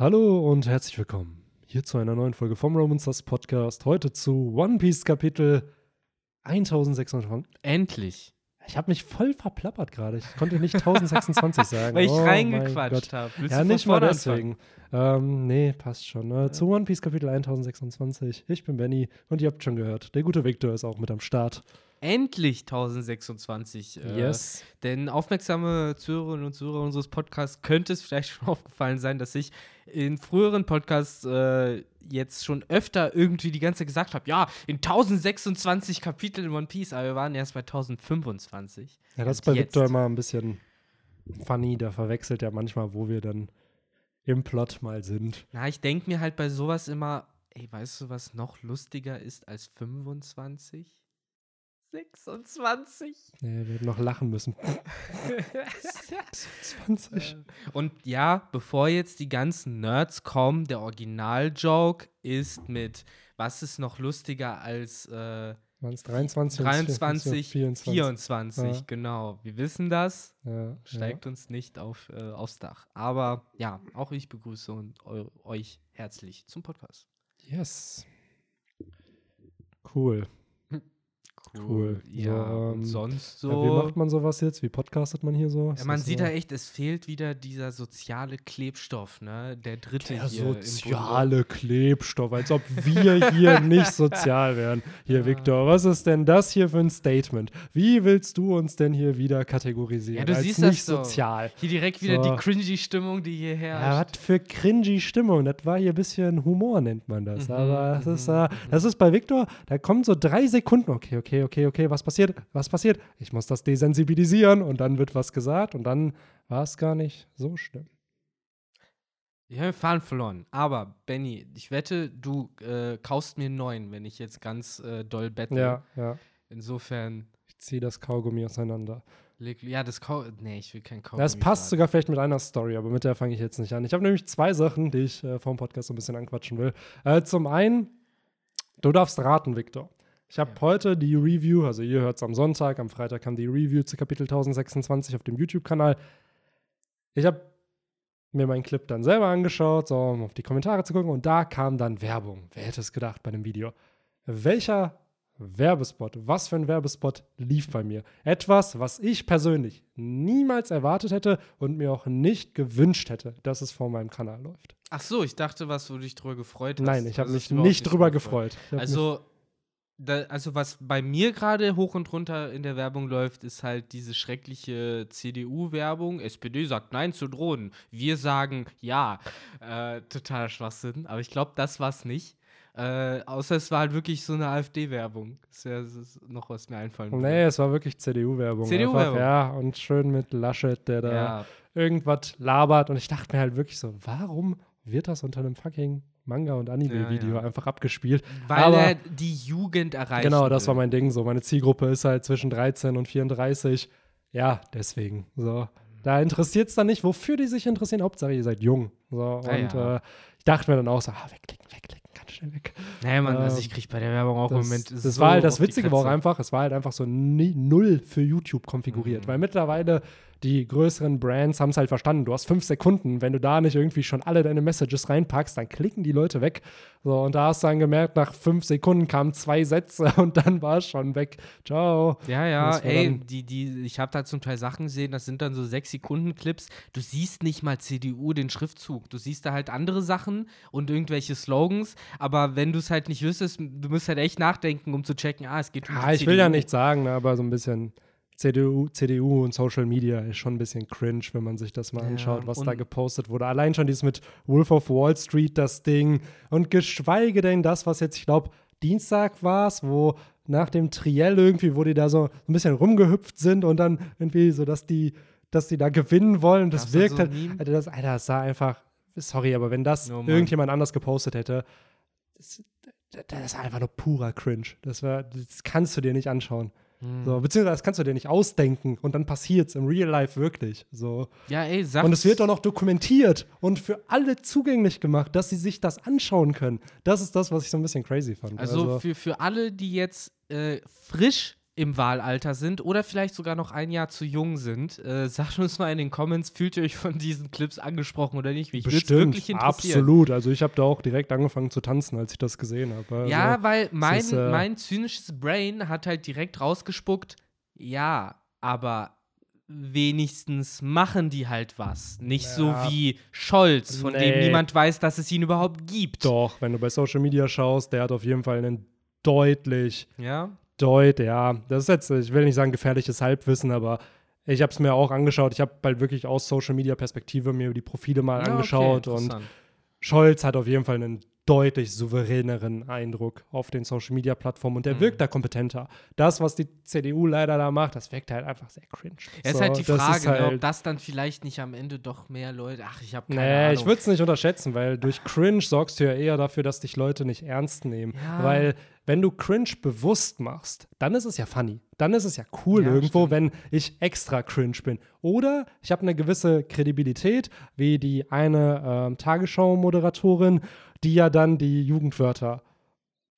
Hallo und herzlich willkommen hier zu einer neuen Folge vom Romancers Podcast. Heute zu One Piece Kapitel 1600. Endlich. Ich habe mich voll verplappert gerade. Ich konnte nicht 1026 sagen. Weil ich Oh reingequatscht habe. Ja, nicht mal deswegen. Ähm, nee, passt schon. Ne? Zu One Piece Kapitel 1026. Ich bin Benny und ihr habt schon gehört, der gute Victor ist auch mit am Start. Endlich 1026. Äh, Yes. Denn aufmerksame Zuhörerinnen und Zuhörer unseres Podcasts könnte es vielleicht schon aufgefallen sein, dass ich in früheren Podcasts äh, jetzt schon öfter irgendwie die ganze Zeit gesagt habe, ja, in 1026 Kapiteln in One Piece, aber wir waren erst bei 1025. Ja, das ist bei Victor immer ein bisschen funny. Der verwechselt ja manchmal, wo wir dann im Plot mal sind. Na, ich denke mir halt bei sowas immer, ey, weißt du, was noch lustiger ist als 25? 26. Nee, wir werden noch lachen müssen. 26. Und ja, bevor jetzt die ganzen Nerds kommen, der Original-Joke ist mit, was ist noch lustiger als äh, Waren es 23? und 23, 24? 24, Ja. genau. Wir wissen das, Ja, steigt uns nicht auf, äh, aufs Dach. Aber ja, auch ich begrüße und eu euch herzlich zum Podcast. ja. Yes. Cool. Cool. Ja, So, und ähm, sonst Ja, so. wie macht man sowas jetzt? Wie podcastet man hier so? Ja, man sieht so? da echt, es fehlt wieder dieser soziale Klebstoff, ne? Der dritte der hier. soziale Klebstoff, als ob wir hier nicht sozial wären. Hier, Ja. Victor, was ist denn das hier für ein Statement? Wie willst du uns denn hier wieder kategorisieren? Ja, du als siehst nicht das so. sozial. Hier direkt wieder So. die cringy Stimmung, die hier Ja, herrscht. was für cringy Stimmung. Das war hier ein bisschen Humor, nennt man das. Mhm, Aber das ist, äh, das ist bei Victor, da kommen so drei Sekunden. Okay, okay, okay, okay, was passiert? Was passiert? Ich muss das desensibilisieren und dann wird was gesagt und dann war es gar nicht so schlimm. Wir haben Fahren verloren. Aber, Benny, ich wette, du äh, kaufst mir einen neuen, wenn ich jetzt ganz äh, doll bettle. Ja, ja. Insofern, Ich ziehe das Kaugummi auseinander. leg, ja, das Kau Nee, ich will kein Kaugummi. Das passt sagen. sogar vielleicht mit einer Story, aber mit der fange ich jetzt nicht an. Ich habe nämlich zwei Sachen, die ich äh, vom Podcast so ein bisschen anquatschen will. Äh, zum einen, du darfst raten, Victor. Ich habe Ja. heute die Review, also ihr hört es am Sonntag, am Freitag kam die Review zu Kapitel 1026 auf dem YouTube-Kanal. Ich habe mir meinen Clip dann selber angeschaut, so um auf die Kommentare zu gucken und da kam dann Werbung. Wer hätte es gedacht bei dem Video? Welcher Werbespot, was für ein Werbespot lief bei mir? Etwas, was ich persönlich niemals erwartet hätte und mir auch nicht gewünscht hätte, dass es vor meinem Kanal läuft. Ach so, ich dachte, was du dich drüber gefreut hast. Nein, ich habe Das mich nicht drüber gefreut. Mich- Also, da, also was bei mir gerade hoch und runter in der Werbung läuft, ist halt diese schreckliche CDU-Werbung. SPD sagt Nein zu Drohnen. Wir sagen Ja. Äh, totaler Schwachsinn. Aber ich glaube, das war es nicht. Äh, außer es war halt wirklich so eine AfD-Werbung. Das ist ja ist noch was mir einfallen würde. Nee, es war wirklich CDU-Werbung. CDU-Werbung. Ja, und schön mit Laschet, der da Ja, irgendwas labert. Und ich dachte mir halt wirklich so, warum wird das unter einem fucking Manga- und Anime-Video Ja, ja. einfach abgespielt? weil Aber- er die Jugend erreicht. Genau, das war mein Ding so. Meine Zielgruppe ist halt zwischen 13 und 34. Ja, deswegen. So. Da interessiert es dann nicht, wofür die sich interessieren. Hauptsache, ihr seid jung. So. Ah, und ja. äh, ich dachte mir dann auch so, ah, wegklicken, wegklicken, ganz schnell weg. Naja, man, also Ähm, ich kriege bei der Werbung auch im Das, Moment. das so war halt das Witzige, war auch einfach, es war halt einfach so null für YouTube konfiguriert, Mhm. weil mittlerweile die größeren Brands haben es halt verstanden. Du hast fünf Sekunden, wenn du da nicht irgendwie schon alle deine Messages reinpackst, dann klicken die Leute weg. So, und da hast du dann gemerkt, nach fünf Sekunden kamen zwei Sätze und dann war es schon weg. Ciao. Ja, ja, ey, die, die, ich habe da zum Teil Sachen gesehen, das sind dann so sechs Sekunden Clips. Du siehst nicht mal CDU den Schriftzug. Du siehst da halt andere Sachen und irgendwelche Slogans, aber wenn du es halt nicht wüsstest, du musst halt echt nachdenken, um zu checken, ah, es geht um Ah, ich will ja CDU. nicht sagen, ne, aber so ein bisschen CDU, CDU und Social Media ist schon ein bisschen cringe, wenn man sich das mal Ja, anschaut, was da gepostet wurde. Allein schon dieses mit Wolf of Wall Street, das Ding. Und geschweige denn das, was jetzt, ich glaube, Dienstag war es, wo nach dem Triell irgendwie, wo die da so ein bisschen rumgehüpft sind und dann irgendwie so, dass die, dass die da gewinnen wollen. Das Gab's da wirkt halt. Alter, das, Alter, das sah einfach. Sorry, aber wenn das Mann. irgendjemand anders gepostet hätte, das, das ist einfach nur purer Cringe. Das, war, das kannst du dir nicht anschauen. Hm. So, beziehungsweise das kannst du dir nicht ausdenken und dann passiert's im Real Life wirklich. So. Ja, ey, sag Und es wird auch noch dokumentiert und für alle zugänglich gemacht, dass sie sich das anschauen können. Das ist das, was ich so ein bisschen crazy fand. Also, für, für alle, die jetzt äh, frisch im Wahlalter sind oder vielleicht sogar noch ein Jahr zu jung sind, äh, sagt uns mal in den Comments, fühlt ihr euch von diesen Clips angesprochen oder nicht? Mich würde wirklich interessieren. absolut. Also ich habe da auch direkt angefangen zu tanzen, als ich das gesehen habe. Also, ja, weil mein, ist, äh, mein zynisches Brain hat halt direkt rausgespuckt, ja, aber wenigstens machen die halt was. Nicht Ja. so wie Scholz, von dem Nee. niemand weiß, dass es ihn überhaupt gibt. Doch, wenn du bei Social Media schaust, der hat auf jeden Fall einen deutlich, Ja? Deutlich, ja, das ist jetzt, ich will nicht sagen gefährliches Halbwissen, aber ich habe es mir auch angeschaut. Ich habe halt wirklich aus Social Media Perspektive mir die Profile mal Ja, angeschaut okay, und. Scholz hat auf jeden Fall einen deutlich souveräneren Eindruck auf den Social Media Plattformen und der Mhm. wirkt da kompetenter. Das, was die CDU leider da macht, das wirkt halt einfach sehr cringe. Es ist So, halt die Frage, ist ne, ob halt- das dann vielleicht nicht am Ende doch mehr Leute. Ach, ich habe keine Nee, Ahnung. ich würde es nicht unterschätzen, weil durch Cringe sorgst du ja eher dafür, dass dich Leute nicht ernst nehmen. Ja. Weil, wenn du Cringe bewusst machst, dann ist es ja funny. Dann ist es ja cool Ja, irgendwo, stimmt. wenn ich extra cringe bin. Oder ich habe eine gewisse Kredibilität, wie die eine ähm, Tagesschau-Moderatorin, die ja dann die Jugendwörter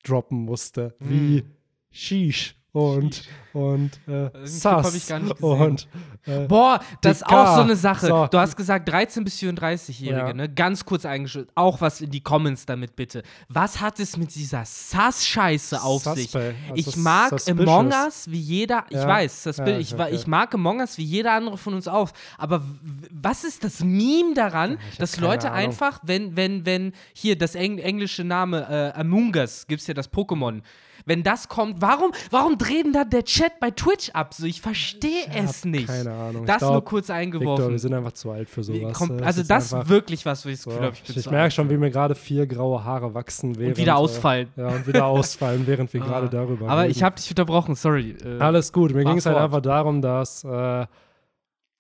droppen musste, wie Hm. Sheesh und, und äh, Clip hab Sass ich gar nicht gesehen. und äh, Boah, das ist auch so eine Sache. So. Du hast gesagt 13 bis 34-Jährige, Ja. ne? Ganz kurz eingeschüttet. Auch was in die Comments damit bitte. Was hat es mit dieser Sass-Scheiße auf sich? Suspect, also Ich mag suspicious. Among Us wie jeder, ich Ja. weiß, das Ja, Bild, ich, okay. ich mag Among Us wie jeder andere von uns auch. Aber was ist das Meme daran, dass Leute Ahnung. einfach, wenn, wenn, wenn, hier das eng englische Name äh, Among Us, gibt's ja das Pokémon. Wenn das kommt, warum, warum drehen da der Chat bei Twitch ab? So, ich verstehe Ich es nicht. Keine Ahnung. Das ich glaub, nur kurz Victor, eingeworfen. wir sind einfach zu alt für sowas. Kom- Es also ist das einfach- wirklich was, wo ich das so, Gefühl habe, ich bin ich zu merke schon, wie mir gerade vier graue Haare wachsen. Während, und wieder äh, ausfallen. Ja, und wieder ausfallen, während wir gerade Ah. darüber Aber reden. ich habe dich unterbrochen, sorry. Äh, Alles gut. Mir ging es halt einfach darum, dass äh,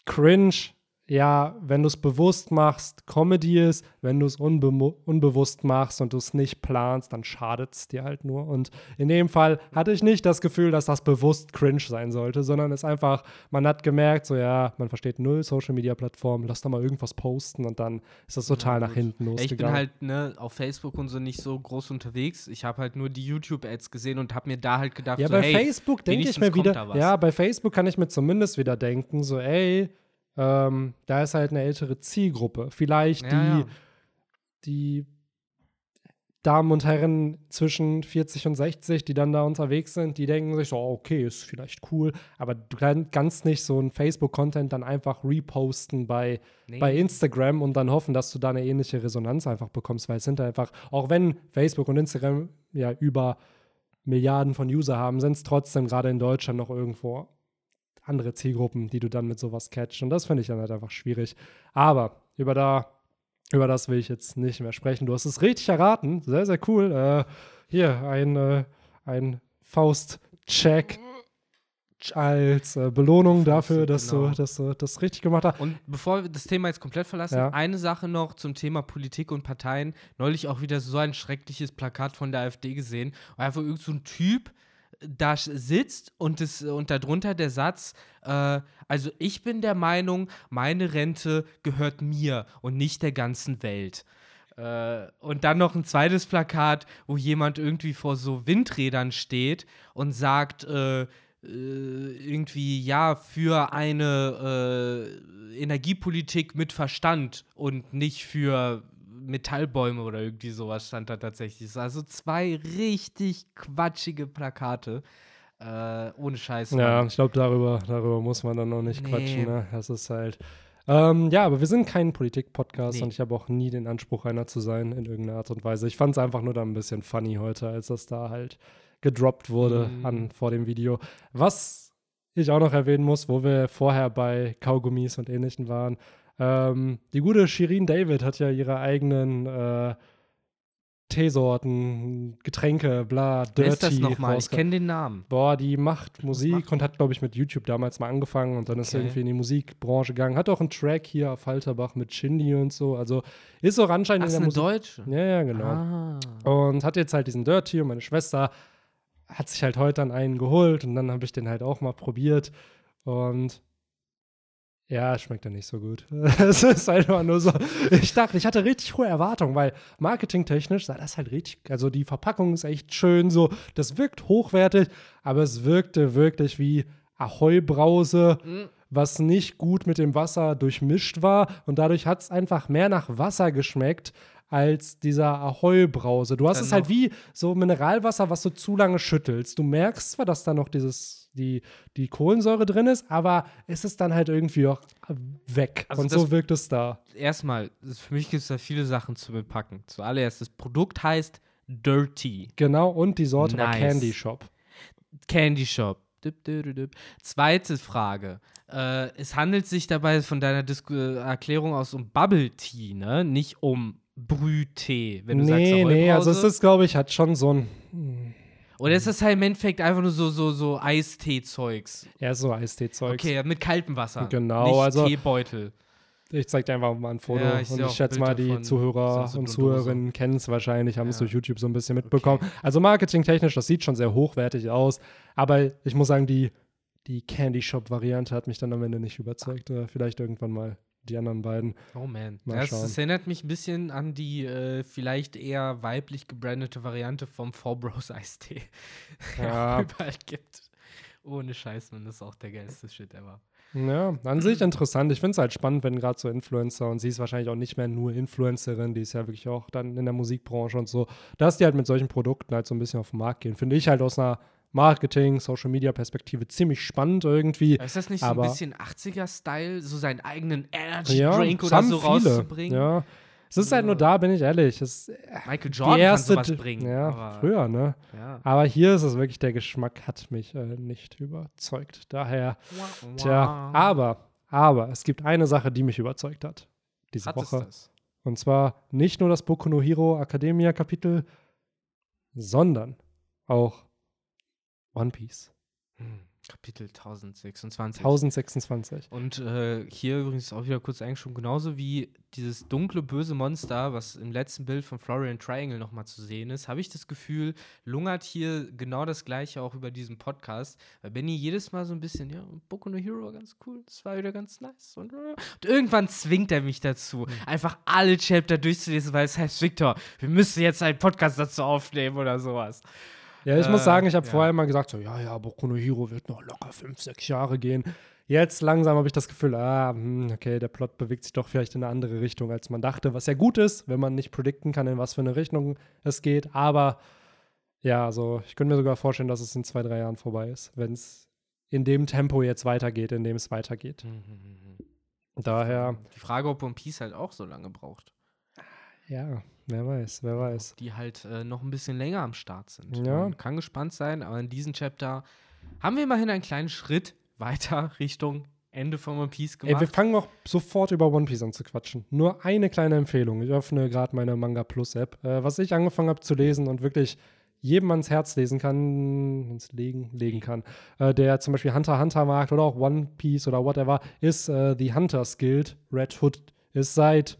Cringe, ja, wenn du es bewusst machst, Comedy ist. Wenn du es unbe unbewusst machst und du es nicht planst, dann schadet es dir halt nur. Und in dem Fall hatte ich nicht das Gefühl, dass das bewusst cringe sein sollte, sondern es einfach, man hat gemerkt, so ja, man versteht null Social Media Plattformen, lass da mal irgendwas posten und dann ist das total nach gut. hinten Ja, losgegangen. ich bin halt ne, auf Facebook und so nicht so groß unterwegs. Ich habe halt nur die YouTube-Ads gesehen und habe mir da halt gedacht, Ja, so, bei hey, Facebook denke ich mir wieder, ja, bei Facebook kann ich mir zumindest wieder denken, so, ey, ähm, da ist halt eine ältere Zielgruppe. Vielleicht Ja, die, ja. die Damen und Herren zwischen 40 und 60, die dann da unterwegs sind, die denken sich so, oh, okay, ist vielleicht cool, aber du kann- kannst nicht so ein Facebook-Content dann einfach reposten bei, Nee. bei Instagram und dann hoffen, dass du da eine ähnliche Resonanz einfach bekommst, weil es sind einfach, auch wenn Facebook und Instagram ja über Milliarden von User haben, sind es trotzdem gerade in Deutschland noch irgendwo andere Zielgruppen, die du dann mit sowas catchst. Und das finde ich dann halt einfach schwierig. Aber über da, über das will ich jetzt nicht mehr sprechen. Du hast es richtig erraten. Sehr, sehr cool. Äh, hier, ein, äh, ein Faustcheck als äh, Belohnung dafür, dass, genau. du, dass du das richtig gemacht hast. Und bevor wir das Thema jetzt komplett verlassen, Ja. eine Sache noch zum Thema Politik und Parteien. Neulich auch wieder so ein schreckliches Plakat von der AfD gesehen, einfach irgend so ein Typ da sitzt und, das, und darunter der Satz, äh, also ich bin der Meinung, meine Rente gehört mir und nicht der ganzen Welt. Äh, und dann noch ein zweites Plakat, wo jemand irgendwie vor so Windrädern steht und sagt, äh, äh, irgendwie, ja, für eine äh, Energiepolitik mit Verstand und nicht für Metallbäume oder irgendwie sowas stand da tatsächlich. Also zwei richtig quatschige Plakate. Äh, ohne Scheiß. Ja, ich glaube, darüber, darüber muss man dann noch nicht Nee. quatschen. Ne? Das ist halt. Ähm, ja, aber wir sind kein Politik-Podcast Nee. und ich habe auch nie den Anspruch, einer zu sein in irgendeiner Art und Weise. Ich fand es einfach nur dann ein bisschen funny heute, als das da halt gedroppt wurde Mhm. an, vor dem Video. Was ich auch noch erwähnen muss, wo wir vorher bei Kaugummis und Ähnlichem waren. Ähm, die gute Shirin David hat ja ihre eigenen äh, Teesorten, Getränke, bla, Dirty Wer ist das nochmal? Ich kenne den Namen. Boah, die macht Musik macht und hat, glaube ich, mit YouTube damals mal angefangen und dann ist Okay. irgendwie in die Musikbranche gegangen. Hat auch einen Track hier auf Halterbach mit Shindy und so. Also ist auch anscheinend Ach, in ist der eine Musik. Deutsche. Ja, ja, genau. Ah. Und hat jetzt halt diesen Dirty und meine Schwester hat sich halt heute an einen geholt und dann habe ich den halt auch mal probiert. Und Ja, schmeckt ja nicht so gut. Es ist einfach nur so. Ich dachte, ich hatte richtig hohe Erwartungen, weil marketingtechnisch sah das halt richtig. Also die Verpackung ist echt schön so. Das wirkt hochwertig, aber es wirkte wirklich wie Ahoi-Brause, Mhm. was nicht gut mit dem Wasser durchmischt war. Und dadurch hat es einfach mehr nach Wasser geschmeckt als dieser Ahoi-Brause. Du hast Dann es halt wie so Mineralwasser, was du zu lange schüttelst. Du merkst zwar, dass da noch dieses, die, die Kohlensäure drin ist, aber es ist dann halt irgendwie auch weg. Also Und so wirkt es da. Erstmal, für mich gibt es da viele Sachen zu bepacken. Zuallererst, das Produkt heißt Dirty. Genau, und die Sorte war Nice. Candy Shop. Candy Shop. Dip, dip, dip. Zweite Frage. Äh, es handelt sich dabei von deiner Disku Erklärung aus um Bubble Tea, ne? Nicht um Brühtee, wenn du sagst Nee, nee, also es ist, glaube ich, hat schon so ein. Oder ist das halt im Endeffekt einfach nur so, so, so Eistee-Zeugs? Ja, so Eistee-Zeugs. Okay, mit kaltem Wasser. Genau, nicht also- Teebeutel. Ich zeig dir einfach mal ein Foto. Ja, ich und ich schätze mal, die Zuhörer und Zuhörerinnen kennen es wahrscheinlich, haben es Ja. durch YouTube so ein bisschen mitbekommen. Also marketingtechnisch, das sieht schon sehr hochwertig aus. Aber ich muss sagen, die, die Candy Shop-Variante hat mich dann am Ende nicht überzeugt. Äh, vielleicht irgendwann mal die anderen beiden. Oh man. Mal Das, schauen. das erinnert mich ein bisschen an die äh, vielleicht eher weiblich gebrandete Variante vom Four Bros Eistee. Ja. auch überall gibt. Ohne Scheiß, man, das ist auch der geilste Shit ever. Ja, an sich interessant. Ich finde es halt spannend, wenn gerade so Influencer und sie ist wahrscheinlich auch nicht mehr nur Influencerin, die ist ja wirklich auch dann in der Musikbranche und so, dass die halt mit solchen Produkten halt so ein bisschen auf den Markt gehen. Finde ich halt aus einer Marketing, Social Media Perspektive ziemlich spannend irgendwie. Ist das nicht so Aber- ein bisschen 80er-Style, so seinen eigenen Energy Ja, Drink es oder so viele. rauszubringen? Ja. Es ist halt nur da, bin ich ehrlich. Es, Michael die Jordan erste, kann sowas bringen. ja, aber, früher, ne? Ja. Aber hier ist es wirklich, der Geschmack hat mich äh, nicht überzeugt. Daher, tja, aber, aber es gibt eine Sache, die mich überzeugt hat. Diese Hat es Woche. das? Und zwar nicht nur das Boku no Hero Academia Kapitel, sondern auch One Piece. Hm, Kapitel 1026. 1026. Und äh, hier übrigens auch wieder kurz eingeschoben, genauso wie dieses dunkle, böse Monster, was im letzten Bild von Florian Triangle nochmal zu sehen ist, habe ich das Gefühl, lungert hier genau das Gleiche auch über diesen Podcast. Weil Benny jedes Mal so ein bisschen, ja, Boku no Hero war ganz cool, das war wieder ganz nice. Und, äh, und irgendwann zwingt er mich dazu, einfach alle Chapter durchzulesen, weil es heißt, Victor, wir müssen jetzt einen Podcast dazu aufnehmen oder sowas. Ja, ich muss Äh, sagen, ich habe ja. vorher immer gesagt, so, ja, ja, Boku no Hero wird noch locker fünf, sechs Jahre gehen. Jetzt langsam habe ich das Gefühl, ah, hm, okay, der Plot bewegt sich doch vielleicht in eine andere Richtung, als man dachte, was ja gut ist, wenn man nicht predikten kann, in was für eine Richtung es geht. Aber ja, also ich könnte mir sogar vorstellen, dass es in zwei, drei Jahren vorbei ist, wenn es in dem Tempo jetzt weitergeht, in dem es weitergeht. Daher, Die Frage, ob One Piece halt auch so lange braucht. ja, wer weiß, wer weiß. die halt äh, noch ein bisschen länger am Start sind. Ja. Man kann gespannt sein, aber in diesem Chapter haben wir immerhin einen kleinen Schritt weiter Richtung Ende von One Piece Ey, wir gemacht. fangen auch sofort über One Piece an zu quatschen. Nur eine kleine Empfehlung. Ich öffne gerade meine Manga Plus App. Äh, was ich angefangen habe zu lesen und wirklich jedem ans Herz lesen kann, ins Legen, legen kann, äh, der zum Beispiel Hunter Hunter mag oder auch One Piece oder whatever, ist äh, The Hunters Guild. Red Hood ist seit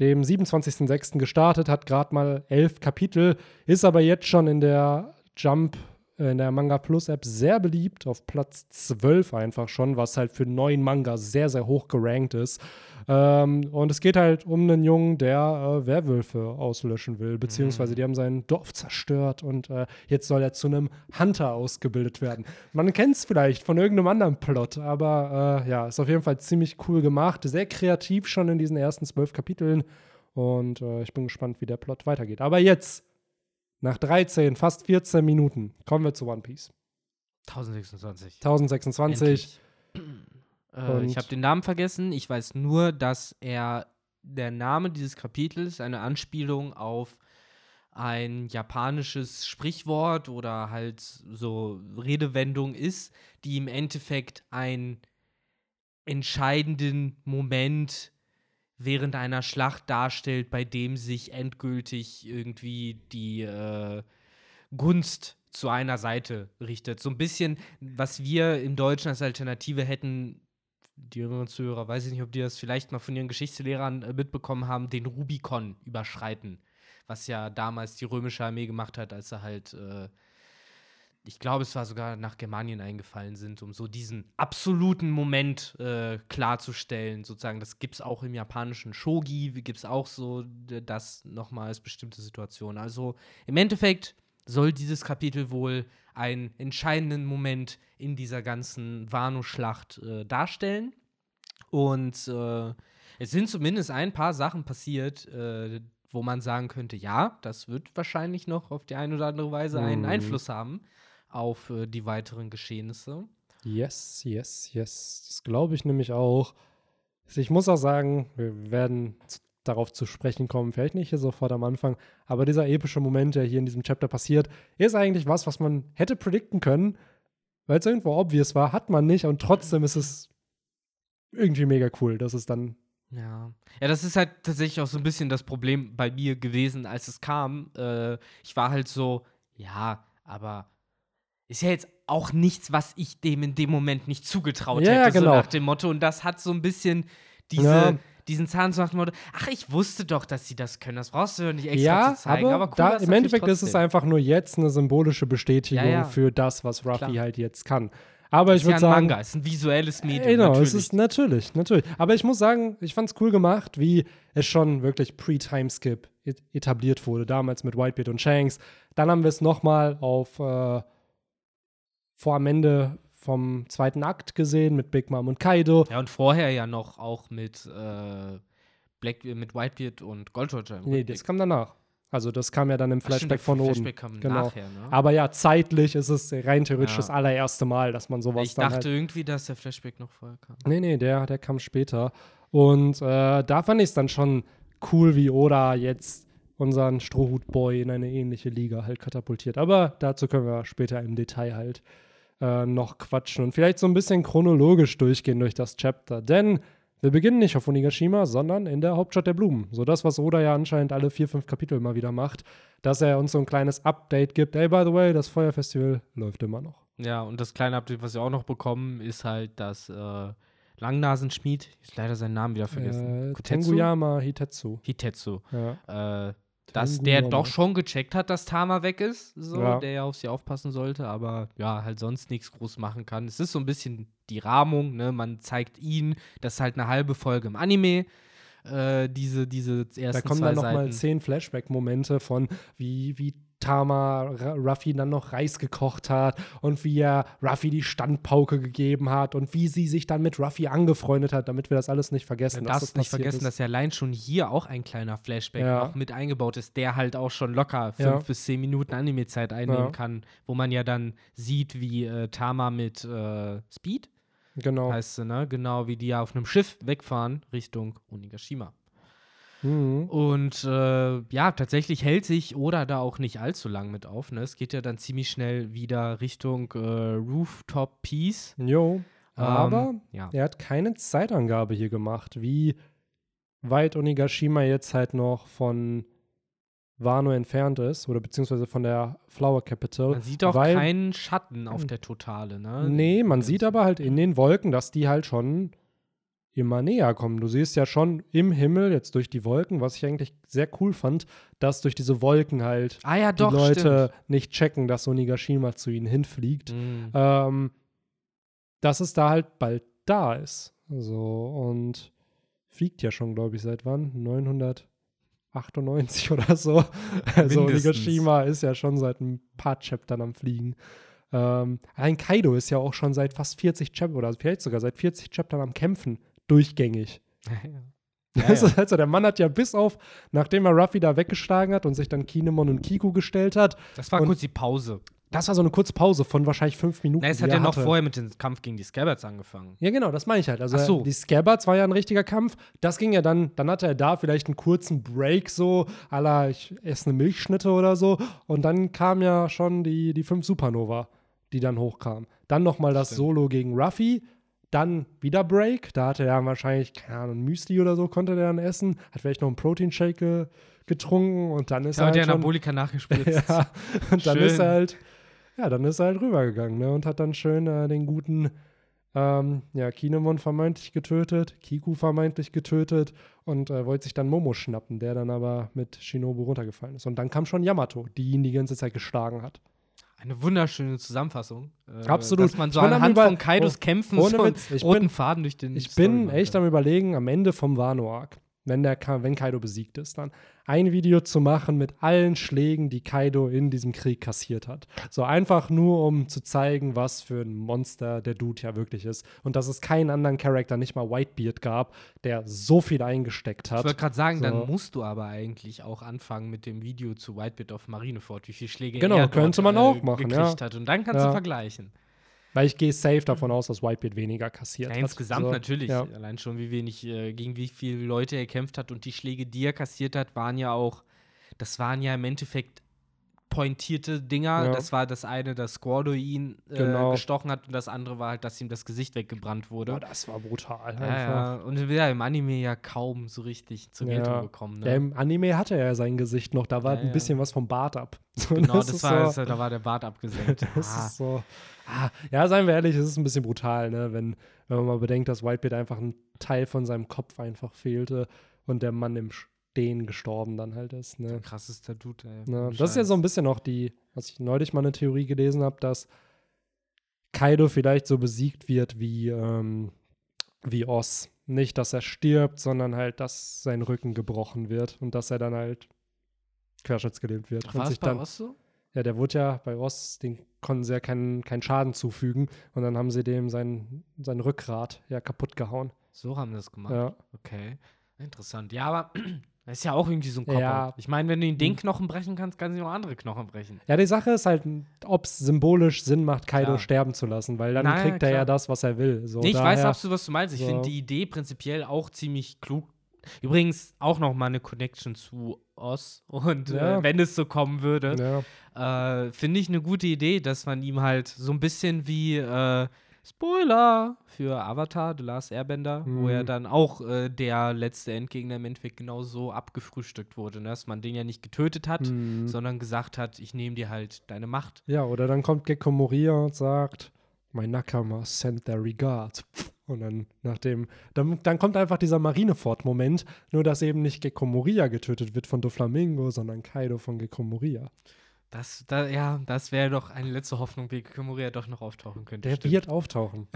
dem 27.06. gestartet, hat gerade mal elf Kapitel, ist aber jetzt schon in der Jump, in der Manga Plus App sehr beliebt, auf Platz 12 einfach schon, was halt für neuen Manga sehr, sehr hoch gerankt ist. Ähm, und es geht halt um einen Jungen, der äh, Werwölfe auslöschen will, beziehungsweise die haben sein Dorf zerstört und äh, jetzt soll er zu einem Hunter ausgebildet werden. Man kennt es vielleicht von irgendeinem anderen Plot, aber äh, ja, ist auf jeden Fall ziemlich cool gemacht, sehr kreativ schon in diesen ersten zwölf Kapiteln und äh, ich bin gespannt, wie der Plot weitergeht. Aber jetzt, nach 13, fast 14 Minuten, kommen wir zu One Piece. 1026. 1026. Äh, ich habe den Namen vergessen. Ich weiß nur, dass er der Name dieses Kapitels eine Anspielung auf ein japanisches Sprichwort oder halt so Redewendung ist, die im Endeffekt einen entscheidenden Moment während einer Schlacht darstellt, bei dem sich endgültig irgendwie die äh, Gunst zu einer Seite richtet. So ein bisschen, was wir im Deutschen als Alternative hätten, die jüngeren Zuhörer, weiß ich nicht, ob die das vielleicht mal von ihren Geschichtslehrern äh, mitbekommen haben, den Rubikon überschreiten. Was ja damals die römische Armee gemacht hat, als sie halt äh, ich glaube, es war sogar nach Germanien eingefallen sind, um so diesen absoluten Moment äh, klarzustellen. Sozusagen, das gibt es auch im japanischen Shogi, gibt es auch so das nochmal als bestimmte Situation. Also im Endeffekt soll dieses Kapitel wohl einen entscheidenden Moment in dieser ganzen Wano-Schlacht äh, darstellen. Und äh, es sind zumindest ein paar Sachen passiert, äh, wo man sagen könnte, ja, das wird wahrscheinlich noch auf die eine oder andere Weise einen Mhm. Einfluss haben auf äh, die weiteren Geschehnisse. Yes, yes, yes. Das glaube ich nämlich auch. Also Ich muss auch sagen, wir werden darauf zu sprechen kommen, vielleicht nicht hier sofort am Anfang, aber dieser epische Moment, der hier in diesem Chapter passiert, ist eigentlich was, was man hätte predikten können, weil es irgendwo obvious war, hat man nicht und trotzdem ist es irgendwie mega cool, dass es dann Ja. Ja, das ist halt tatsächlich auch so ein bisschen das Problem bei mir gewesen, als es kam. Äh, ich war halt so, ja, aber ist ja jetzt auch nichts, was ich dem in dem Moment nicht zugetraut Ja, hätte, genau. so nach dem Motto. Und das hat so ein bisschen diese, Ja. diesen Zahn so nach dem Motto, ach, ich wusste doch, dass sie das können. Das brauchst du nicht extra ja, zu zeigen. aber, Aber, cool, da, im Endeffekt ist es einfach nur jetzt eine symbolische Bestätigung Ja, für das, was Ruffy halt jetzt kann. Aber ich würde sagen, Manga, ist ein visuelles Medium. Genau, natürlich. es ist natürlich, natürlich. Aber ich muss sagen, ich fand es cool gemacht, wie es schon wirklich pre-Timeskip et- etabliert wurde, damals mit Whitebeard und Shanks. Dann haben wir es nochmal auf äh, vor am Ende vom zweiten Akt gesehen mit Big Mom und Kaido. ja, und vorher ja noch auch mit, äh, Black, mit Whitebeard und Gold Roger. Nee, das kam danach. Also das kam ja dann im Flashback von oben. Genau. nachher, ne? Aber ja, zeitlich ist es rein theoretisch Ja. das allererste Mal, dass man sowas ich dann dachte halt irgendwie, dass der Flashback noch vorher kam. Nee, nee, der, der kam später. Und äh, da fand ich es dann schon cool, wie Oda jetzt unseren Strohhut-Boy in eine ähnliche Liga halt katapultiert. Aber dazu können wir später im Detail halt äh, noch quatschen und vielleicht so ein bisschen chronologisch durchgehen durch das Chapter. Denn wir beginnen nicht auf Onigashima, sondern in der Hauptstadt der Blumen. So das, was Oda ja anscheinend alle vier, fünf Kapitel mal wieder macht, dass er uns so ein kleines Update gibt. Ey, by the way, das Feuerfestival läuft immer noch. Ja, und das kleine Update, was wir auch noch bekommen, ist halt, dass äh, Langnasenschmied, ich habe leider seinen Namen wieder vergessen. Äh? Tenguyama Hitetsu. Hitetsu. Ja. Äh, dass der doch schon gecheckt hat, dass Tama weg ist, so, Ja. der ja auf sie aufpassen sollte, aber ja, halt sonst nichts groß machen kann. Es ist so ein bisschen die Rahmung, ne? Man zeigt ihn, das ist halt eine halbe Folge im Anime. Äh, diese, diese ersten Da kommen dann noch mal Seiten. zehn Flashback-Momente von, wie, wie Tama Ruffy dann noch Reis gekocht hat und wie er Ruffy die Standpauke gegeben hat und wie sie sich dann mit Ruffy angefreundet hat, damit wir das alles nicht vergessen. Du dass darfst das nicht vergessen, ist. dass ja allein schon hier auch ein kleiner Flashback Ja. noch mit eingebaut ist, der halt auch schon locker fünf Ja. bis zehn Minuten Anime-Zeit einnehmen Ja. kann, wo man ja dann sieht, wie äh, Tama mit äh, Speed, Genau. heißt sie, ne? Genau, wie die ja auf einem Schiff wegfahren Richtung Onigashima. Mhm. Und äh, ja, tatsächlich hält sich Oda da auch nicht allzu lang mit auf. Ne? Es geht ja dann ziemlich schnell wieder Richtung äh, Rooftop Peace. Jo. Aber Ähm, ja. er hat keine Zeitangabe hier gemacht, wie weit Onigashima jetzt halt noch von Wano entfernt ist oder beziehungsweise von der Flower Capital. Man sieht auch weil- keinen Schatten auf der Totale, ne? Nee, man sieht aber halt in den Wolken, dass die halt schon immer näher kommen. Du siehst ja schon im Himmel, jetzt durch die Wolken, was ich eigentlich sehr cool fand, dass durch diese Wolken halt Ah ja, die doch, Leute nicht checken, dass Onigashima zu ihnen hinfliegt. stimmt. Mhm. Ähm, dass es da halt bald da ist. So, und fliegt ja schon, glaube ich, seit wann? 998 oder so. Also Mindestens. Onigashima ist ja schon seit ein paar Chaptern am Fliegen. Ähm, allein Kaido ist ja auch schon seit fast 40 Chaptern oder vielleicht sogar seit 40 Chaptern am Kämpfen. Durchgängig. Ja, ja. ist also, der Mann hat ja bis auf, nachdem er Ruffy da weggeschlagen hat und sich dann Kinemon und Kiku gestellt hat, Das war kurz die Pause. das war so eine kurze Pause von wahrscheinlich fünf Minuten. Na, es hat ja noch hatte. vorher mit dem Kampf gegen die Scabbards angefangen. Ja, genau, das meine ich halt. Also so. die Scabbards war ja ein richtiger Kampf. Das ging ja dann, dann hatte er da vielleicht einen kurzen Break so, à la ich esse eine Milchschnitte oder so. Und dann kam ja schon die, die fünf Supernova, die dann hochkamen. Dann nochmal das Stimmt. Solo gegen Ruffy. Dann wieder Break. Da hatte er wahrscheinlich, keine Ahnung, Müsli oder so konnte der dann essen. Hat vielleicht noch einen Protein-Shake ge getrunken und dann ist Ja, er der halt schon, Anabolika nachgespritzt. ja, und dann Schön. ist er halt, ja, dann ist er halt rübergegangen, ne, und hat dann schön äh, den guten, ähm, ja, Kinemon vermeintlich getötet, Kiku vermeintlich getötet und äh, wollte sich dann Momo schnappen, der dann aber mit Shinobu runtergefallen ist. Und dann kam schon Yamato, die ihn die ganze Zeit geschlagen hat. Eine wunderschöne Zusammenfassung. Äh, Absolut. Dass man so anhand von Kaidos oh, Kämpfen ohne so Witz, ich roten bin- Faden durch den Ich Story bin echt am überlegen, am Ende vom Wano-Arc, wenn, der wenn Kaido besiegt ist, dann ein Video zu machen mit allen Schlägen, die Kaido in diesem Krieg kassiert hat. So einfach nur, um zu zeigen, was für ein Monster der Dude ja wirklich ist. Und dass es keinen anderen Charakter, nicht mal Whitebeard gab, der so viel eingesteckt Ich hat. wollte gerade sagen, So. dann musst du aber eigentlich auch anfangen mit dem Video zu Whitebeard of Marineford, wie viele Schläge Genau, er dort, könnte man äh, auch machen, gekriegt ja. hat. Und dann kannst Ja. du vergleichen. Weil ich gehe safe davon aus, dass Whitebeard weniger kassiert Ja, hat. insgesamt so, natürlich. Ja. Allein schon, wie wenig, äh, gegen wie viele Leute er kämpft hat und die Schläge, die er kassiert hat, waren ja auch, das waren ja im Endeffekt pointierte Dinger. Ja. Das war das eine, dass Squardo ihn äh, Genau. gestochen hat und das andere war halt, dass ihm das Gesicht weggebrannt wurde. Boah, das war brutal. ja, ja. Und ja, im Anime ja kaum so richtig zur Geltung gekommen. Ja, Ne? Im Anime hatte er ja sein Gesicht noch, da war ein bisschen was vom Bart ab. So, Genau, das, ist war, so, das, da war der Bart abgesenkt. Das ah, ist so. Ah, ja, seien wir ehrlich, es ist ein bisschen brutal, ne? wenn, wenn man mal bedenkt, dass Whitebeard einfach ein Teil von seinem Kopf einfach fehlte und der Mann im Stehen gestorben dann halt ist. Ne? krassester Dude, ey. Ne? Das ist ja so ein bisschen auch die, was ich neulich mal eine Theorie gelesen habe, dass Kaido vielleicht so besiegt wird wie, ähm, wie Oz. Nicht, dass er stirbt, sondern halt, dass sein Rücken gebrochen wird und dass er dann halt querschnittsgelähmt wird. Ach, und war sich bei dann, Oz so? ja, der wurde ja bei Ross, den konnten sie ja keinen, keinen Schaden zufügen und dann haben sie dem sein, sein Rückgrat ja kaputt gehauen. So haben sie das gemacht. Ja. Okay, interessant. Ja, aber das ist ja auch irgendwie so ein Kopf. Ja. Ich meine, wenn du ihn den Hm. Knochen brechen kannst, kannst du auch andere Knochen brechen. ja, die Sache ist halt, ob es symbolisch Sinn macht, Kaido Klar. sterben zu lassen, weil dann Nein, kriegt er ja klar. das, was er will. So, nee, ich weiß daher- absolut, was du meinst. Ich so. finde die Idee prinzipiell auch ziemlich klug. Übrigens auch noch mal eine Connection zu Oz. Und Ja. äh, wenn es so kommen würde, Ja. äh, finde ich eine gute Idee, dass man ihm halt so ein bisschen wie äh, Spoiler für Avatar, The Last Airbender, wo Mhm. er dann auch äh, der letzte Endgegner im Endeffekt genauso abgefrühstückt wurde, ne? dass man den ja nicht getötet hat, Mhm. sondern gesagt hat, ich nehme dir halt deine Macht. ja, oder dann kommt Gekko Moria und sagt, mein Nakama sent their regards. Und dann, nachdem, dann, dann kommt einfach dieser Marineford-Moment, nur dass eben nicht Gekko Moria getötet wird von Doflamingo, sondern Kaido von Gekko Moria. Das, da, ja, das wäre doch eine letzte Hoffnung, wie Kimoria doch noch auftauchen könnte. Der stimmt. wird auftauchen.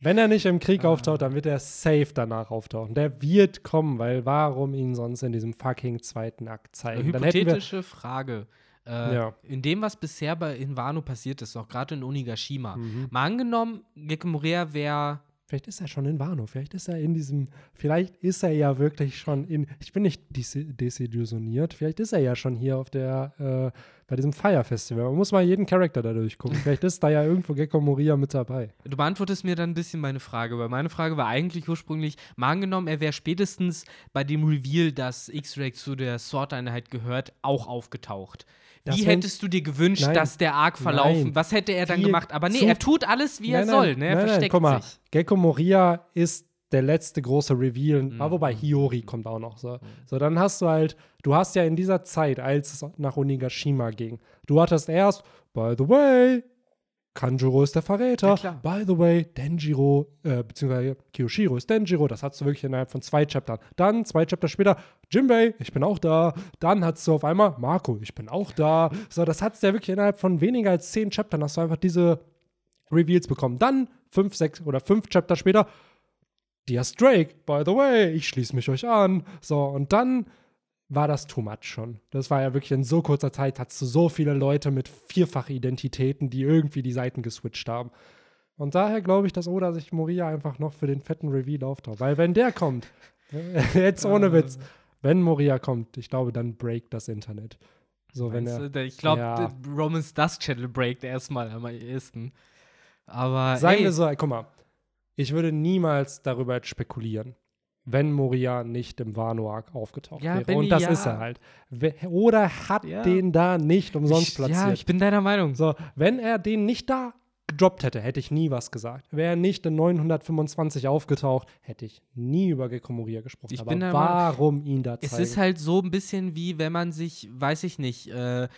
Wenn er nicht im Krieg Ah. auftaucht, dann wird er safe danach auftauchen. Der wird kommen, weil warum ihn sonst in diesem fucking zweiten Akt zeigen? Wir, Hypothetische Frage. Äh, Ja. In dem, was bisher bei in Wano passiert ist, auch gerade in Onigashima, Mhm. mal angenommen, Gekimoria wäre Vielleicht ist er schon in Wano, vielleicht ist er in diesem, vielleicht ist er ja wirklich schon in, ich bin nicht desi- desillusioniert, vielleicht ist er ja schon hier auf der, äh, bei diesem Fire Festival. Man muss mal jeden Charakter da durchgucken. vielleicht ist da ja irgendwo Gekko Moria mit dabei. Du beantwortest mir dann ein bisschen meine Frage, weil meine Frage war eigentlich ursprünglich, mal angenommen, er wäre spätestens bei dem Reveal, dass X-Ray zu der Sword-Einheit gehört, auch aufgetaucht. Das Wie hättest du dir gewünscht, Nein. dass der Arc verlaufen? Nein. Was hätte er dann gemacht? Aber nee, er tut alles, wie er Nein, nein, soll. Ne? Er nein, nein, versteckt guck mal, sich. Gekko Moria ist der letzte große Reveal, Mhm. ah, wobei Hiyori kommt auch noch so. So, dann hast du halt, du hast ja in dieser Zeit, als es nach Onigashima ging, du hattest erst, by the way, Kanjuro ist der Verräter. Ja. By the way, Denjiro, äh, beziehungsweise Kiyoshiro ist Denjiro. Das hast du wirklich innerhalb von zwei Chaptern. Dann, zwei Chapter später, Jimbei, ich bin auch da. Dann hast du auf einmal Marco, ich bin auch da. So, das hat's ja wirklich innerhalb von weniger als zehn Chaptern, hast du einfach diese Reveals bekommen. Dann, fünf, sechs oder fünf Chapter später, Diaz Drake, by the way, ich schließe mich euch an. So, und dann war das too much schon. Das war ja wirklich in so kurzer Zeit, hattest du so viele Leute mit Vierfach-Identitäten, die irgendwie die Seiten geswitcht haben. Und daher glaube ich, dass Oda sich Moria einfach noch für den fetten Reveal auftaucht. Weil wenn der kommt, jetzt ohne Witz, wenn Moria kommt, ich glaube, dann breakt das Internet. So, wenn er. du? Ich glaube, Ja. Romans Dust Channel breakt erstmal am ehesten. Aber Sagen ey, wir so, guck mal, ich würde niemals darüber spekulieren, wenn Moria nicht im Wano-Arc aufgetaucht Ja, wäre. Benny, Und das ja. ist er halt. Oder hat Ja. den da nicht umsonst platziert. Ja, ich bin deiner Meinung. so, wenn er den nicht da gedroppt hätte, hätte ich nie was gesagt. Wäre er nicht in 925 aufgetaucht, hätte ich nie über Gekko Moria gesprochen. Ich Aber bin warum ihn da zeigen? Es ist halt so ein bisschen wie, wenn man sich, weiß ich nicht, äh,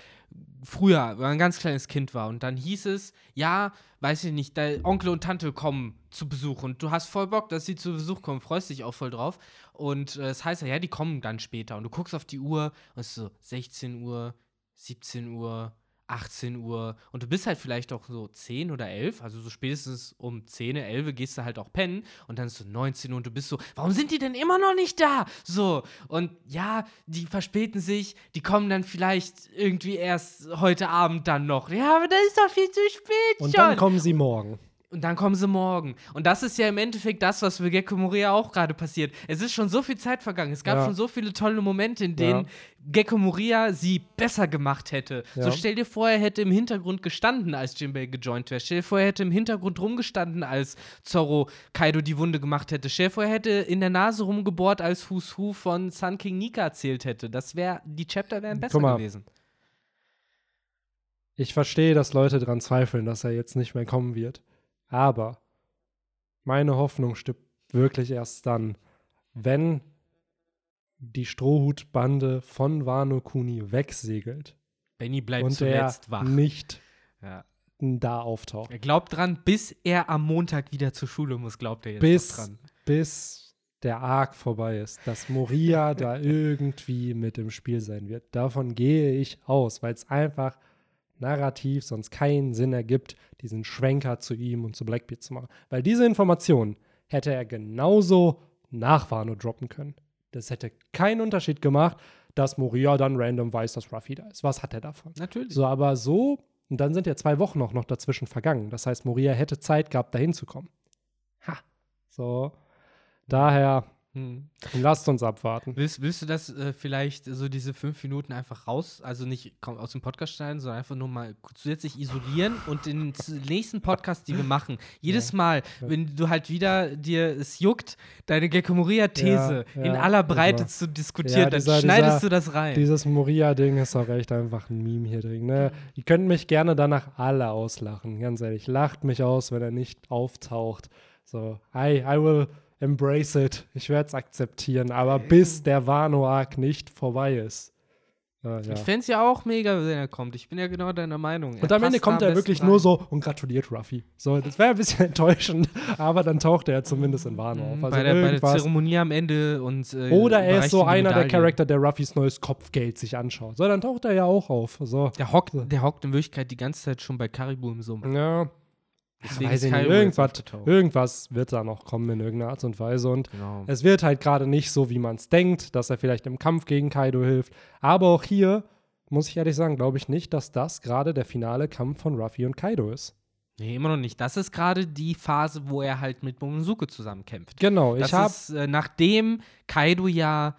früher, wenn man ein ganz kleines Kind war und dann hieß es, ja, weiß ich nicht, dein Onkel und Tante kommen zu Besuch und du hast voll Bock, dass sie zu Besuch kommen, freust dich auch voll drauf. Und äh, es heißt ja, ja, die kommen dann später und du guckst auf die Uhr und es ist so 16 Uhr, 17 Uhr, 18 Uhr und du bist halt vielleicht auch so 10 oder 11, also so spätestens um 10, 11 gehst du halt auch pennen und dann ist so 19 Uhr und du bist so, warum sind die denn immer noch nicht da? So, und ja, die verspäten sich, die kommen dann vielleicht irgendwie erst heute Abend dann noch. Ja, aber das ist doch viel zu spät Und schon. dann kommen sie morgen. Und dann kommen sie morgen. Und das ist ja im Endeffekt das, was für Gecko Moria auch gerade passiert. Es ist schon so viel Zeit vergangen. Es gab Ja. schon so viele tolle Momente, in denen Ja. Gecko Moria sie besser gemacht hätte. Ja. So stell dir vor, er hätte im Hintergrund gestanden, als Jinbei gejoint wäre. Stell dir vor, er hätte im Hintergrund rumgestanden, als Zorro Kaido die Wunde gemacht hätte. Stell dir vor, er hätte in der Nase rumgebohrt, als Who's Who von Sun King Nika erzählt hätte. Das wäre, die Chapter wären besser gewesen. Ich verstehe, dass Leute daran zweifeln, dass er jetzt nicht mehr kommen wird. Aber meine Hoffnung stirbt wirklich erst dann, wenn die Strohhutbande von Wano Kuni wegsegelt Benny bleibt und er zuletzt wach. nicht Ja. da auftaucht. Er glaubt dran, bis er am Montag wieder zur Schule muss, glaubt er jetzt Bis, dran. bis der Arc vorbei ist, dass Moria da irgendwie mit im Spiel sein wird. Davon gehe ich aus, weil es einfach narrativ sonst keinen Sinn ergibt, diesen Schwenker zu ihm und zu Blackbeard zu machen. Weil diese Informationen hätte er genauso nach Wano droppen können. Das hätte keinen Unterschied gemacht, dass Moria dann random weiß, dass Ruffy da ist. Was hat er davon? Natürlich. So, aber so, und dann sind ja zwei Wochen auch noch dazwischen vergangen. Das heißt, Moria hätte Zeit gehabt, dahin zu kommen. Ha. So. Daher, Hm. lasst uns abwarten. Willst, willst du das äh, vielleicht so diese fünf Minuten einfach raus, also nicht aus dem Podcast schneiden, sondern einfach nur mal zusätzlich isolieren und in den nächsten Podcast, die wir machen, jedes Mal, wenn du halt wieder dir es juckt, deine Gecko Moria-These Ja, in ja, aller Breite also. zu diskutieren, Ja, dann dieser- schneidest dieser- du das rein. Dieses Moria-Ding ist auch echt einfach ein Meme hier drin. Ne? Ihr könnt mich gerne danach alle auslachen, ganz ehrlich. Lacht mich aus, wenn er nicht auftaucht. So, I, I will embrace it. Ich werde es akzeptieren. Aber bis der Wano-Arc nicht vorbei ist. Äh, ja. Ich fände es ja auch mega, wenn er kommt. Ich bin ja genau deiner Meinung. Und am Ende kommt er wirklich nur so und gratuliert Ruffy. So, das wäre ein bisschen enttäuschend, aber dann taucht er ja zumindest in Wano auf. Also Mhm, bei, der, bei der Zeremonie am Ende und äh, Oder er ist so einer der. Charakter, der Ruffys neues Kopfgeld sich anschaut. So, dann taucht er ja auch auf. So. Der hockt, der hockt in Wirklichkeit die ganze Zeit schon bei Karibu im Sumpf. Ja. Deswegen weiß ich nicht. Irgendwas, irgendwas wird da noch kommen in irgendeiner Art und Weise. Und Genau. es wird halt gerade nicht so, wie man es denkt, dass er vielleicht im Kampf gegen Kaido hilft. Aber auch hier, muss ich ehrlich sagen, glaube ich nicht, dass das gerade der finale Kampf von Ruffy und Kaido ist. Nee, immer noch nicht. Das ist gerade die Phase, wo er halt mit Momonosuke zusammenkämpft. Genau, Das ich habe äh, nachdem Kaido ja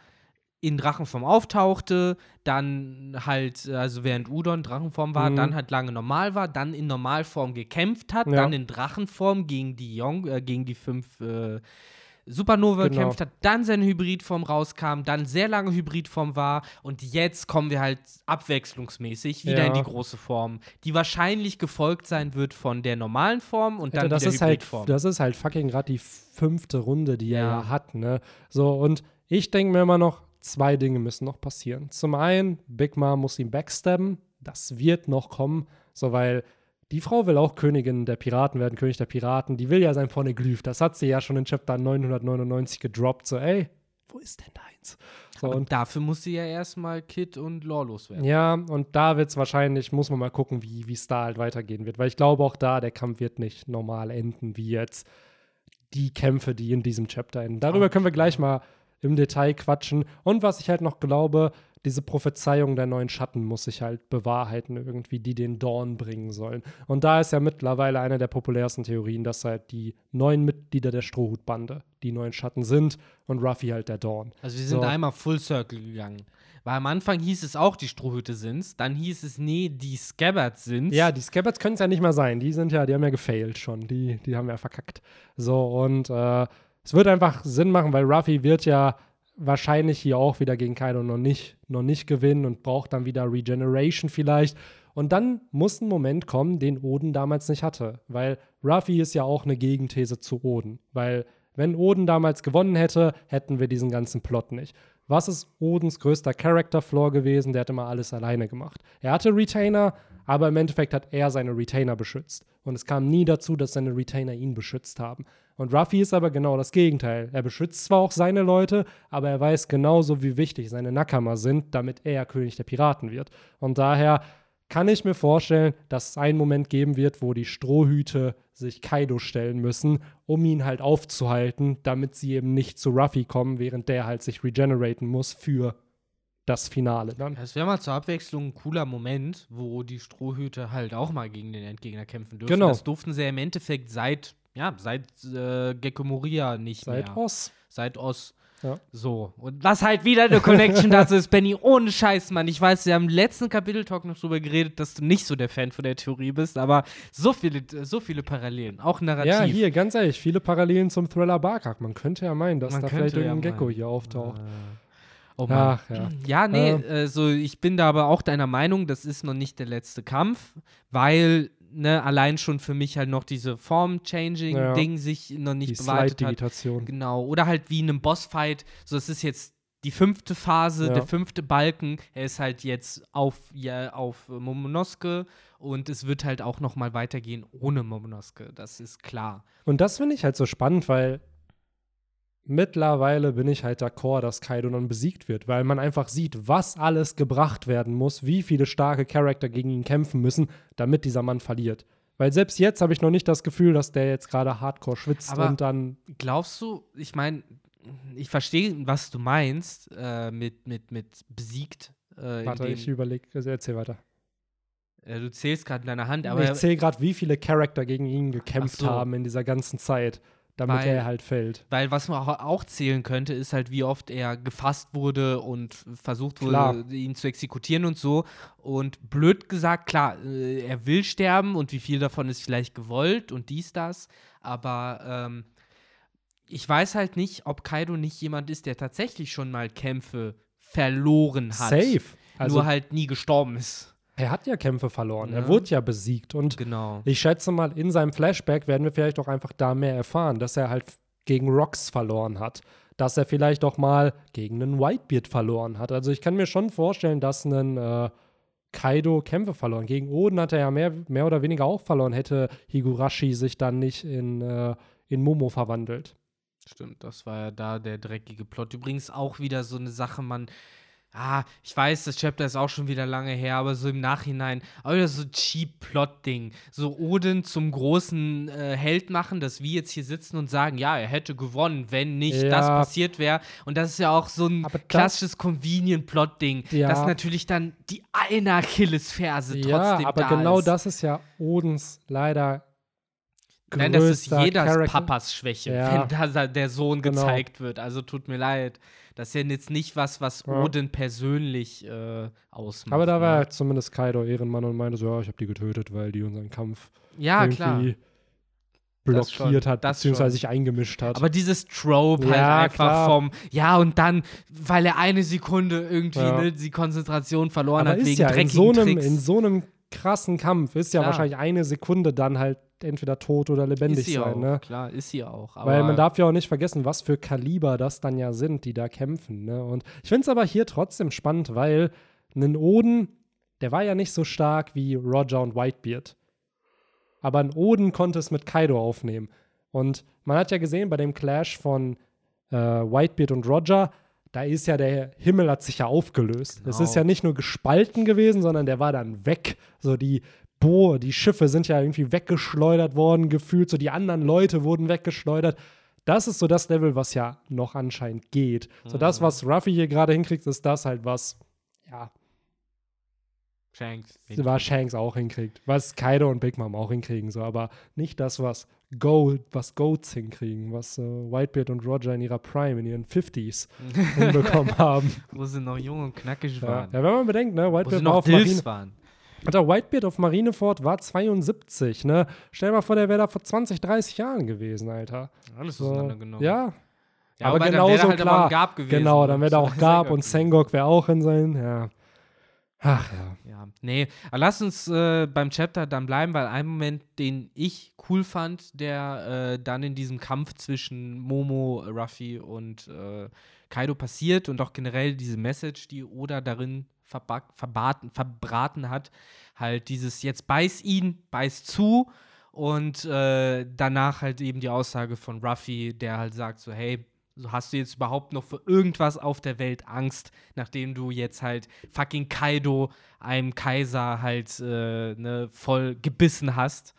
in Drachenform auftauchte, dann halt, also während Udon Drachenform war, Mhm. dann halt lange normal war, dann in Normalform gekämpft hat, Ja. dann in Drachenform gegen die Yong, äh, gegen die fünf äh, Supernova Genau. gekämpft hat, dann seine Hybridform rauskam, dann sehr lange Hybridform war und jetzt kommen wir halt abwechslungsmäßig wieder Ja. in die große Form, die wahrscheinlich gefolgt sein wird von der normalen Form und dann Alter, das wieder ist halt, Hybridform. das ist halt fucking gerade die fünfte Runde, die er Ja. ja hat, ne? So, und ich denke mir immer noch, zwei Dinge müssen noch passieren. Zum einen, Big Mom muss ihn backstabben. Das wird noch kommen, so weil die Frau will auch Königin der Piraten werden, König der Piraten. Die will ja sein Poneglyph. Das hat sie ja schon in Chapter 999 gedroppt. So, ey, wo ist denn deins? So, Aber und dafür muss sie ja erstmal Kid und Law loswerden. ja, und da wird es wahrscheinlich, muss man mal gucken, wie es da halt weitergehen wird. Weil ich glaube auch da, der Kampf wird nicht normal enden, wie jetzt die Kämpfe, die in diesem Chapter enden. Darüber können wir gleich mal im Detail quatschen. Und was ich halt noch glaube, diese Prophezeiung der neuen Schatten muss sich halt bewahrheiten, irgendwie, die den Dawn bringen sollen. Und da ist ja mittlerweile eine der populärsten Theorien, dass halt die neuen Mitglieder der Strohhutbande die neuen Schatten sind und Ruffy halt der Dawn. Also wir sind So. einmal Full Circle gegangen. Weil am Anfang hieß es auch, die Strohhüte sind's. Dann hieß es, nee, die Scabbards sind's. Ja, die Scabbards können es ja nicht mehr sein. Die sind ja, die haben ja gefailt schon. Die, die haben ja verkackt. So, und äh, es wird einfach Sinn machen, weil Ruffy wird ja wahrscheinlich hier auch wieder gegen Kaido noch nicht, noch nicht gewinnen und braucht dann wieder Regeneration vielleicht. Und dann muss ein Moment kommen, den Oden damals nicht hatte. Weil Ruffy ist ja auch eine Gegenthese zu Oden. Weil wenn Oden damals gewonnen hätte, hätten wir diesen ganzen Plot nicht. Was ist Odens größter Character-Flaw gewesen? Der hat immer alles alleine gemacht. Er hatte Retainer, aber im Endeffekt hat er seine Retainer beschützt. Und es kam nie dazu, dass seine Retainer ihn beschützt haben. Und Ruffy ist aber genau das Gegenteil. Er beschützt zwar auch seine Leute, aber er weiß genauso, wie wichtig seine Nakama sind, damit er König der Piraten wird. Und daher kann ich mir vorstellen, dass es einen Moment geben wird, wo die Strohhüte sich Kaido stellen müssen, um ihn halt aufzuhalten, damit sie eben nicht zu Ruffy kommen, während der halt sich regeneraten muss für das Finale dann. Das wäre mal zur Abwechslung ein cooler Moment, wo die Strohhüte halt auch mal gegen den Endgegner kämpfen dürfen. Genau. Das durften sie ja im Endeffekt seit, ja, seit äh, Gecko Moria nicht Seit mehr. Oz. Seit Oz. Ja. So. Und was halt wieder eine Connection dazu ist, Benny, ohne Scheiß, Mann. Ich weiß, wir haben im letzten Kapitel-Talk noch drüber geredet, dass du nicht so der Fan von der Theorie bist, aber so viele, so viele Parallelen, auch narrativ. Ja, hier, ganz ehrlich, viele Parallelen zum Thriller Barkak. Man könnte ja meinen, dass Man da vielleicht irgendein ja Gecko meinen. hier auftaucht. Oh Mann. Ach ja. Ja, nee, Ähm. äh, so ich bin da aber auch deiner Meinung, das ist noch nicht der letzte Kampf, weil ne, allein schon für mich halt noch diese Form-Changing-Ding sich noch Die nicht bewaltet hat. Slide-Digitation. Genau. Oder halt wie in einem Bossfight. So, es ist jetzt die fünfte Phase, Ja. der fünfte Balken. Er ist halt jetzt auf, ja, auf Momonosuke und es wird halt auch noch mal weitergehen ohne Momonosuke. Das ist klar. Und das finde ich halt so spannend, weil mittlerweile bin ich halt d'accord, dass Kaido dann besiegt wird, weil man einfach sieht, was alles gebracht werden muss, wie viele starke Charakter gegen ihn kämpfen müssen, damit dieser Mann verliert. Weil selbst jetzt habe ich noch nicht das Gefühl, dass der jetzt gerade hardcore schwitzt Aber und dann. Glaubst du, ich meine, ich verstehe, was du meinst äh, mit, mit, mit besiegt. Äh, Warte, ich überlege, also erzähl weiter. äh, du zählst gerade in deiner Hand, Aber ich zähle gerade, wie viele Charakter gegen ihn gekämpft so. haben in dieser ganzen Zeit, damit Weil- er halt fällt. Weil was man auch- zählen könnte, ist halt, wie oft er gefasst wurde und versucht wurde, Klar. ihn zu exekutieren und so. Und blöd gesagt, klar, äh, er will sterben und wie viel davon ist vielleicht gewollt und dies, das. Aber ähm, ich weiß halt nicht, ob Kaido nicht jemand ist, der tatsächlich schon mal Kämpfe verloren hat. Safe. Also, nur halt nie gestorben ist. Er hat ja Kämpfe verloren. Er Ja. wurde ja besiegt. Und Genau. Ich schätze mal, in seinem Flashback werden wir vielleicht auch einfach da mehr erfahren, dass er halt gegen Rocks verloren hat. Dass er vielleicht auch mal gegen einen Whitebeard verloren hat. Also ich kann mir schon vorstellen, dass ein äh, Kaido Kämpfe verloren. Gegen Oden hat er ja mehr, mehr oder weniger auch verloren, hätte Higurashi sich dann nicht in, äh, in Momo verwandelt. Stimmt, das war ja da der dreckige Plot. Übrigens auch wieder so eine Sache, man. Ah, ich weiß, das Chapter ist auch schon wieder lange her, aber so im Nachhinein, auch wieder so cheap Plot-Ding. So Odin zum großen äh, Held machen, dass wir jetzt hier sitzen und sagen, ja, er hätte gewonnen, wenn nicht Ja. das passiert wäre. Und das ist ja auch so ein Aber das- klassisches Convenient-Plot-Ding, Ja. das natürlich dann die eine Achillesferse trotzdem ja, aber da genau ist. das ist ja Odens leider Nein, das ist Charakter. Papas Schwäche, Ja. wenn da der Sohn Genau. gezeigt wird. Also tut mir leid. Das ist ja jetzt nicht was, was Ja. Odin persönlich äh, ausmacht. Aber da war ne? zumindest Kaido Ehrenmann und meinte so, ja, ich habe die getötet, weil die unseren Kampf Ja, klar. irgendwie schon, blockiert hat, das beziehungsweise schon. sich eingemischt hat. Aber dieses Trope halt Ja, einfach klar. vom, ja, und dann, weil er eine Sekunde irgendwie ne, die Konzentration verloren Aber hat ist wegen ja in dreckigen so, einem, Tricks. in so einem krassen Kampf ist ja Klar. wahrscheinlich eine Sekunde dann halt entweder tot oder lebendig sein, auch, ne? klar, ist sie auch. Weil man darf ja auch nicht vergessen, was für Kaliber das dann ja sind, die da kämpfen, ne? Und ich finde es aber hier trotzdem spannend, weil ein Oden, der war ja nicht so stark wie Roger und Whitebeard. Aber ein Oden konnte es mit Kaido aufnehmen. Und man hat ja gesehen bei dem Clash von äh, Whitebeard und Roger, da ist ja der Himmel hat sich ja aufgelöst. Es Genau. ist ja nicht nur gespalten gewesen, sondern der war dann weg. So die Bo, die Schiffe sind ja irgendwie weggeschleudert worden, gefühlt. So die anderen Leute wurden weggeschleudert. Das ist so das Level, was ja noch anscheinend geht. So das, was Ruffy hier gerade hinkriegt, ist das halt, was ja, Shanks. was Shanks auch hinkriegt. Was Kaido und Big Mom auch hinkriegen, so, aber nicht das, was Gold, was Goats hinkriegen, was äh, Whitebeard und Roger in ihrer Prime, in ihren 50s hinbekommen haben. Wo sie noch jung und knackig waren. ja, wenn man bedenkt, ne, Wo sie Whitebeard war noch auf Marine, waren. Alter, Whitebeard auf Marineford war 72, ne? Stell dir mal vor, der wäre da vor 20, 30 Jahren gewesen, Alter. Alles So, auseinandergenommen. ja, Ja, aber genauso wäre halt aber klar. ein Gab gewesen. genau, dann wäre da auch Gab und Sengok wäre auch in sein, ja. Ach ja. Ja, nee, aber lass uns äh, beim Chapter dann bleiben, weil ein Moment, den ich cool fand, der äh, dann in diesem Kampf zwischen Momo, Ruffy und äh, Kaido passiert und auch generell diese Message, die Oda darin verback, verbaten, verbraten hat, halt dieses jetzt beiß ihn, beiß zu und äh, danach halt eben die Aussage von Ruffy, der halt sagt so, hey, So hast du jetzt überhaupt noch für irgendwas auf der Welt Angst, nachdem du jetzt halt fucking Kaido, einem Kaiser halt äh, ne, voll gebissen hast.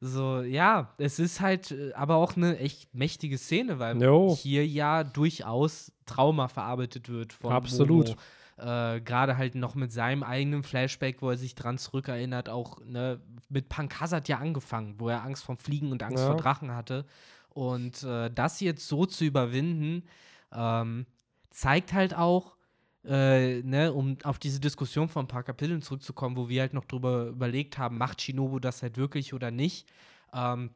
So, ja, es ist halt äh, aber auch eine echt mächtige Szene, weil Jo. hier ja durchaus Trauma verarbeitet wird von Absolut. Momo. Äh, Gerade halt noch mit seinem eigenen Flashback, wo er sich dran zurückerinnert, auch ne, mit Punk Hazard ja angefangen, wo er Angst vom Fliegen und Angst Ja. vor Drachen hatte. Und äh, das jetzt so zu überwinden, ähm, zeigt halt auch, äh, ne, um auf diese Diskussion von ein paar Kapiteln zurückzukommen, wo wir halt noch drüber überlegt haben, macht Shinobu das halt wirklich oder nicht. Ähm,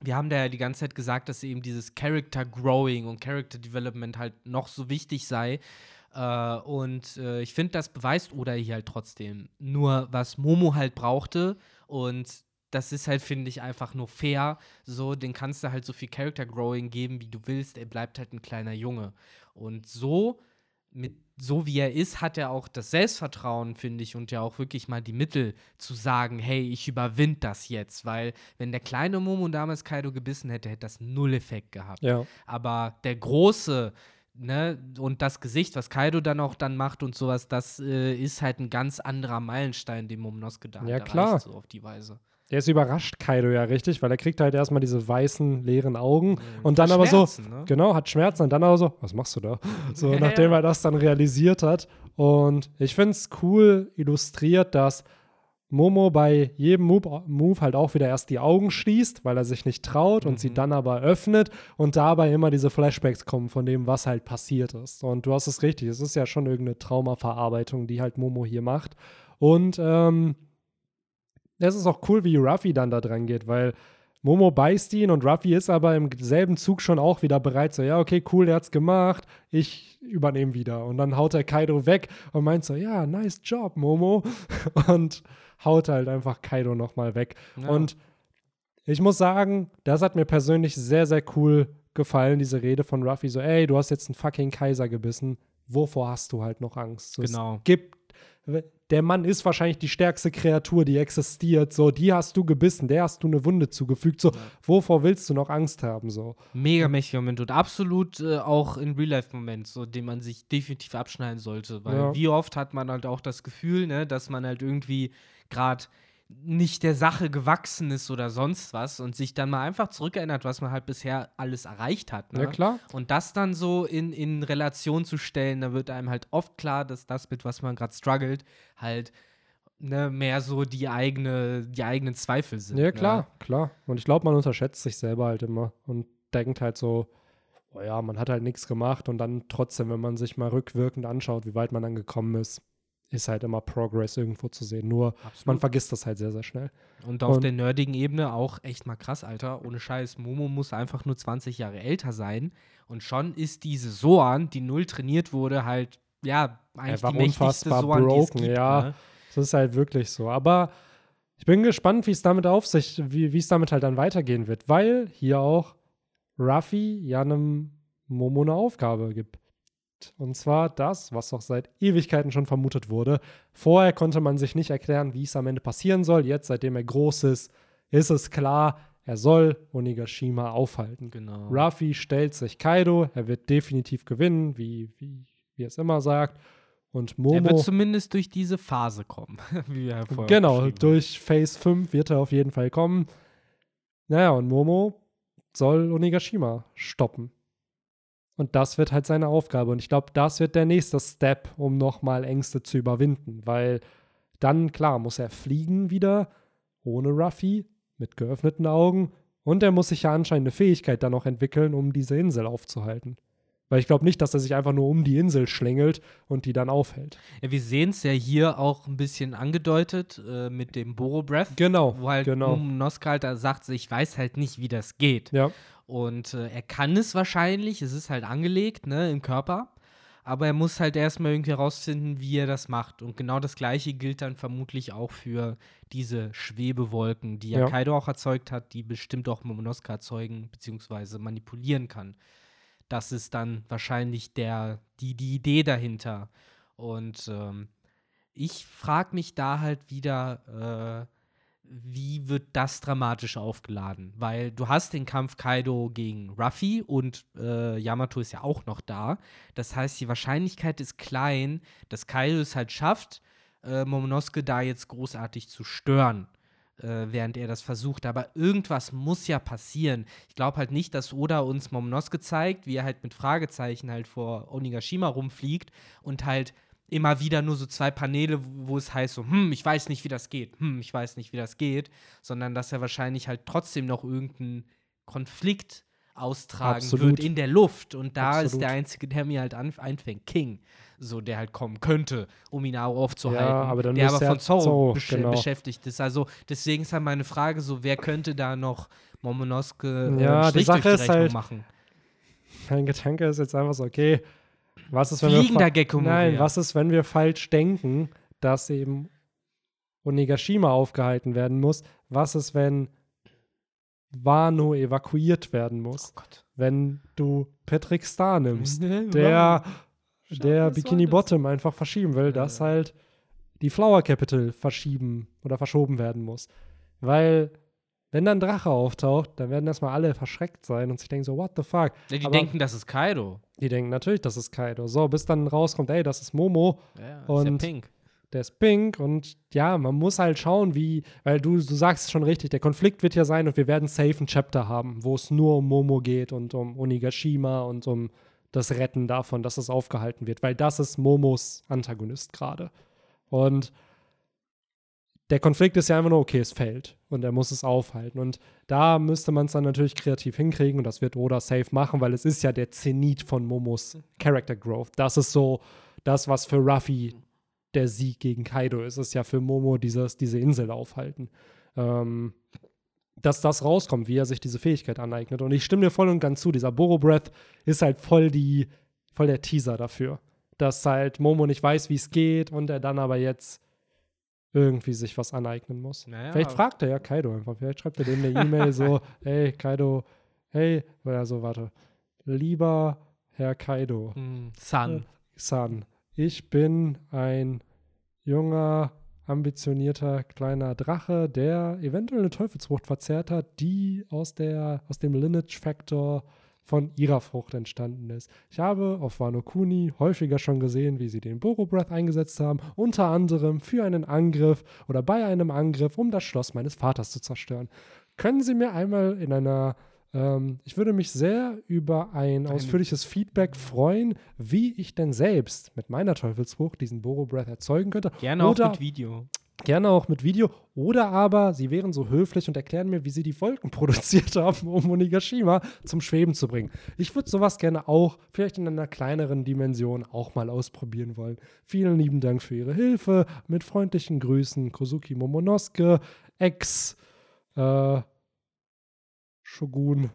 wir haben da ja die ganze Zeit gesagt, dass eben dieses Character Growing und Character Development halt noch so wichtig sei. Äh, und äh, ich finde, das beweist Oda hier halt trotzdem. Nur was Momo halt brauchte und das ist halt, finde ich, einfach nur fair. So, den kannst du halt so viel Character Growing geben, wie du willst. Er bleibt halt ein kleiner Junge. Und so, mit, so wie er ist, hat er auch das Selbstvertrauen, finde ich, und ja auch wirklich mal die Mittel zu sagen, hey, ich überwind das jetzt. Weil, wenn der kleine Momo damals Kaido gebissen hätte, hätte das null Effekt gehabt. Ja. Aber der große, ne, und das Gesicht, was Kaido dann auch dann macht und sowas, das äh, ist halt ein ganz anderer Meilenstein, den Momonosuke da Ja, klar. erreicht, so auf die Weise. Der ist überrascht, Kaido ja richtig, weil er kriegt halt erstmal diese weißen, leeren Augen Mhm. und dann Hat aber so, ne? genau, hat Schmerzen und dann aber so, was machst du da? So, Ja, nachdem ja. er das dann realisiert hat. Und ich finde es cool illustriert, dass Momo bei jedem Move, halt auch wieder erst die Augen schließt, weil er sich nicht traut und sie Mhm. dann aber öffnet und dabei immer diese Flashbacks kommen von dem, was halt passiert ist. Und du hast es richtig, es ist ja schon irgendeine Traumaverarbeitung, die halt Momo hier macht. Und ähm, es ist auch cool, wie Ruffy dann da dran geht, weil Momo beißt ihn und Ruffy ist aber im selben Zug schon auch wieder bereit, so, ja, okay, cool, der hat's gemacht, ich übernehme wieder. Und dann haut er Kaido weg und meint so, ja, nice job, Momo. Und haut halt einfach Kaido nochmal weg. Ja. Und ich muss sagen, das hat mir persönlich sehr, sehr cool gefallen, diese Rede von Ruffy, so, ey, du hast jetzt einen fucking Kaiser gebissen, wovor hast du halt noch Angst? So, Genau. Es gibt, der Mann ist wahrscheinlich die stärkste Kreatur, die existiert, so, die hast du gebissen, der hast du eine Wunde zugefügt, so, wovor willst du noch Angst haben, so? Mega mächtiger Moment und absolut äh, auch ein Real-Life-Moment, so den man sich definitiv abschneiden sollte. Weil Ja. wie oft hat man halt auch das Gefühl, ne, dass man halt irgendwie gerade nicht der Sache gewachsen ist oder sonst was und sich dann mal einfach zurückerinnert, was man halt bisher alles erreicht hat. Ne? Ja, klar. Und das dann so in, in Relation zu stellen, da wird einem halt oft klar, dass das, mit was man gerade struggelt, halt ne, mehr so die, eigene, die eigenen Zweifel sind. Ja, ne? klar, klar. Und ich glaube, man unterschätzt sich selber halt immer und denkt halt so, oh ja, man hat halt nichts gemacht und dann trotzdem, wenn man sich mal rückwirkend anschaut, wie weit man dann gekommen ist, ist halt immer Progress irgendwo zu sehen. Nur Absolut. man vergisst das halt sehr, sehr schnell. Und auf Und- der nerdigen Ebene auch echt mal krass, Alter. Ohne Scheiß. Momo muss einfach nur 20 Jahre älter sein. Und schon ist diese Soan, die null trainiert wurde, halt, ja, eigentlich Einfach die mächtigste Soan, die es broken, gibt. ja. Ne? Das ist halt wirklich so. Aber ich bin gespannt, wie es damit auf sich, wie wie es damit halt dann weitergehen wird, weil hier auch Ruffy ja einem Momo eine Aufgabe gibt. Und zwar das, was doch seit Ewigkeiten schon vermutet wurde. Vorher konnte man sich nicht erklären, wie es am Ende passieren soll. Jetzt, seitdem er groß ist, ist es klar, er soll Onigashima aufhalten. Genau. Ruffy stellt sich Kaido, er wird definitiv gewinnen, wie, wie, wie er es immer sagt. Und Momo. Er wird zumindest durch diese Phase kommen, wie ja vorher Genau, durch Phase 5 wird er auf jeden Fall kommen. Naja, und Momo soll Onigashima stoppen. Und das wird halt seine Aufgabe. Und ich glaube, das wird der nächste Step, um nochmal Ängste zu überwinden. Weil dann, klar, muss er fliegen wieder, ohne Ruffy, mit geöffneten Augen. Und er muss sich ja anscheinend eine Fähigkeit dann noch entwickeln, um diese Insel aufzuhalten. Weil ich glaube nicht, dass er sich einfach nur um die Insel schlängelt und die dann aufhält. Ja, wir sehen es ja hier auch ein bisschen angedeutet äh, mit dem Boro Breath. Genau, Wo halt genau. Momonosuke halt da sagt, ich weiß halt nicht, wie das geht. Ja, Und äh, er kann es wahrscheinlich, es ist halt angelegt, ne, im Körper. Aber er muss halt erstmal irgendwie herausfinden, wie er das macht. Und genau das Gleiche gilt dann vermutlich auch für diese Schwebewolken, die ja, Ja. Kaido auch erzeugt hat, die bestimmt auch Momonosuke erzeugen bzw. manipulieren kann. Das ist dann wahrscheinlich der, die, die Idee dahinter. Und ähm, ich frage mich da halt wieder, wie wird das dramatisch aufgeladen? Weil du hast den Kampf Kaido gegen Ruffy und äh, Yamato ist ja auch noch da. Das heißt, die Wahrscheinlichkeit ist klein, dass Kaido es halt schafft, äh, Momonosuke da jetzt großartig zu stören, äh, während er das versucht. Aber irgendwas muss ja passieren. Ich glaube halt nicht, dass Oda uns Momonosuke zeigt, wie er halt mit Fragezeichen halt vor Onigashima rumfliegt und halt immer wieder nur so zwei Paneele, wo es heißt so, hm, ich weiß nicht, wie das geht, hm, ich weiß nicht, wie das geht, sondern dass er wahrscheinlich halt trotzdem noch irgendeinen Konflikt austragen Absolut. wird in der Luft. Und da Absolut. ist der Einzige, der mir halt einfängt, King. So, der halt kommen könnte, um ihn auch aufzuhalten. Ja, aber dann der aber er von Zorro Zorro, besch genau. beschäftigt ist. Also deswegen ist halt meine Frage so, wer könnte da noch Momonosuke äh, Ja, die Strich durch Sache ist Rechnung halt, machen? Mein Gedanke ist jetzt einfach so, okay, was ist, wenn Fliegender wir Gecko Nein, was ist, wenn wir falsch denken, dass eben Onigashima aufgehalten werden muss? Was ist, wenn Wano evakuiert werden muss? Oh Gott. Wenn du Patrick Star nimmst, der, der Bikini? Bottom einfach verschieben will, dass Ja. halt die Flower Capital verschieben oder verschoben werden muss. Weil, wenn dann Drache auftaucht, dann werden erstmal alle verschreckt sein und sich denken so, what the fuck? Ja, die Aber- denken, das ist Kaido. Die denken natürlich, das ist Kaido. So, bis dann rauskommt, ey, das ist Momo, Ja, ist ja Und- pink. der ist pink und ja, man muss halt schauen, wie, weil du, du sagst es schon richtig, der Konflikt wird ja sein und wir werden safe ein Chapter haben, wo es nur um Momo geht und um Onigashima und um das Retten davon, dass es aufgehalten wird, weil das ist Momos Antagonist gerade. Und der Konflikt ist ja einfach nur, okay, es fällt und er muss es aufhalten. Und da müsste man es dann natürlich kreativ hinkriegen und das wird Oda safe machen, weil es ist ja der Zenit von Momos Character Growth. Das ist so das, was für Ruffy der Sieg gegen Kaido ist. Es ist ja für Momo dieses, diese Insel aufhalten. Ähm, dass das rauskommt, wie er sich diese Fähigkeit aneignet. Und ich stimme dir voll und ganz zu, dieser Boro Breath ist halt voll die, voll der Teaser dafür. Dass halt Momo nicht weiß, wie es geht und er dann aber jetzt irgendwie sich was aneignen muss. Naja. Vielleicht fragt er ja Kaido einfach. Vielleicht schreibt er dem eine E-Mail so, hey Kaido, hey, oder so, warte. Lieber Herr Kaido, Hm, Sun. San, ich bin ein junger, ambitionierter kleiner Drache, der eventuell eine Teufelsfrucht verzehrt hat, die aus, der, aus dem Lineage Factor von ihrer Frucht entstanden ist. Ich habe auf Wano Kuni häufiger schon gesehen, wie sie den Boro Breath eingesetzt haben, unter anderem für einen Angriff oder bei einem Angriff, um das Schloss meines Vaters zu zerstören. Können Sie mir einmal in einer ähm, ich würde mich sehr über ein ausführliches Feedback freuen, wie ich denn selbst mit meiner Teufelsfrucht diesen Boro Breath erzeugen könnte. Gerne auch Oder mit Video. Gerne auch mit Video. Oder aber sie wären so höflich und erklären mir, wie sie die Wolken produziert haben, um Onigashima zum Schweben zu bringen. Ich würde sowas gerne auch, vielleicht in einer kleineren Dimension, auch mal ausprobieren wollen. Vielen lieben Dank für Ihre Hilfe. Mit freundlichen Grüßen, Kozuki Momonosuke, Ex äh, Shogun.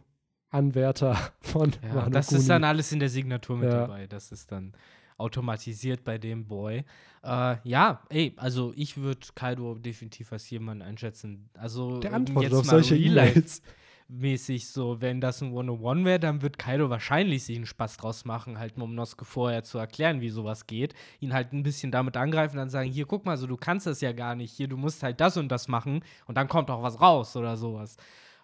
Anwärter von Ja, das ist dann alles in der Signatur mit Ja. dabei. Das ist dann automatisiert bei dem Boy. Äh, ja, ey, also ich würde Kaido definitiv als jemanden einschätzen. Also Der antwortet jetzt auf mal solche E-Mails. mäßig so, wenn das ein 101 wäre, dann wird Kaido wahrscheinlich sich einen Spaß draus machen, halt Momonosuke vorher zu erklären, wie sowas geht, ihn halt ein bisschen damit angreifen, dann sagen, hier, guck mal, so, du kannst das ja gar nicht, hier, du musst halt das und das machen und dann kommt auch was raus oder sowas.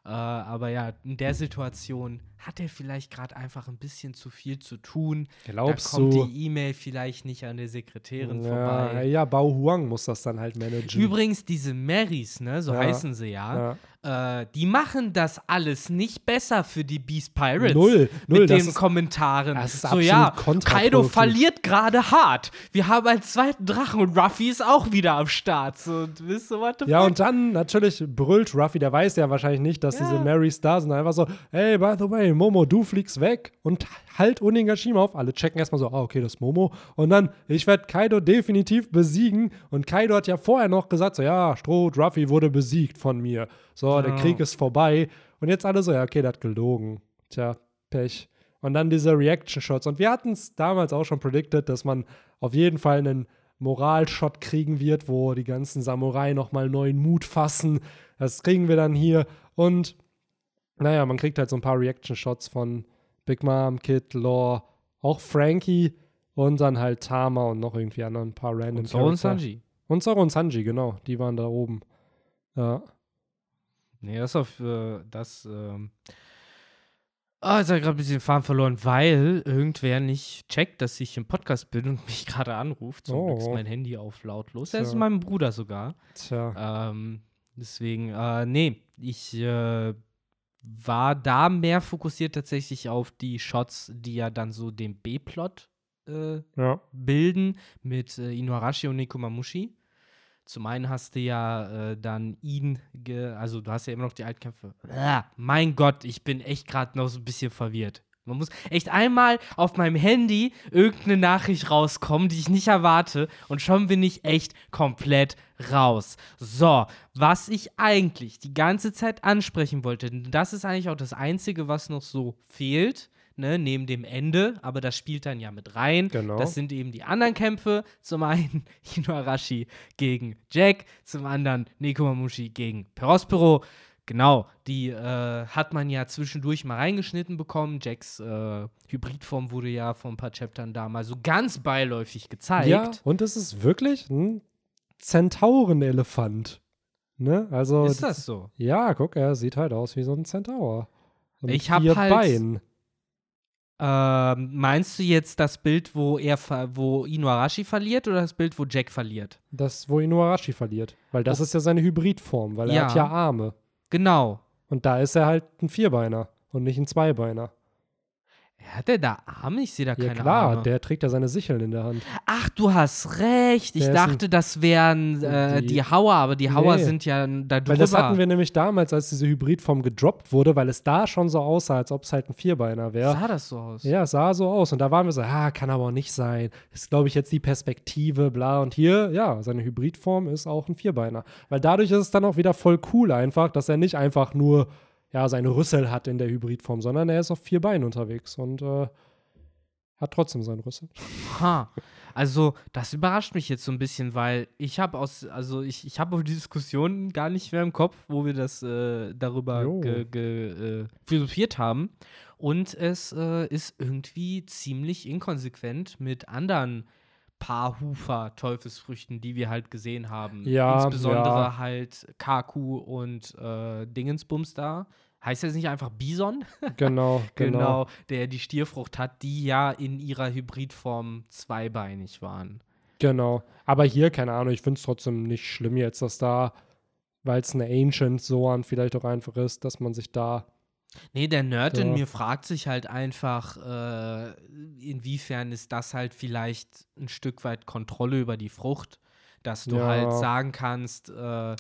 Äh, aber ja, in der Situation hat er vielleicht gerade einfach ein bisschen zu viel zu tun. Glaubst da kommt du? die E-Mail vielleicht nicht an der Sekretärin Ja, vorbei. ja, Bao Huang muss das dann halt managen. Übrigens, diese Marys, ne, so Ja. heißen sie ja, ja. äh, die machen das alles nicht besser für die Beast Pirates. Null, null, Mit den ist- Kommentaren. das ist so, absolut ja. Kaido verliert gerade hart. Wir haben einen zweiten Drachen und Ruffy ist auch wieder am Start. So, und wisst ihr, what the Ja, fuck? und dann natürlich brüllt Ruffy, der weiß ja wahrscheinlich nicht, dass diese Marys da sind. Einfach so, hey, by the way, Momo, du fliegst weg und halt Onigashima auf. Alle checken erstmal so, ah, okay, das ist Momo. Und dann, ich werde Kaido definitiv besiegen. Und Kaido hat ja vorher noch gesagt, so, ja, Stroh, Ruffy wurde besiegt von mir. So, der Ja. Krieg ist vorbei. Und jetzt alle so, ja, okay, der hat gelogen. Tja, Pech. Und dann diese Reaction-Shots. Und wir hatten es damals auch schon predicted, dass man auf jeden Fall einen Moralshot kriegen wird, wo die ganzen Samurai nochmal neuen Mut fassen. Das kriegen wir dann hier. Und naja, man kriegt halt so ein paar Reaction-Shots von Big Mom, Kid, Law, auch Frankie und dann halt Tama und noch irgendwie anderen ein paar random Und Zoro und. Sanji. Und Zoro und Sanji, genau. Die waren da oben. Ja. Nee, das auf äh, das. Ähm Ah, jetzt habe ich gerade ein bisschen den Faden verloren, weil irgendwer nicht checkt, dass ich im Podcast bin und mich gerade anruft. Zum Glück ist Oh. mein Handy auf lautlos. Das ist mein Bruder sogar. Tja. Ähm, deswegen, äh, nee, ich äh, war da mehr fokussiert tatsächlich auf die Shots, die ja dann so den B-Plot äh, Ja. bilden mit äh, Inuarashi und Nekomamushi. Zum einen hast du ja äh, dann ihn, ge also du hast ja immer noch die Altkämpfe. Ah, mein Gott, ich bin echt gerade noch so ein bisschen verwirrt. Man muss echt einmal auf meinem Handy irgendeine Nachricht rauskommen, die ich nicht erwarte, und schon bin ich echt komplett raus. So, was ich eigentlich die ganze Zeit ansprechen wollte, das ist eigentlich auch das Einzige, was noch so fehlt, ne, neben dem Ende, aber das spielt dann ja mit rein. Genau. Das sind eben die anderen Kämpfe. Zum einen Inuarashi gegen Jack, zum anderen Nekomamushi gegen Perospero. Genau, die äh, hat man ja zwischendurch mal reingeschnitten bekommen. Jacks äh, Hybridform wurde ja vor ein paar Chaptern da mal so ganz beiläufig gezeigt. Ja, und es ist wirklich ein Zentaurenelefant. Ne? Also, Ist das so? Ja, guck, er sieht halt aus wie so ein Zentaur. Und Ich hab vier halt- Beinen. Ähm, meinst du jetzt das Bild, wo er wo Inuarashi verliert oder das Bild, wo Jack verliert? Das, wo Inuarashi verliert. Weil das ist ja seine Hybridform, weil er Ja. hat ja Arme. Genau. Und da ist er halt ein Vierbeiner und nicht ein Zweibeiner. Hat er da Arme? Ich sehe da Ja keine klar, Arme. der trägt ja seine Sicheln in der Hand. Ach, du hast recht. Ich Der ist ein- dachte, das wären äh, Die- die, Hauer, aber die Hauer Nee. sind ja da drüber. Weil das hatten wir nämlich damals, als diese Hybridform gedroppt wurde, weil es da schon so aussah, als ob es halt ein Vierbeiner wäre. Sah das so aus? Ja, es sah so aus. Und da waren wir so, ah, kann aber auch nicht sein. Ist, glaube ich, jetzt die Perspektive, bla. Und hier, ja, seine Hybridform ist auch ein Vierbeiner. Weil dadurch ist es dann auch wieder voll cool einfach, dass er nicht einfach nur, ja, seine Rüssel hat in der Hybridform, sondern er ist auf vier Beinen unterwegs und äh, hat trotzdem seinen Rüssel. Ha. Also, das überrascht mich jetzt so ein bisschen, weil ich habe aus, also ich, ich habe die Diskussion gar nicht mehr im Kopf, wo wir das äh, darüber ge, ge, äh, philosophiert haben. Und es äh, ist irgendwie ziemlich inkonsequent mit anderen Paarhufer Teufelsfrüchten, die wir halt gesehen haben. Ja, Insbesondere ja. halt Kaku und äh, Dingensbums da. Heißt das nicht einfach Bison? Genau, genau. Genau, der die Stierfrucht hat, die ja in ihrer Hybridform zweibeinig waren. Genau. Aber hier, keine Ahnung, ich finde es trotzdem nicht schlimm jetzt, dass da, weil es eine Ancient Soan vielleicht auch einfach ist, dass man sich da. Nee, der Nerd in Ja. mir fragt sich halt einfach, äh, inwiefern ist das halt vielleicht ein Stück weit Kontrolle über die Frucht, dass du Ja. halt sagen kannst, äh,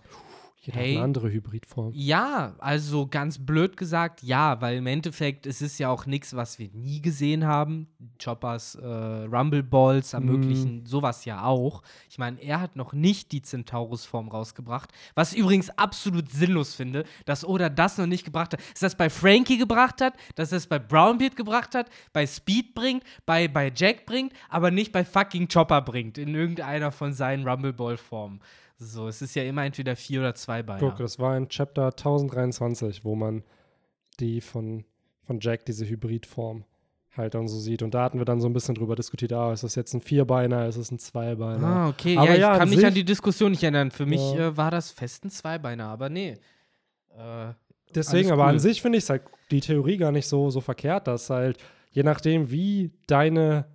Jeder hat Hey. eine andere Hybridform. ja, also ganz blöd gesagt, ja, weil im Endeffekt es ist ja auch nichts, was wir nie gesehen haben. Choppers äh, Rumble Balls ermöglichen sowas ja auch. Ich meine, er hat noch nicht die Centaurus-Form rausgebracht, was ich übrigens absolut sinnlos finde, dass Oda das noch nicht gebracht hat. Dass das bei Frankie gebracht hat, dass das bei Brownbeard gebracht hat, bei Speed bringt, bei, bei Jack bringt, aber nicht bei fucking Chopper bringt, in irgendeiner von seinen Rumble Ball-Formen. So, es ist ja immer entweder vier oder zwei Beine. Guck, das war in Chapter 1023, wo man die von, von Jack, diese Hybridform, halt dann so sieht. Und da hatten wir dann so ein bisschen drüber diskutiert, ah, ist das jetzt ein Vierbeiner, ist es ein Zweibeiner? Ah, okay. Aber ja, ich ja, kann an mich an die Diskussion nicht erinnern. Für mich Ja. äh, war das fest ein Zweibeiner, aber nee. Äh, Deswegen, alles aber cool. an sich finde ich es halt die Theorie gar nicht so, so verkehrt, dass halt, je nachdem, wie deine,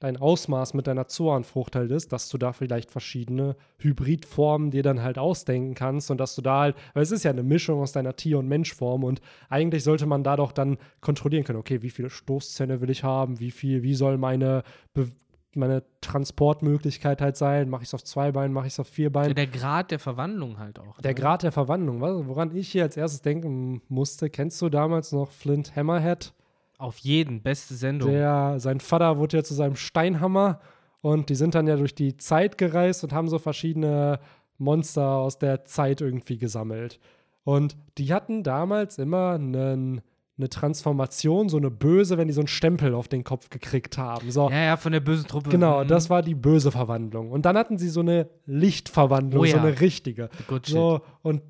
dein Ausmaß mit deiner Zoanfrucht halt ist, dass du da vielleicht verschiedene Hybridformen dir dann halt ausdenken kannst und dass du da halt, weil es ist ja eine Mischung aus deiner Tier- und Menschform und eigentlich sollte man da doch dann kontrollieren können, okay, wie viele Stoßzähne will ich haben, wie viel, wie soll meine Be meine Transportmöglichkeit halt sein, mache ich es auf zwei Beinen, mache ich es auf vier Beinen. der Grad der Verwandlung halt auch. Der ne? Grad der Verwandlung, was, woran ich hier als erstes denken musste, kennst du damals noch Flint Hammerhead? Auf jeden, beste Sendung. Der, sein Vater wurde ja zu seinem Steinhammer und die sind dann ja durch die Zeit gereist und haben so verschiedene Monster aus der Zeit irgendwie gesammelt. Und die hatten damals immer einen, eine Transformation, so eine böse, wenn die so einen Stempel auf den Kopf gekriegt haben. So, ja, ja, von der bösen Truppe. genau, Mhm. das war die böse Verwandlung. Und dann hatten sie so eine Lichtverwandlung, Oh ja. so eine richtige. Good shit. So, und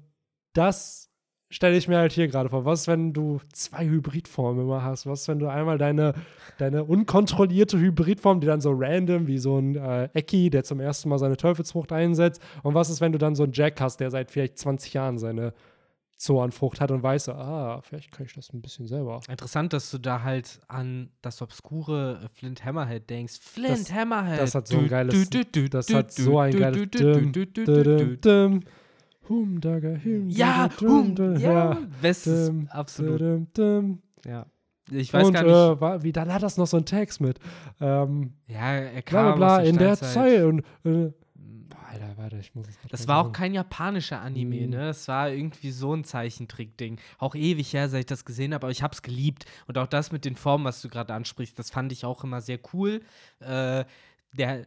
das stelle ich mir halt hier gerade vor. Was, wenn du zwei Hybridformen immer hast? Was, wenn du einmal deine, deine unkontrollierte Hybridform, die dann so random, wie so ein äh, Ecki, der zum ersten Mal seine Teufelsfrucht einsetzt? Und was ist, wenn du dann so einen Jack hast, der seit vielleicht 20 Jahren seine Zornfrucht hat und weiß, so, ah, vielleicht kann ich das ein bisschen selber. Interessant, dass du da halt an das obskure äh, Flint Hammerhead denkst. Flint Das- Hammerhead. das hat so ein geiles- Das hat so ein geiles Hum, daga, hum, Ja, daga, hum, dum, ja, ja. bestes, Dim, absolut. dim, dim. Ja. Ich weiß und gar nicht. Äh, war, wie, dann hat das noch so einen Text mit. Ähm, ja, er bla kam bla bla, aus in der. Zeit. Und, äh, boah, Alter, warte, ich muss es Das war auch sagen. kein japanischer Anime, Mhm. ne? Es war irgendwie so ein Zeichentrick-Ding. Auch ewig her, seit ich das gesehen habe, aber ich hab's geliebt. Und auch das mit den Formen, was du gerade ansprichst, das fand ich auch immer sehr cool. Äh, der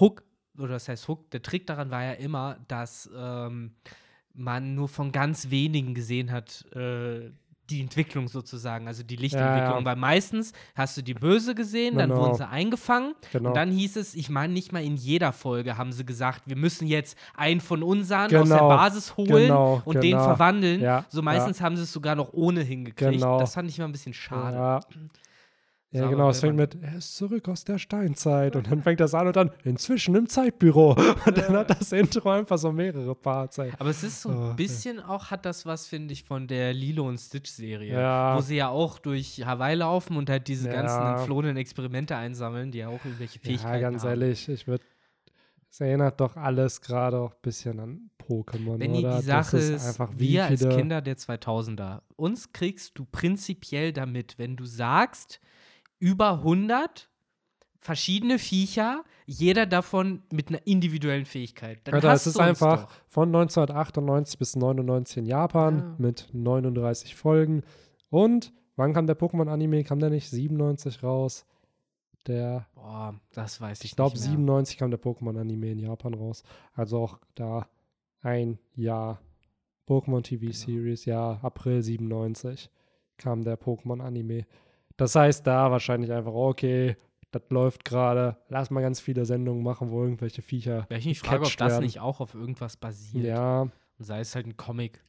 Hook, oder das heißt Hook, der Trick daran war ja immer, dass ähm, man nur von ganz wenigen gesehen hat, äh, die Entwicklung sozusagen, also die Lichtentwicklung. Ja, ja. Weil meistens hast du die Böse gesehen, dann Genau. wurden sie eingefangen Genau. und dann hieß es, ich meine, nicht mal in jeder Folge haben sie gesagt, wir müssen jetzt einen von unseren aus der Genau, Basis holen genau, und den genau. verwandeln. Ja, so meistens haben sie es sogar noch ohne hingekriegt. Genau. Das fand ich immer ein bisschen schade. Ja. Ja, aber genau, es fängt mit, er ist zurück aus der Steinzeit. Und dann fängt das an und dann, inzwischen im Zeitbüro. Und dann hat das Intro einfach so mehrere Parts. Ey. Aber es ist so ein Oh, ja. bisschen auch, hat das was, finde ich, von der Lilo und Stitch-Serie. Ja. Wo sie ja auch durch Hawaii laufen und halt diese Ja. ganzen entflohenen Experimente einsammeln, die ja auch irgendwelche Fähigkeiten Ja, ganz haben. ehrlich, ich würde. Es erinnert doch alles gerade auch ein bisschen an Pokémon, Benni, oder? die Sache das ist, einfach wie wir als. Kinder der 2000er, uns kriegst du prinzipiell damit, wenn du sagst, über 100 verschiedene Viecher, jeder davon mit einer individuellen Fähigkeit. Dann Alter, es ist einfach doch. von 1998 bis 99 in Japan Ja. mit 39 Folgen. Und wann kam der Pokémon-Anime? Kam der nicht 97 raus? Der Boah, das weiß ich, Ich glaube, nicht mehr. 97 kam der Pokémon-Anime in Japan raus. Also auch da ein Jahr. Pokémon TV Genau. Series, ja, April 97 kam der Pokémon-Anime. Das heißt, da wahrscheinlich einfach, okay, das läuft gerade, lass mal ganz viele Sendungen machen, wo irgendwelche Viecher. Weil ich mich frage, ob das werden. nicht auch auf irgendwas basiert. Ja, Und sei es halt ein Comic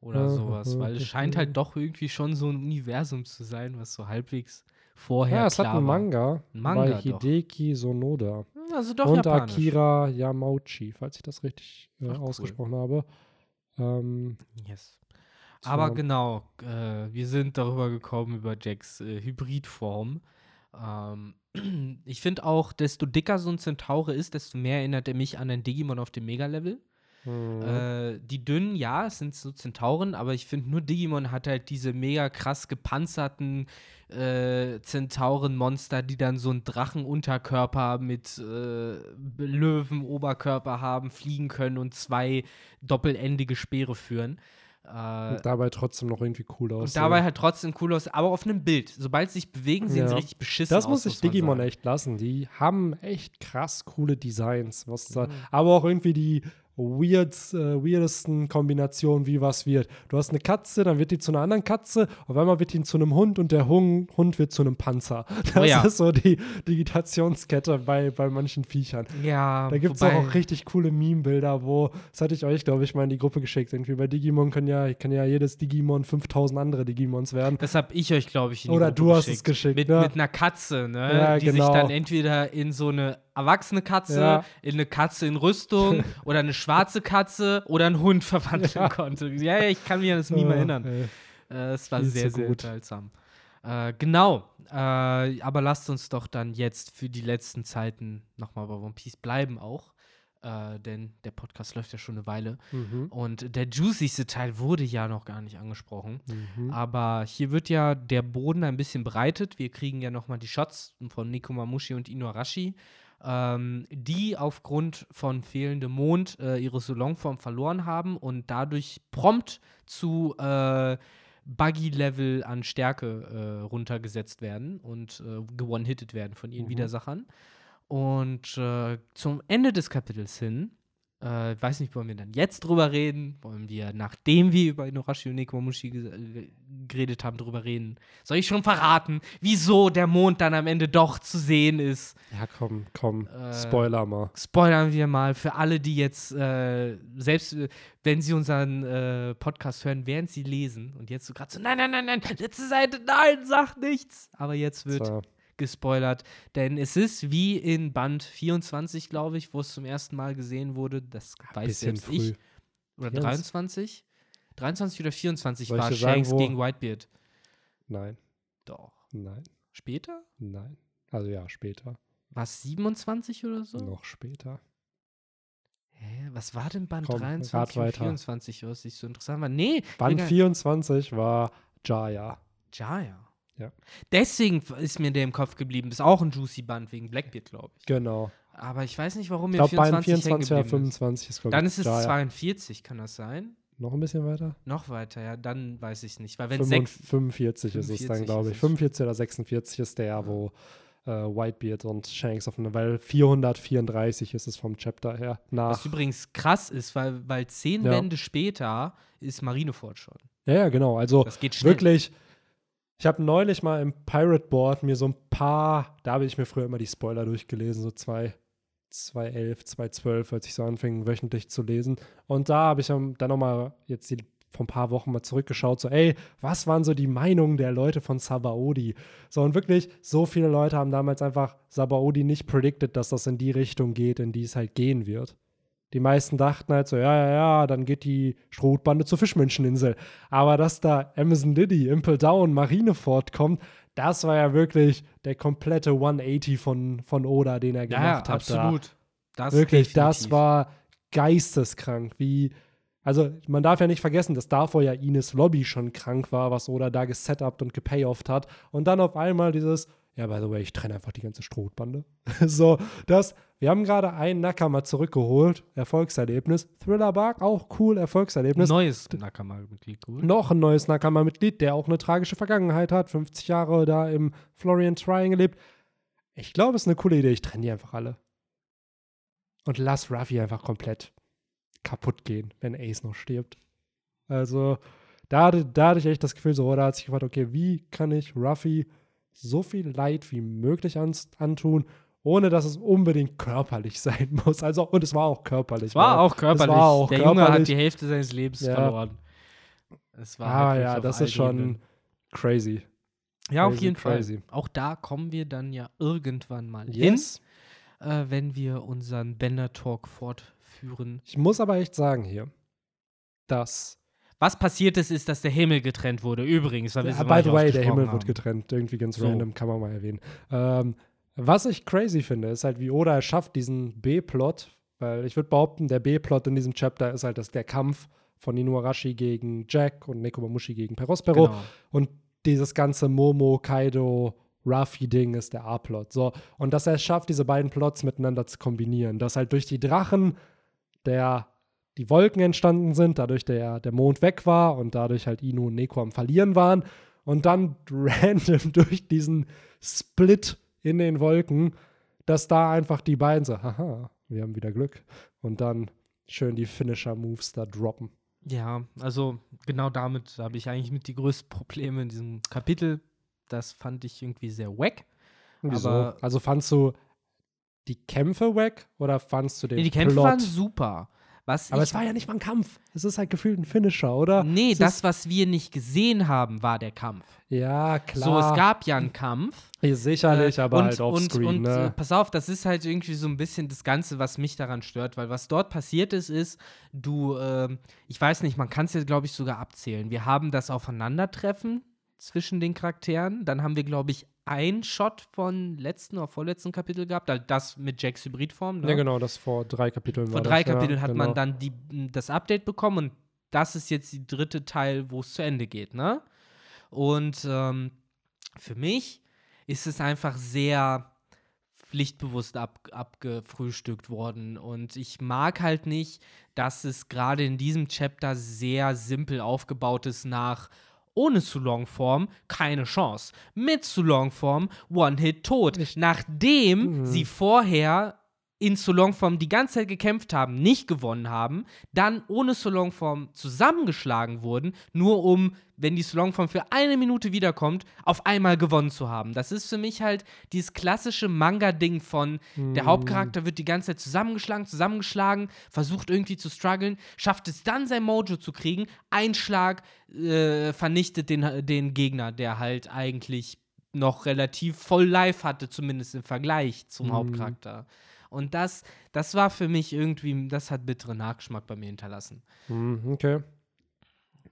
oder Ja, sowas. ja, Weil es scheint halt doch irgendwie schon so ein Universum zu sein, was so halbwegs vorher ja, es hat einen. Manga, Ein Manga bei doch. Hideki Sonoda Also doch und japanisch. Akira Yamauchi, falls ich das richtig äh, Ach, cool. ausgesprochen habe. Ähm, Yes. Aber genau, äh, wir sind darüber gekommen, über Jacks äh, Hybridform. Ähm, ich finde auch, desto dicker so ein Zentaure ist, desto mehr erinnert er mich an ein Digimon auf dem Mega-Level. hm. Äh, die dünnen, ja, es sind so Zentauren, aber ich finde nur Digimon hat halt diese mega krass gepanzerten äh, Zentauren-Monster, die dann so einen Drachenunterkörper mit äh, Löwen-Oberkörper haben, fliegen können und zwei doppelendige Speere führen. Äh, und dabei trotzdem noch irgendwie cool und aussehen. dabei halt trotzdem cool aus, aber auf einem Bild. Sobald sie sich bewegen, sehen Ja. sie richtig beschissen Das aus. muss ich man Digimon sagen. echt lassen. Die haben echt krass coole Designs. Was da, Mhm. aber auch irgendwie die weird, äh, weirdesten Kombinationen, wie was wird. Du hast eine Katze, dann wird die zu einer anderen Katze, auf einmal wird die zu einem Hund und der Hund, Hund wird zu einem Panzer. Das Oh ja. ist so die Digitationskette bei, bei manchen Viechern. Ja, Da gibt es auch, richtig coole Meme-Bilder, wo, das hatte ich euch, glaube ich, mal in die Gruppe geschickt. Irgendwie bei Digimon kann ja, kann ja jedes Digimon 5000 andere Digimons werden. Das hab ich euch, glaube ich, in die Oder Gruppe du hast es geschickt, Mit, ne? mit einer Katze, ne? Ja, die genau. sich dann entweder in so eine erwachsene Katze, Ja. in eine Katze in Rüstung oder eine schwarze Katze oder einen Hund verwandeln Ja. konnte. Ja, ich kann mich an das Meme Oh, erinnern. Äh, es war viel sehr, sehr gut. unterhaltsam. Äh, genau. Äh, aber lasst uns doch dann jetzt für die letzten Zeiten nochmal bei One Piece bleiben auch. Äh, denn der Podcast läuft ja schon eine Weile. Mhm. Und der juicigste Teil wurde ja noch gar nicht angesprochen. Mhm. Aber hier wird ja der Boden ein bisschen breitet. Wir kriegen ja nochmal die Shots von Nikomamushi und Inuarashi, ähm, die aufgrund von fehlendem Mond äh, ihre Solonform verloren haben und dadurch prompt zu äh, Buggy-Level an Stärke äh, runtergesetzt werden und äh, gewone-hitted werden von ihren Mhm. Widersachern. Und äh, zum Ende des Kapitels hin, äh, ich weiß nicht, wollen wir dann jetzt drüber reden? Wollen wir, nachdem wir über Inuarashi und Nekomamushi äh, geredet haben, drüber reden? Soll ich schon verraten, wieso der Mond dann am Ende doch zu sehen ist? Ja, komm, komm, Äh, Spoiler mal. Spoilern wir mal für alle, die jetzt, äh, selbst äh, wenn sie unseren äh, Podcast hören, während sie lesen und jetzt so gerade so, nein, nein, nein, nein, letzte Seite, nein, sagt nichts. Aber jetzt wird So. Gespoilert, denn es ist wie in Band 24, glaube ich, wo es zum ersten Mal gesehen wurde, das weiß bisschen selbst ich, früh. oder 24. 23. 23 oder 24 Soll ich war sagen, Shanks wo? gegen Whitebeard. Nein, Doch. nein, Später? nein. Also ja, später. War es 27 oder so? Noch später. Hä? Was war denn Band Komm, 23 rat und weiter. 24, was nicht so interessant war? Nee, Band Digga, 24 war Jaya. Jaya. Ja. Deswegen ist mir der im Kopf geblieben. Ist auch ein Juicy Band wegen Blackbeard, glaube ich. Genau. Aber ich weiß nicht, warum Ich mir glaube, Band 24, 24 oder hängen geblieben ist. 25 ist, glaube ich, Dann ist es Jaya. 42, kann das sein? Noch ein bisschen weiter? Noch weiter, ja, dann weiß ich nicht. Weil wenn 45, 6. 45 ist es dann, 45 glaube ich. es. 45 oder 46 ist der, wo äh, Whitebeard und Shanks auf eine, weil 434 ist es vom Chapter her. Nach. Was übrigens krass ist, weil, weil zehn Ja. Bände später ist Marineford schon. Ja, ja, genau. Also Das geht schnell. wirklich. Ich habe neulich mal im Pirate Board mir so ein paar, da habe ich mir früher immer die Spoiler durchgelesen, so zwei, 2.11, 2.12, als ich so anfing, wöchentlich zu lesen. Und da habe ich dann nochmal jetzt die, vor ein paar Wochen mal zurückgeschaut, so, ey, was waren so die Meinungen der Leute von Sabaody? So, und wirklich, so viele Leute haben damals einfach Sabaody nicht predicted, dass das in die Richtung geht, in die es halt gehen wird. Die meisten dachten halt so, ja, ja, ja, dann geht die Strohbande zur Fischmenscheninsel. Aber dass da Amazon Liddy, Impel Down, Marineford kommt, das war ja wirklich der komplette 180 von, von Oda, den er gemacht ja, hat. absolut. Das Da. Wirklich, das definitiv. war geisteskrank. Wie, also man darf ja nicht vergessen, dass davor ja Ines Lobby schon krank war, was Oda da gesetupt und gepayofft hat. Und dann auf einmal dieses, ja, by the way, ich trenne einfach die ganze Strohbande. so, das, wir haben gerade einen Nakama zurückgeholt, Erfolgserlebnis. Thriller Bark, auch cool, Erfolgserlebnis. Neues Nakama-Mitglied gut. Noch ein neues Nakama-Mitglied, der auch eine tragische Vergangenheit hat, 50 Jahre da im Florian Triangle lebt. Ich glaube, es ist eine coole Idee. Ich trenne die einfach alle. Und lass Ruffy einfach komplett kaputt gehen, wenn Ace noch stirbt. Also, da, da hatte ich echt das Gefühl, so, da hat sich gefragt, okay, wie kann ich Ruffy so viel Leid wie möglich antun, ohne dass es unbedingt körperlich sein muss. Also, und es war auch körperlich. Es war weil- auch körperlich. War auch der Junge hat körperlich. die Hälfte seines Lebens Ja. verloren. Es war Ah, halt ja, das auf ist schon Ebenen. crazy. Ja, auf crazy, jeden crazy. Fall. Auch da kommen wir dann ja irgendwann mal Yes. hin, äh, wenn wir unseren Bender-Talk fortführen. Ich muss aber echt sagen hier, dass, Was passiert ist, ist, dass der Himmel getrennt wurde. Übrigens, weil wir ja, so by the way, der Himmel haben. wird getrennt. Irgendwie ganz So. random, kann man mal erwähnen. Ähm, was ich crazy finde, ist halt, wie Oda es schafft, diesen B-Plot, weil ich würde behaupten, der B-Plot in diesem Chapter ist halt das, der Kampf von Inuarashi gegen Jack und Nekomamushi gegen Perospero. Genau. Und dieses ganze Momo, Kaido, Ruffy-Ding ist der A-Plot. So. Und dass er es schafft, diese beiden Plots miteinander zu kombinieren. Dass halt durch die Drachen der, die Wolken entstanden sind, dadurch der, der Mond weg war und dadurch halt Inu und Neko am Verlieren waren. Und dann random durch diesen Split in den Wolken, dass da einfach die beiden so, haha, wir haben wieder Glück. Und dann schön die Finisher-Moves da droppen. Ja, also genau damit habe ich eigentlich mit die größten Probleme in diesem Kapitel. Das fand ich irgendwie sehr wack. Wieso? Aber- also fandst du die Kämpfe weg oder fandst du den Nee, die Kämpfe Plot? waren super. Was Aber ich, es war ja nicht mal ein Kampf. Es ist halt gefühlt ein Finisher, oder? Nee, es das, was wir nicht gesehen haben, war der Kampf. ja, klar. So, es gab ja einen Kampf. Sicherlich, Äh, aber und, halt offscreen, und, und äh, ne? pass auf, das ist halt irgendwie so ein bisschen das Ganze, was mich daran stört, weil was dort passiert ist, ist, du, ähm, ich weiß nicht, man kann es jetzt, glaube ich, sogar abzählen. Wir haben das Aufeinandertreffen zwischen den Charakteren, dann haben wir, glaube ich, einen Shot von letzten oder vorletzten Kapitel gehabt, halt das mit Jacks Hybridform. Ne? Ja, genau, das vor drei Kapiteln Vor drei das, Kapiteln ja, hat genau. man dann die, das Update bekommen und das ist jetzt die dritte Teil, wo es zu Ende geht, ne? Und ähm, für mich ist es einfach sehr pflichtbewusst ab, abgefrühstückt worden. Und ich mag halt nicht, dass es gerade in diesem Chapter sehr simpel aufgebaut ist nach ohne zu Longform keine Chance. Mit zu Longform One-Hit tot. Nachdem Mhm. sie vorher in Solongform die ganze Zeit gekämpft haben, nicht gewonnen haben, dann ohne Solongform zusammengeschlagen wurden, nur um, wenn die Solongform für eine Minute wiederkommt, auf einmal gewonnen zu haben. Das ist für mich halt dieses klassische Manga-Ding von, der Hauptcharakter wird die ganze Zeit zusammengeschlagen, zusammengeschlagen, versucht irgendwie zu strugglen, schafft es dann sein Mojo zu kriegen, ein Schlag äh, vernichtet den, den Gegner, der halt eigentlich noch relativ voll live hatte, zumindest im Vergleich zum Mhm. Hauptcharakter. Und das, das war für mich irgendwie, das hat bitteren Nachgeschmack bei mir hinterlassen. Hm, okay.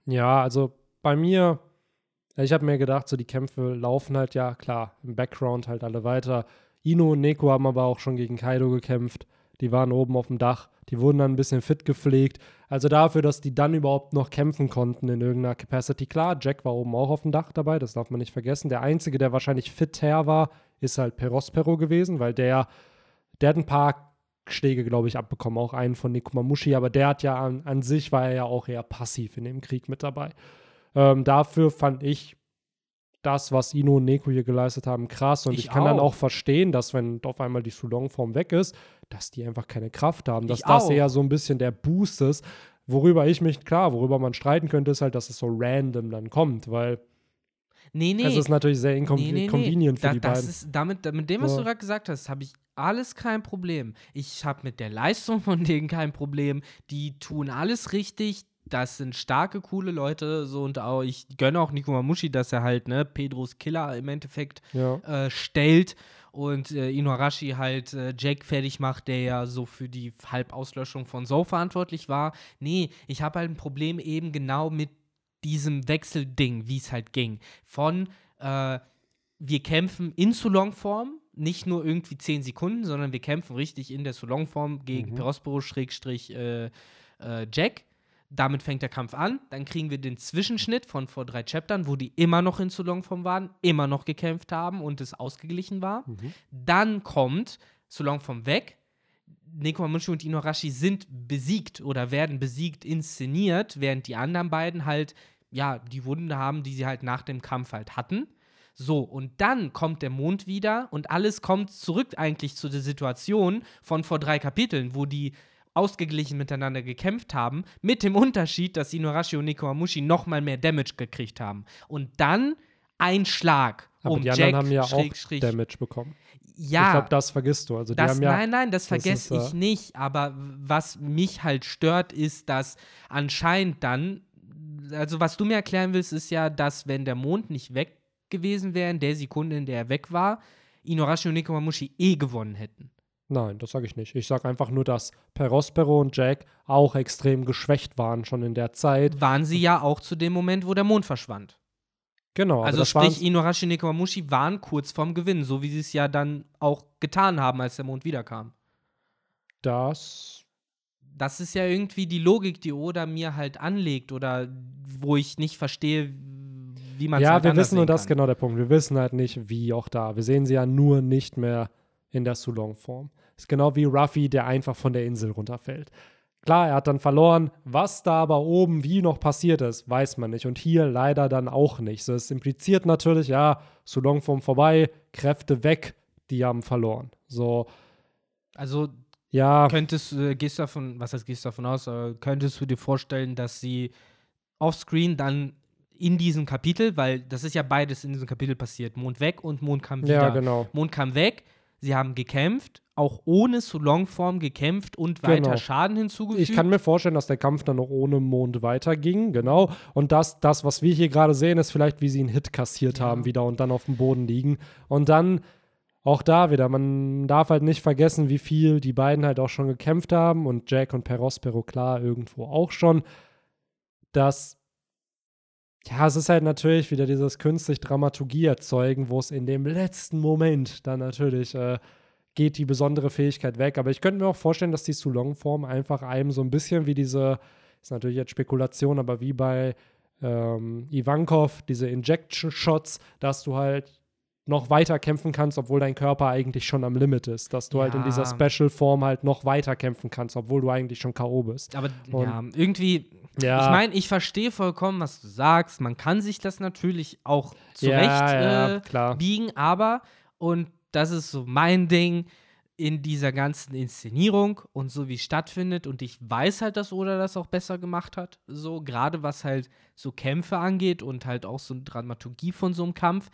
Ja, also bei mir, ich habe mir gedacht, so die Kämpfe laufen halt ja klar im Background halt alle weiter. Ino und Neko haben aber auch schon gegen Kaido gekämpft. Die waren oben auf dem Dach, die wurden dann ein bisschen fit gepflegt. Also dafür, dass die dann überhaupt noch kämpfen konnten in irgendeiner Capacity. Klar, Jack war oben auch auf dem Dach dabei, das darf man nicht vergessen. Der Einzige, der wahrscheinlich fit her war, ist halt Perospero gewesen, weil der, der hat ein paar Schläge, glaube ich, abbekommen, auch einen von Nekomamushi, aber der hat ja an, an sich war er ja auch eher passiv in dem Krieg mit dabei. Ähm, dafür fand ich das, was Ino und Neko hier geleistet haben, krass. Und ich, ich kann auch. dann auch verstehen, dass, wenn auf einmal die Sulong-Form weg ist, dass die einfach keine Kraft haben. Dass ich das auch. eher so ein bisschen der Boost ist. Worüber ich mich, klar, worüber man streiten könnte, ist halt, dass es so random dann kommt, weil. Nee, nee. Es ist natürlich sehr inconvenient nee, nee, nee. für da, die das beiden. Ist, damit, mit dem, was so. du gerade gesagt hast, habe ich alles kein Problem. Ich habe mit der Leistung von denen kein Problem. Die tun alles richtig das sind starke, coole Leute. So und auch, ich gönne auch Nico Mamushi, dass er halt, ne, Pedros Killer im Endeffekt ja. äh, stellt und äh, Inuarashi halt äh, Jake fertig macht, der ja so für die Halbauslöschung von So verantwortlich war. Nee, ich habe halt ein Problem eben genau mit diesem Wechselding, wie es halt ging. Von äh, wir kämpfen in Solong-Form, nicht nur irgendwie 10 Sekunden, sondern wir kämpfen richtig in der Solong-Form gegen mhm. Perospero-Jack. Äh, äh, damit fängt der Kampf an. Dann kriegen wir den Zwischenschnitt von vor drei Chaptern, wo die immer noch in Solongform waren, immer noch gekämpft haben und es ausgeglichen war. Mhm. Dann kommt Solongform weg. Nekomamushi und Inuarashi sind besiegt oder werden besiegt inszeniert, während die anderen beiden halt, ja, die Wunden haben, die sie halt nach dem Kampf halt hatten. So, und dann kommt der Mond wieder und alles kommt zurück eigentlich zu der Situation von vor drei Kapiteln, wo die ausgeglichen miteinander gekämpft haben, mit dem Unterschied, dass Inuarashi und Nekomamushi noch mal mehr Damage gekriegt haben. Und dann ein Schlag. Aber um die anderen Jack, haben ja Schräg, auch Schräg, Damage bekommen. Ja. Ich glaube, das vergisst du. Also die das, haben ja, nein, nein, das vergesse ich äh, nicht. Aber was mich halt stört, ist, dass anscheinend dann, also was du mir erklären willst, ist ja, dass wenn der Mond nicht weg gewesen wäre, in der Sekunde, in der er weg war, Inuarashi und Nekomamushi eh gewonnen hätten. Nein, das sage ich nicht. Ich sage einfach nur, dass Perospero und Jack auch extrem geschwächt waren schon in der Zeit. Waren sie ja auch zu dem Moment, wo der Mond verschwand. Genau. Also sprich, Inuarashi und Nekomamushi waren kurz vorm Gewinn, so wie sie es ja dann auch getan haben, als der Mond wiederkam. Das. Das ist ja irgendwie die Logik, die Oda mir halt anlegt oder wo ich nicht verstehe, wie man es Ja, halt wir wissen, und das ist genau der Punkt. Wir wissen halt nicht, wie auch da. Wir sehen sie ja nur nicht mehr in der Sulong-Form. Ist genau wie Ruffy, der einfach von der Insel runterfällt. Klar, er hat dann verloren. Was da aber oben wie noch passiert ist, weiß man nicht. Und hier leider dann auch nicht. So, es impliziert natürlich, ja, Sulong-Form vorbei, Kräfte weg, die haben verloren. So. Also, ja. Könntest, äh, gehst davon, was heißt, gehst davon aus, äh, könntest du dir vorstellen, dass sie offscreen dann in diesem Kapitel, weil das ist ja beides in diesem Kapitel passiert, Mond weg und Mond kam wieder. Ja, genau. Mond kam weg, Sie haben gekämpft, auch ohne Solong-Form gekämpft und weiter genau. Schaden hinzugefügt. Ich kann mir vorstellen, dass der Kampf dann noch ohne Mond weiterging, genau. Und das, das was wir hier gerade sehen, ist vielleicht, wie sie einen Hit kassiert ja. haben wieder und dann auf dem Boden liegen. Und dann auch da wieder, man darf halt nicht vergessen, wie viel die beiden halt auch schon gekämpft haben und Jack und Perospero klar irgendwo auch schon, dass ja, es ist halt natürlich wieder dieses künstlich Dramaturgie erzeugen, wo es in dem letzten Moment dann natürlich äh, geht die besondere Fähigkeit weg. Aber ich könnte mir auch vorstellen, dass die Sulong-Form einfach einem so ein bisschen wie diese, ist natürlich jetzt Spekulation, aber wie bei ähm, Ivankov, diese Injection-Shots, dass du halt noch weiter kämpfen kannst, obwohl dein Körper eigentlich schon am Limit ist. Dass du ja. halt in dieser Special-Form halt noch weiter kämpfen kannst, obwohl du eigentlich schon K.O. bist. Aber Und ja, irgendwie, ja. Ich meine, ich verstehe vollkommen, was du sagst. Man kann sich das natürlich auch zurecht äh, biegen, aber, und das ist so mein Ding in dieser ganzen Inszenierung und so wie es stattfindet, und ich weiß halt, dass Oda das auch besser gemacht hat, so gerade was halt so Kämpfe angeht und halt auch so eine Dramaturgie von so einem Kampf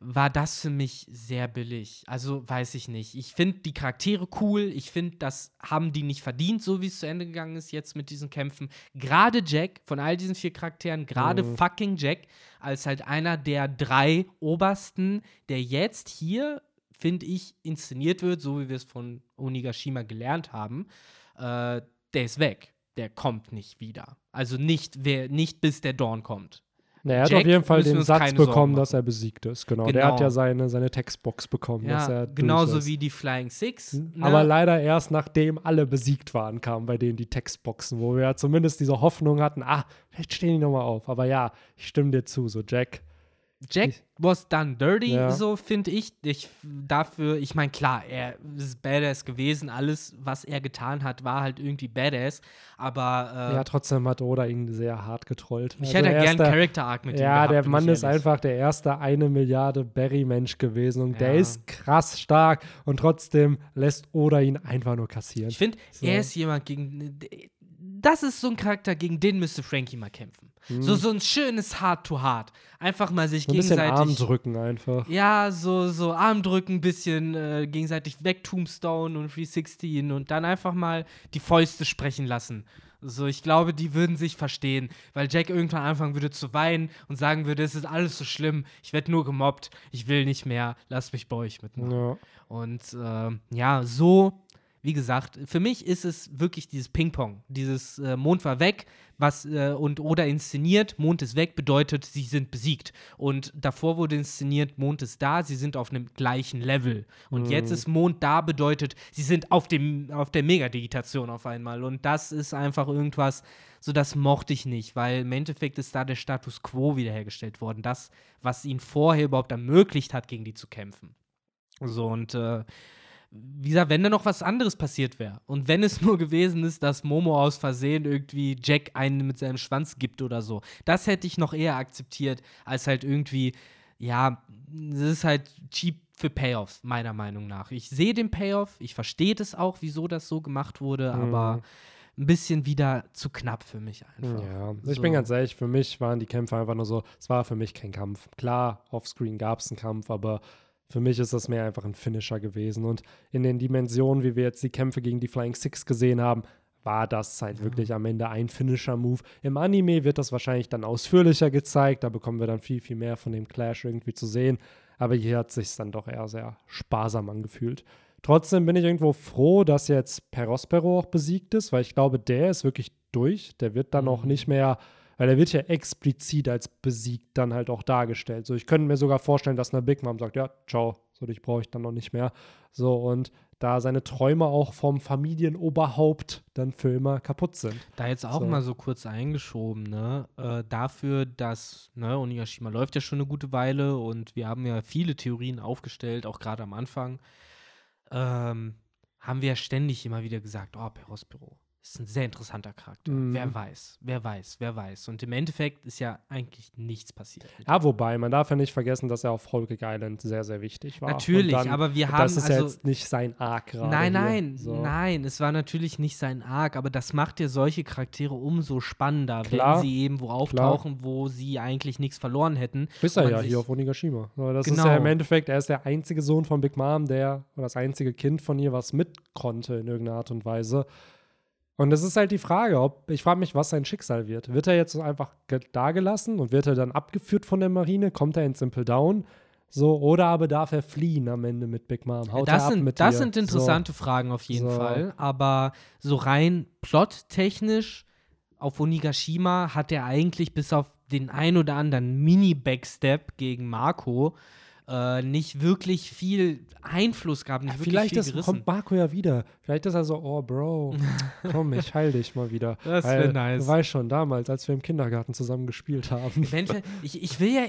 war das für mich sehr billig. Also weiß ich nicht. Ich finde die Charaktere cool. Ich finde, das haben die nicht verdient, so wie es zu Ende gegangen ist jetzt mit diesen Kämpfen. Gerade Jack, von all diesen vier Charakteren, gerade mhm. fucking Jack, als halt einer der drei Obersten, der jetzt hier, finde ich, inszeniert wird, so wie wir es von Onigashima gelernt haben, äh, der ist weg der kommt nicht wieder. Also nicht, wer, nicht bis der Dawn kommt. Na, er hat Jack auf jeden Fall den Satz bekommen, dass er besiegt ist. Genau. Der Genau. hat ja seine, seine Textbox bekommen, dass er Ja, genauso wie die Flying Six. Ne? Aber leider erst nachdem alle besiegt waren, kamen bei denen die Textboxen, wo wir ja zumindest diese Hoffnung hatten, ah, vielleicht stehen die nochmal auf. Aber ja, ich stimme dir zu, so Jack. Jack was done dirty, Ja. so finde ich. Ich dafür, ich meine, klar, er ist badass gewesen. Alles, was er getan hat, war halt irgendwie badass. Aber äh, Ja, trotzdem hat Oda ihn sehr hart getrollt. ich Also hätte er gern der- Character Arc mit ihm Ja, der Mann ist einfach der erste eine Milliarde Berry-Mensch gewesen und der Ja. ist krass stark und trotzdem lässt Oda ihn einfach nur kassieren. Ich finde, So. er ist jemand gegen. Das ist so ein Charakter, gegen den müsste Frankie mal kämpfen. So, so ein schönes Heart-to-Heart. Einfach mal sich so ein gegenseitig. Arm drücken einfach. Ja, so, so Arm drücken, bisschen äh, gegenseitig weg, Tombstone und 316 und dann einfach mal die Fäuste sprechen lassen. So, ich glaube, die würden sich verstehen, weil Jack irgendwann anfangen würde zu weinen und sagen würde, es ist alles so schlimm, ich werde nur gemobbt, ich will nicht mehr, lasst mich bei euch mitmachen. Ja. Und ähm, ja, so, wie gesagt, für mich ist es wirklich dieses Ping-Pong. Dieses äh, Mond war weg, was äh, und oder inszeniert, Mond ist weg, bedeutet, sie sind besiegt. Und davor wurde inszeniert, Mond ist da, sie sind auf einem gleichen Level. Und jetzt ist Mond da, bedeutet, sie sind auf, dem, auf der Megadigitation auf einmal. Und das ist einfach irgendwas, so das mochte ich nicht, weil im Endeffekt ist da der Status quo wiederhergestellt worden. Das, was ihn vorher überhaupt ermöglicht hat, gegen die zu kämpfen. So, und äh, wie gesagt, wenn da noch was anderes passiert wäre und wenn es nur gewesen ist, dass Momo aus Versehen irgendwie Jack einen mit seinem Schwanz gibt oder so, das hätte ich noch eher akzeptiert, als halt irgendwie, ja, das ist halt cheap für Payoffs, meiner Meinung nach. Ich sehe den Payoff, ich verstehe das auch, wieso das so gemacht wurde, aber ein bisschen wieder zu knapp für mich einfach. Ja, ich So. bin ganz ehrlich, für mich waren die Kämpfe einfach nur so, es war für mich kein Kampf. Klar, offscreen gab es einen Kampf, aber für mich ist das mehr einfach ein Finisher gewesen. Und in den Dimensionen, wie wir jetzt die Kämpfe gegen die Flying Six gesehen haben, war das halt wirklich am Ende ein Finisher-Move. Im Anime wird das wahrscheinlich dann ausführlicher gezeigt, da bekommen wir dann viel, viel mehr von dem Clash irgendwie zu sehen. Aber hier hat sich dann doch eher sehr sparsam angefühlt. Trotzdem bin ich irgendwo froh, dass jetzt Perospero auch besiegt ist, weil ich glaube, der ist wirklich durch. Der wird dann auch Mhm. nicht mehr, weil er wird ja explizit als besiegt dann halt auch dargestellt. So, ich könnte mir sogar vorstellen, dass eine Big Mom sagt, ja, ciao, so dich brauche ich dann noch nicht mehr. So, und da seine Träume auch vom Familienoberhaupt dann für immer kaputt sind. Da jetzt auch So. mal so kurz eingeschoben, ne? Äh, dafür, dass, ne, Onigashima läuft ja schon eine gute Weile und wir haben ja viele Theorien aufgestellt, auch gerade am Anfang. Ähm, haben wir ja ständig immer wieder gesagt, oh, Perospero ist ein sehr interessanter Charakter. Mhm. Wer weiß, wer weiß, wer weiß. Und im Endeffekt ist ja eigentlich nichts passiert. Ja, wobei, man darf ja nicht vergessen, dass er auf Hulk Island sehr, sehr wichtig war. Natürlich, dann, aber wir das haben ist ja also jetzt nicht sein Arc gerade. Nein, nein, So. nein, es war natürlich nicht sein Arc, aber das macht ja solche Charaktere umso spannender, Klar, wenn sie eben wo auftauchen, wo sie eigentlich nichts verloren hätten. Ist er ja hier auf Onigashima. Das ist Genau. ja im Endeffekt, er ist der einzige Sohn von Big Mom, der, oder das einzige Kind von ihr, was mit konnte in irgendeiner Art und Weise. Und es ist halt die Frage, ob, ich frage mich, was sein Schicksal wird. Wird er jetzt einfach ge- dagelassen und wird er dann abgeführt von der Marine? Kommt er in Simple Down? So, oder aber darf er fliehen am Ende mit Big Mom? Haut das ab sind, mit das sind interessante Fragen auf jeden So. Fall, aber so rein plottechnisch auf Onigashima hat er eigentlich bis auf den ein oder anderen Mini-Backstep gegen Marco äh, nicht wirklich viel Einfluss gehabt, nicht wirklich Vielleicht viel ist, gerissen. kommt Marco ja wieder. Vielleicht ist er so, oh Bro, komm, ich heil dich mal wieder. Das wär Weil, nice. Du weißt schon, damals, als wir im Kindergarten zusammen gespielt haben. Endeffekt, ich, ich will ja,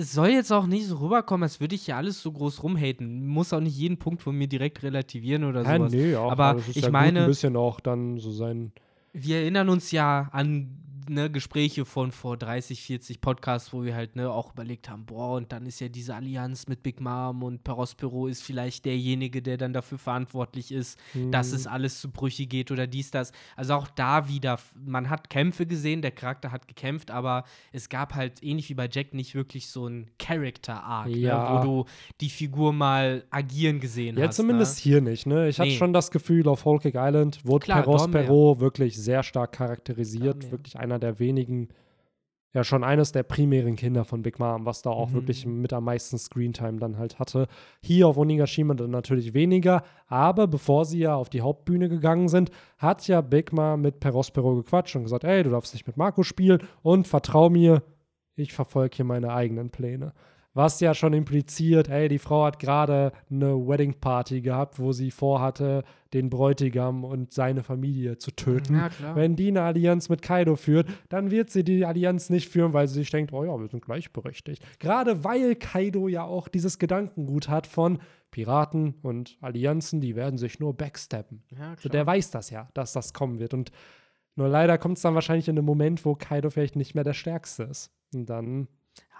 es soll jetzt auch nicht so rüberkommen, als würde ich ja alles so groß rumhaten. Muss auch nicht jeden Punkt von mir direkt relativieren oder Ja, sowas. nee, auch, Aber ist ich ja meine- ein bisschen auch dann so sein. Wir erinnern uns ja an ne, Gespräche von vor 30, 40 Podcasts, wo wir halt ne, auch überlegt haben, boah, und dann ist ja diese Allianz mit Big Mom und Perospero ist vielleicht derjenige, der dann dafür verantwortlich ist, dass Mhm. es alles zu Brüche geht oder dies, das. Also auch da wieder, man hat Kämpfe gesehen, der Charakter hat gekämpft, aber es gab halt ähnlich wie bei Jack nicht wirklich so ein Character-Arc, Ja. ne, wo du die Figur mal agieren gesehen Ja, hast. zumindest ne? hier nicht, ne? Ich hatte Nee. schon das Gefühl, auf Hulking Island wurde Klar, Peros Dornmeer. Perot wirklich sehr stark charakterisiert. Wirklich einer der wenigen ja schon eines der primären Kinder von Big Mom, was da auch Mhm. wirklich mit am meisten Screentime dann halt hatte. Hier auf Onigashima dann natürlich weniger, aber bevor sie ja auf die Hauptbühne gegangen sind, hat ja Big Mom mit Perospero gequatscht und gesagt, ey, du darfst nicht mit Marco spielen und vertrau mir, ich verfolge hier meine eigenen Pläne. Was ja schon impliziert, ey, die Frau hat gerade eine Wedding Party gehabt, wo sie vorhatte, den Bräutigam und seine Familie zu töten. Ja, klar. Wenn die eine Allianz mit Kaido führt, dann wird sie die Allianz nicht führen, weil sie sich denkt, oh ja, wir sind gleichberechtigt. Gerade weil Kaido ja auch dieses Gedankengut hat von Piraten und Allianzen, die werden sich nur backstappen. ja, Also der weiß das ja, dass das kommen wird. Und nur leider kommt es dann wahrscheinlich in einem Moment, wo Kaido vielleicht nicht mehr der Stärkste ist. Und dann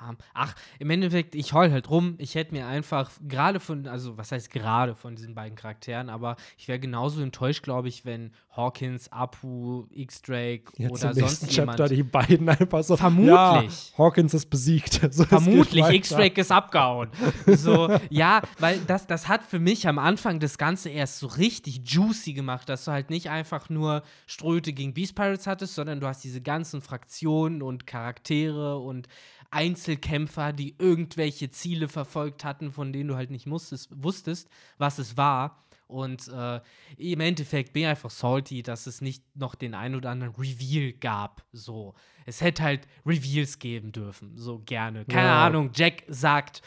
Ja, Ach, im Endeffekt, ich heul halt rum. Ich hätte mir einfach gerade von, also was heißt gerade von diesen beiden Charakteren, aber ich wäre genauso enttäuscht, glaube ich, wenn Hawkins, Apu, X-Drake oder sonst jemand. Chapter die beiden einfach so. Vermutlich. Ja, Hawkins ist besiegt. So, Vermutlich. X-Drake ist abgehauen. So, ja, weil das, das hat für mich am Anfang das Ganze erst so richtig juicy gemacht, dass du halt nicht einfach nur Ströte gegen Beast Pirates hattest, sondern du hast diese ganzen Fraktionen und Charaktere und Einzelkämpfer, die irgendwelche Ziele verfolgt hatten, von denen du halt nicht musstest, wusstest, was es war. Und äh, im Endeffekt bin ich einfach salty, dass es nicht noch den ein oder anderen Reveal gab. So. Es hätte halt Reveals geben dürfen. So gerne. Keine Ja. Ahnung, Jack sagt,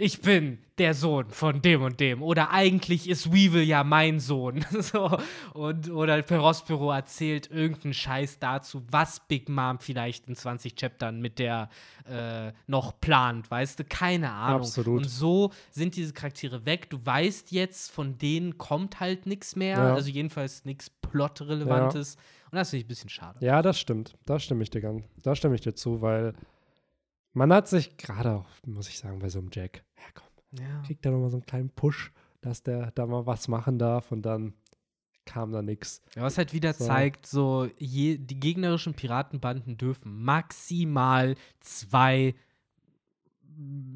ich bin der Sohn von dem und dem. Oder eigentlich ist Weevil ja mein Sohn. so. und, oder Perospero erzählt irgendeinen Scheiß dazu, was Big Mom vielleicht in 20 Chaptern mit der äh, noch plant, weißt du? Keine Ahnung. Absolut. Und so sind diese Charaktere weg. Du weißt jetzt, von denen kommt halt nichts mehr. Ja. Also jedenfalls nichts Plot-Relevantes. Und das finde ich ein bisschen schade. Ja, das stimmt. Da stimme ich dir ganz, da stimme ich dir zu, weil man hat sich gerade auch, muss ich sagen, bei so einem Jack, ja komm, Ja. kriegt er nochmal so einen kleinen Push, dass der da mal was machen darf und dann kam da nichts. Ja, was halt wieder So. zeigt, so je, die gegnerischen Piratenbanden dürfen maximal zwei,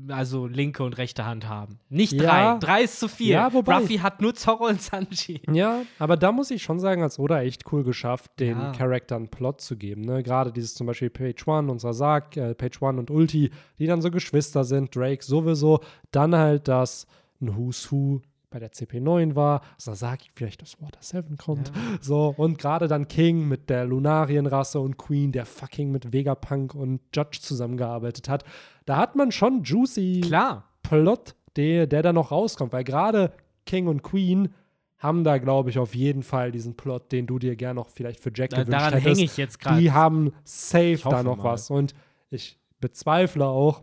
also linke und rechte Hand haben. Nicht Ja. drei. Drei ist zu viel. Ja, wobei- Ruffy hat nur Zorro und Sanji. Ja, aber da muss ich schon sagen, als Oda echt cool geschafft, den Ja. Charakteren Plot zu geben. Ne? Gerade dieses zum Beispiel Page One, unser Sarg, äh, Page One und Ulti, die dann so Geschwister sind, Drake sowieso. Dann halt, dass ein Who's Who bei der CP9 war, Sasaki vielleicht das Water 7 kommt. So, und gerade dann King mit der Lunarienrasse und Queen, der fucking mit Vegapunk und Judge zusammengearbeitet hat. Da hat man schon juicy Klar. Plot, der, der da noch rauskommt, weil gerade King und Queen haben da, glaube ich, auf jeden Fall diesen Plot, den du dir gerne noch vielleicht für Jack Da, gewünscht daran hättest. hänge ich jetzt gerade. Die haben safe da noch mal. was. Und ich bezweifle auch,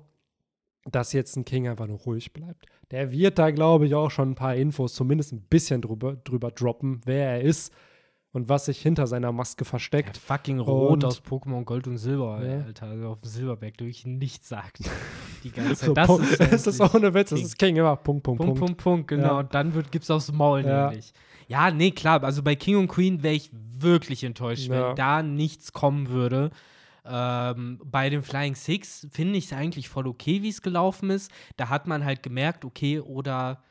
dass jetzt ein King einfach nur ruhig bleibt. Der wird da, glaube ich, auch schon ein paar Infos, zumindest ein bisschen drüber, drüber droppen, wer er ist und was sich hinter seiner Maske versteckt. fucking Rot Und- aus Pokémon Gold und Silber, Ja. Alter. Also auf dem Silberberg, der wirklich nichts sagt. Die ganze Zeit. So, das Punkt. ist, es ist ohne Witz, King. ist King immer Punkt, Punkt, Punkt, Punkt. Punkt, Punkt, genau. Ja. Und dann wird, gibt's aufs Maul Ja. nämlich. Ja, nee, klar. Also bei King und Queen wäre ich wirklich enttäuscht, wenn da nichts kommen würde. Ähm, bei den Flying Six finde ich es eigentlich voll okay, wie es gelaufen ist. Da hat man halt gemerkt, okay, oder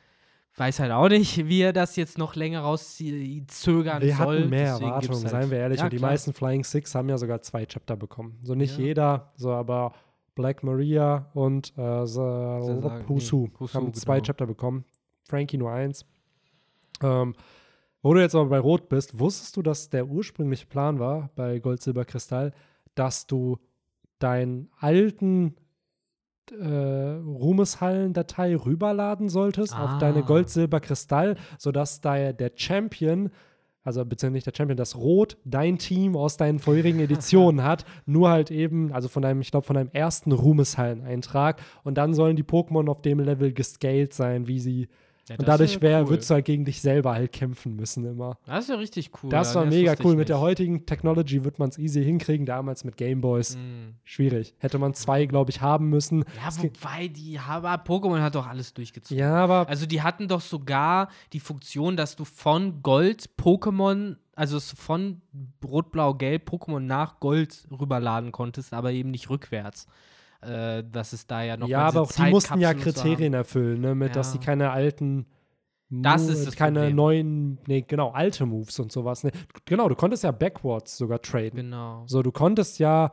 weiß halt auch nicht, wie er das jetzt noch länger rauszögern Wir soll. hatten mehr Erwartungen, halt- seien wir ehrlich. Ja, und die klar. meisten Flying Six haben ja sogar zwei Chapter bekommen. So nicht Ja. jeder, so aber Black Maria und äh, Husu nee, haben zwei genau. Chapter bekommen. Frankie nur eins. Ähm, wo du jetzt aber bei Rot bist, wusstest du, dass der ursprüngliche Plan war bei Gold, Silber, Kristall, dass du deinen alten äh, Ruhmeshallen-Datei rüberladen solltest auf Ah. deine Gold, Silber, Kristall, sodass da der Champion, also beziehungsweise nicht der Champion, das Rot dein Team aus deinen vorherigen Editionen hat, nur halt eben, also von deinem, ich glaube, von deinem ersten Ruhmeshallen-Eintrag und dann sollen die Pokémon auf dem Level gescaled sein, wie sie Ja, und das dadurch wär cool. würdest du halt gegen dich selber halt kämpfen müssen immer. Das ist ja richtig cool. Das ja, war mega wusste ich cool. Mit der heutigen Technology wird man es easy hinkriegen. Damals mit Gameboys. Mhm. Schwierig. Hätte man zwei, glaube ich, haben müssen. Ja, Es wobei die aber Pokémon hat doch alles durchgezogen. ja, aber Also die hatten doch sogar die Funktion, dass du von Gold Pokémon, also von Rot, Blau, Gelb Pokémon nach Gold rüberladen konntest, aber eben nicht rückwärts. Äh, dass es da ja noch ja, aber auch die mussten ja. Kriterien erfüllen, ne? Mit, dass Ja. die keine alten Das Mo- ist das keine Problem. neuen, nee, genau, alte Moves und sowas. Ne? Genau, du konntest ja backwards sogar traden. Genau. So, du konntest ja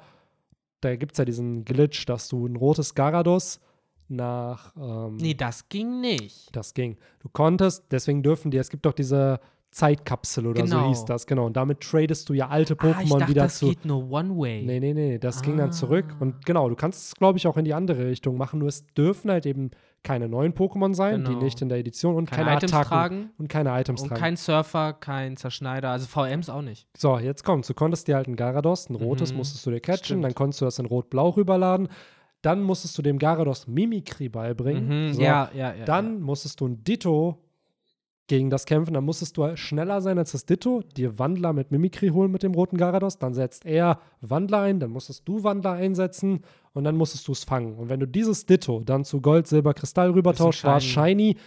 da gibt es ja diesen Glitch, dass du ein rotes Garados nach. Ähm, Nee, das ging nicht. Das ging. Du konntest, deswegen dürfen die, es gibt doch diese Zeitkapsel oder so Genau. hieß das, genau. Und damit tradest du ja alte ah, ich Pokémon dachte, wieder das zu. geht nur One-Way. Nee, nee, nee, das ging dann zurück. Ah. Und genau, du kannst es, glaube ich, auch in die andere Richtung machen. Nur es dürfen halt eben keine neuen Pokémon sein, Genau. die nicht in der Edition und Keine keine, Items Attacken tragen und keine Items und tragen. kein Surfer, kein Zerschneider, also VMs auch nicht. So, jetzt kommt's. Du konntest dir halt ein Garados, ein rotes, Mhm. musstest du dir catchen, Stimmt. dann konntest du das in Rot-Blau rüberladen. Dann musstest du dem Garados Mimikry beibringen. Mhm, So. Ja, ja, ja. Dann musstest du ein Ditto gegen das kämpfen. Dann musstest du schneller sein als das Ditto, dir Wandler mit Mimikry holen mit dem roten Garados. Dann setzt er Wandler ein, dann musstest du Wandler einsetzen und dann musstest du es fangen. Und wenn du dieses Ditto dann zu Gold, Silber, Kristall rübertauscht, war es shiny.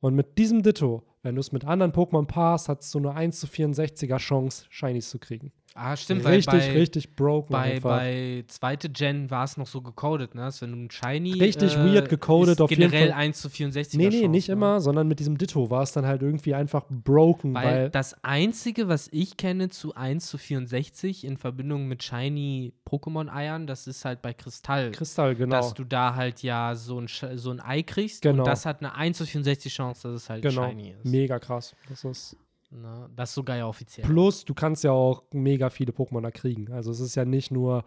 Und mit diesem Ditto, wenn du es mit anderen Pokémon paarst, hast du nur 1 zu 64er Chance, Shinies zu kriegen. Ah, stimmt, weil richtig, bei, richtig broken bei, bei zweite Gen war es noch so gecodet, ne? Dass wenn du ein Shiny. Richtig äh, weird gecodet, auf jeden generell Fall. 1 zu 64. nee, nee, Chance, nicht ne? immer, sondern mit diesem Ditto war es dann halt irgendwie einfach broken, Weil, weil, das einzige, was ich kenne zu 1 zu 64 in Verbindung mit Shiny Pokémon-Eiern, das ist halt bei Kristall. Kristall, genau. Dass du da halt ja so ein, so ein Ei kriegst Genau. und das hat eine 1 zu 64 Chance, dass es halt Genau, Shiny ist. mega krass. Das ist Ne? Das ist sogar ja offiziell. Plus, du kannst ja auch mega viele Pokémon da kriegen. Also es ist ja nicht nur,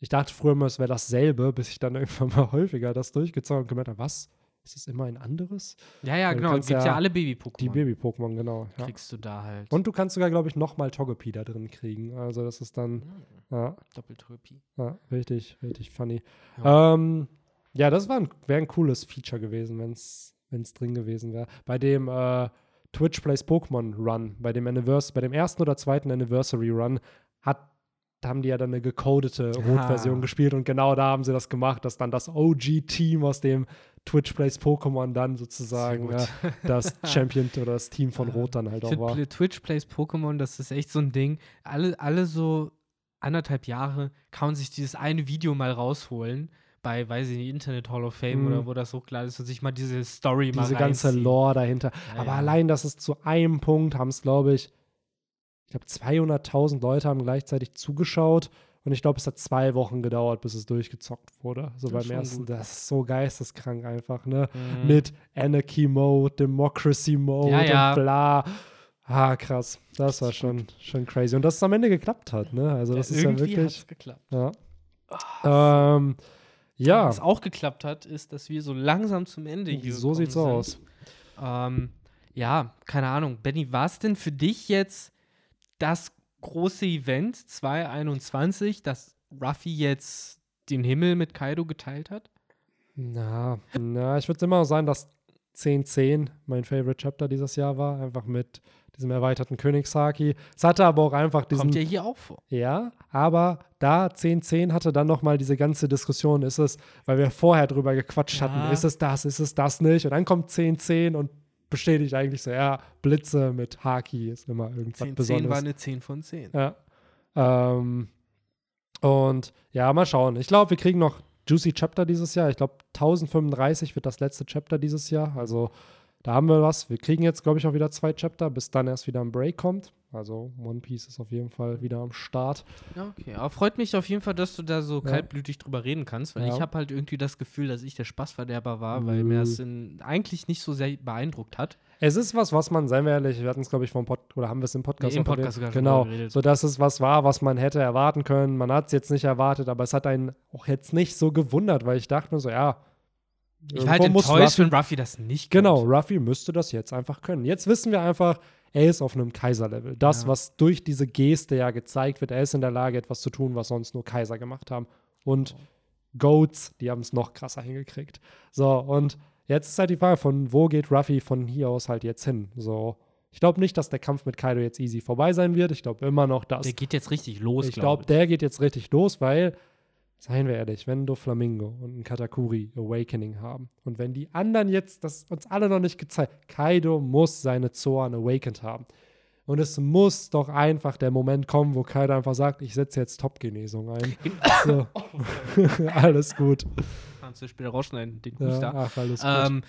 ich dachte früher immer, es wäre dasselbe, bis ich dann irgendwann mal häufiger das durchgezogen und gemerkt habe, was? Ist es immer ein anderes? ja, ja, genau. kannst Gibt's ja, ja alle Die Baby-Pokémon. Baby-Pokémon, genau. Ja. Kriegst du da halt. Und du kannst sogar, glaube ich, nochmal Togepi da drin kriegen. Also das ist dann, Hm, ja, Doppeltherapie. ja richtig, richtig funny. Ja. Ähm, ja, das wäre ein, wär ein cooles Feature gewesen, wenn es drin gewesen wäre. Bei dem äh, Twitch Plays Pokémon Run, bei dem Anniversary, bei dem ersten oder zweiten Anniversary Run, hat, da haben die ja dann eine gecodete Rot-Version Ah. gespielt und genau da haben sie das gemacht, dass dann das OG-Team aus dem Twitch Plays Pokémon dann sozusagen ja, das Champion oder das Team von Rot dann halt Ich auch war. Twitch Plays Pokémon, das ist echt so ein Ding. Alle, alle so anderthalb Jahre kann man sich dieses eine Video mal rausholen bei, weiß ich nicht, Internet Hall of Fame Mhm. oder wo das hochgeladen ist und sich mal diese Story mal Diese ganze. Lore dahinter. Ja, Aber ja. allein, dass es zu einem Punkt haben es, glaube ich, ich glaube, 200.000 Leute haben gleichzeitig zugeschaut. Und ich glaube, es hat zwei Wochen gedauert, bis es durchgezockt wurde. So Das beim ersten. gut. Das ist so geisteskrank einfach, ne? Mhm. Mit Anarchy Mode, Democracy Mode Ja, und bla. Ah, krass. Das war schon, schon crazy. Und dass es am Ende geklappt hat, ne? Also, das ist ja Irgendwie wirklich. hat's geklappt. Ja. Ähm, ja, Was auch geklappt hat, ist, dass wir so langsam zum Ende hier so sieht's sind. aus. Ähm, ja, keine Ahnung. Benny, war es denn für dich jetzt das große Event 2021, dass Ruffy jetzt den Himmel mit Kaido geteilt hat? Na, na ich würde immer noch sagen, dass 1010 mein Favorite Chapter dieses Jahr war. Einfach mit diesem erweiterten Königshaki. Es hatte aber auch einfach diesen. Kommt ja hier auch vor. Ja, aber da 1010 hatte dann nochmal diese ganze Diskussion, ist es, weil wir vorher drüber gequatscht Ja. hatten, ist es das, ist es das nicht? Und dann kommt 1010 und bestätigt eigentlich so, ja, Blitze mit Haki ist immer irgendwas 10, 10 Besonderes. war eine 10 von 10. Ja. Ähm, und ja, mal schauen. Ich glaube, wir kriegen noch Juicy Chapter dieses Jahr. Ich glaube, 1035 wird das letzte Chapter dieses Jahr. Also da haben wir was. Wir kriegen jetzt, glaube ich, auch wieder zwei Chapter, bis dann erst wieder ein Break kommt. Also One Piece ist auf jeden Fall wieder am Start. Ja, okay. Aber freut mich auf jeden Fall, dass du da so Ja. kaltblütig drüber reden kannst, weil Ja. ich habe halt irgendwie das Gefühl, dass ich der Spaßverderber war, weil mir Mhm. das in, eigentlich nicht so sehr beeindruckt hat. Es ist was, was man, seien wir ehrlich, wir hatten es, glaube ich, vom Pod oder haben wir es im Podcast Nee, im Podcast sogar Genau, so dass es was war, was man hätte erwarten können. Man hat es jetzt nicht erwartet, aber es hat einen auch jetzt nicht so gewundert, weil ich dachte mir so, ja. Ich war halt enttäuscht, Ruffy- wenn Ruffy das nicht Genau, konnte. Ruffy müsste das jetzt einfach können. Jetzt wissen wir einfach, er ist auf einem Kaiserlevel. Das, Ja. was durch diese Geste ja gezeigt wird, er ist in der Lage, etwas zu tun, was sonst nur Kaiser gemacht haben. Und Goats, die haben es noch krasser hingekriegt. So, und jetzt ist halt die Frage, von wo geht Ruffy von hier aus halt jetzt hin? So, ich glaube nicht, dass der Kampf mit Kaido jetzt easy vorbei sein wird. Ich glaube immer noch, dass Der geht jetzt richtig los, ich glaube glaube, der geht jetzt richtig los, weil, seien wir ehrlich, wenn Doflamingo und ein Katakuri Awakening haben und wenn die anderen jetzt, das uns alle noch nicht gezeigt, Kaido muss seine Zoan Awakened haben. Und es muss doch einfach der Moment kommen, wo Kaido einfach sagt, ich setze jetzt Top-Genesung ein. so. alles gut. Kannst du später rausschneiden, den Ja, Huster. ach, alles gut. Ähm, äh,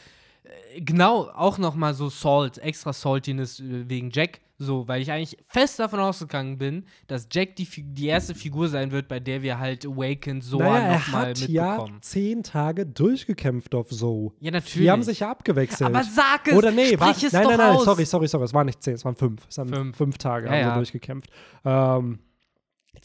genau, auch noch mal so Salt, extra Saltiness äh, wegen Jack. So, weil ich eigentlich fest davon ausgegangen bin, dass Jack die, die erste Figur sein wird, bei der wir halt Awakened Soa naja, er nochmal hat ja mitbekommen. zehn Tage durchgekämpft auf so. Ja, natürlich. Die haben sich ja abgewechselt. Aber sag es! Oder nee, sprich war, es nein, doch nein, nein, aus. sorry, sorry, sorry, es waren nicht zehn, es waren fünf. Es haben fünf, Fünf. Tage Ja, haben ja. durchgekämpft. Ähm,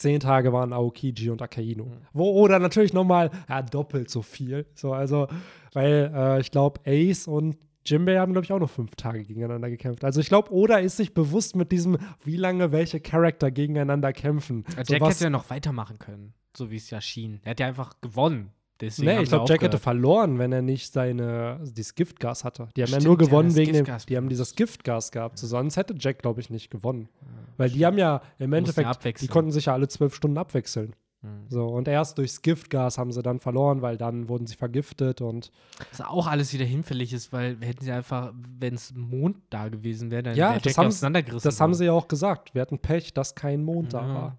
zehn Tage waren Aokiji und Akainu. Mhm. Wo, oder natürlich nochmal, ja, doppelt so viel. So, also, weil äh, ich glaube, Ace und Jimbei haben, glaube ich, auch noch fünf Tage gegeneinander gekämpft. Also ich glaube, Oda ist sich bewusst mit diesem, wie lange welche Charakter gegeneinander kämpfen. Ja, So Jack was- hätte ja noch weitermachen können, so wie es ja schien. Er hat ja einfach gewonnen. Deswegen Nee, ich glaube, Jack hätte verloren, wenn er nicht seine, dieses Giftgas hatte. Die haben ja Stimmt, nur ja, gewonnen das wegen dem, die haben dieses Giftgas gehabt. So, sonst hätte Jack, glaube ich, nicht gewonnen. Weil die haben ja im ja Endeffekt, die konnten sich ja alle zwölf Stunden abwechseln. Mhm. So, und erst durchs Giftgas haben sie dann verloren, weil dann wurden sie vergiftet und Was auch alles wieder hinfällig ist, weil hätten sie einfach, wenn es Mond da gewesen wäre, dann Ja, wäre das Jack haben- auseinandergerissen. das haben sie ja auch gesagt. Wir hatten Pech, dass kein Mond da Ja. war.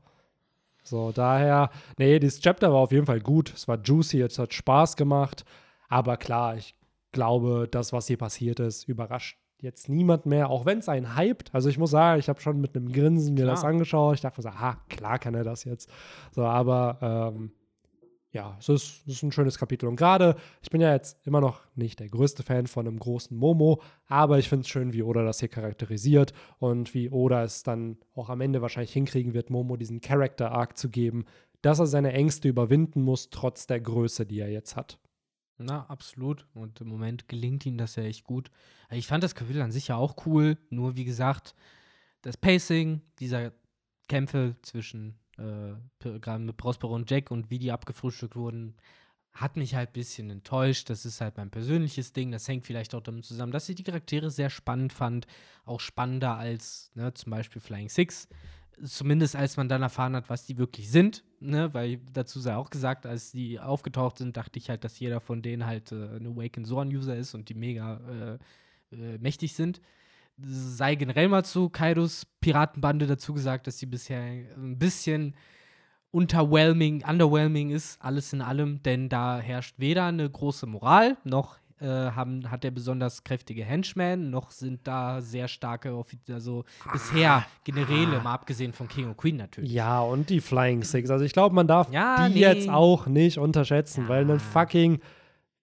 So, daher, nee, dieses Chapter war auf jeden Fall gut. Es war juicy, es hat Spaß gemacht. Aber klar, ich glaube, das, was hier passiert ist, überrascht jetzt niemand mehr, auch wenn es einen hypt. Also ich muss sagen, ich habe schon mit einem Grinsen mir Klar. das angeschaut. Ich dachte mir so, aha, klar kann er das jetzt. So, aber ähm, ja, es ist, es ist ein schönes Kapitel. Und gerade, ich bin ja jetzt immer noch nicht der größte Fan von einem großen Momo, aber ich finde es schön, wie Oda das hier charakterisiert und wie Oda es dann auch am Ende wahrscheinlich hinkriegen wird, Momo diesen Character-Arc zu geben, dass er seine Ängste überwinden muss, trotz der Größe, die er jetzt hat. Na, absolut. Und im Moment gelingt ihm das ja echt gut. Ich fand das Kapitel an sich ja auch cool, nur wie gesagt, das Pacing dieser Kämpfe zwischen äh, gerade mit Prospero und Jack und wie die abgefrühstückt wurden, hat mich halt ein bisschen enttäuscht. Das ist halt mein persönliches Ding. Das hängt vielleicht auch damit zusammen, dass ich die Charaktere sehr spannend fand. Auch spannender als ne, zum Beispiel Flying Six. Zumindest als man dann erfahren hat, was die wirklich sind. Ne? Weil dazu sei auch gesagt, als die aufgetaucht sind, dachte ich halt, dass jeder von denen halt äh, ein Awakened Zorn-User ist und die mega äh, äh, mächtig sind. Sei generell mal zu Kaidos Piratenbande dazu gesagt, dass sie bisher ein bisschen unterwhelming, underwhelming ist, alles in allem, denn da herrscht weder eine große Moral, noch äh, haben, hat er besonders kräftige Henchmen, noch sind da sehr starke, also bisher Generäle, mal abgesehen von King und Queen natürlich. Ja, und die Flying Six. Also ich glaube, man darf Ja, die nee. jetzt auch nicht unterschätzen, Ja. weil ein fucking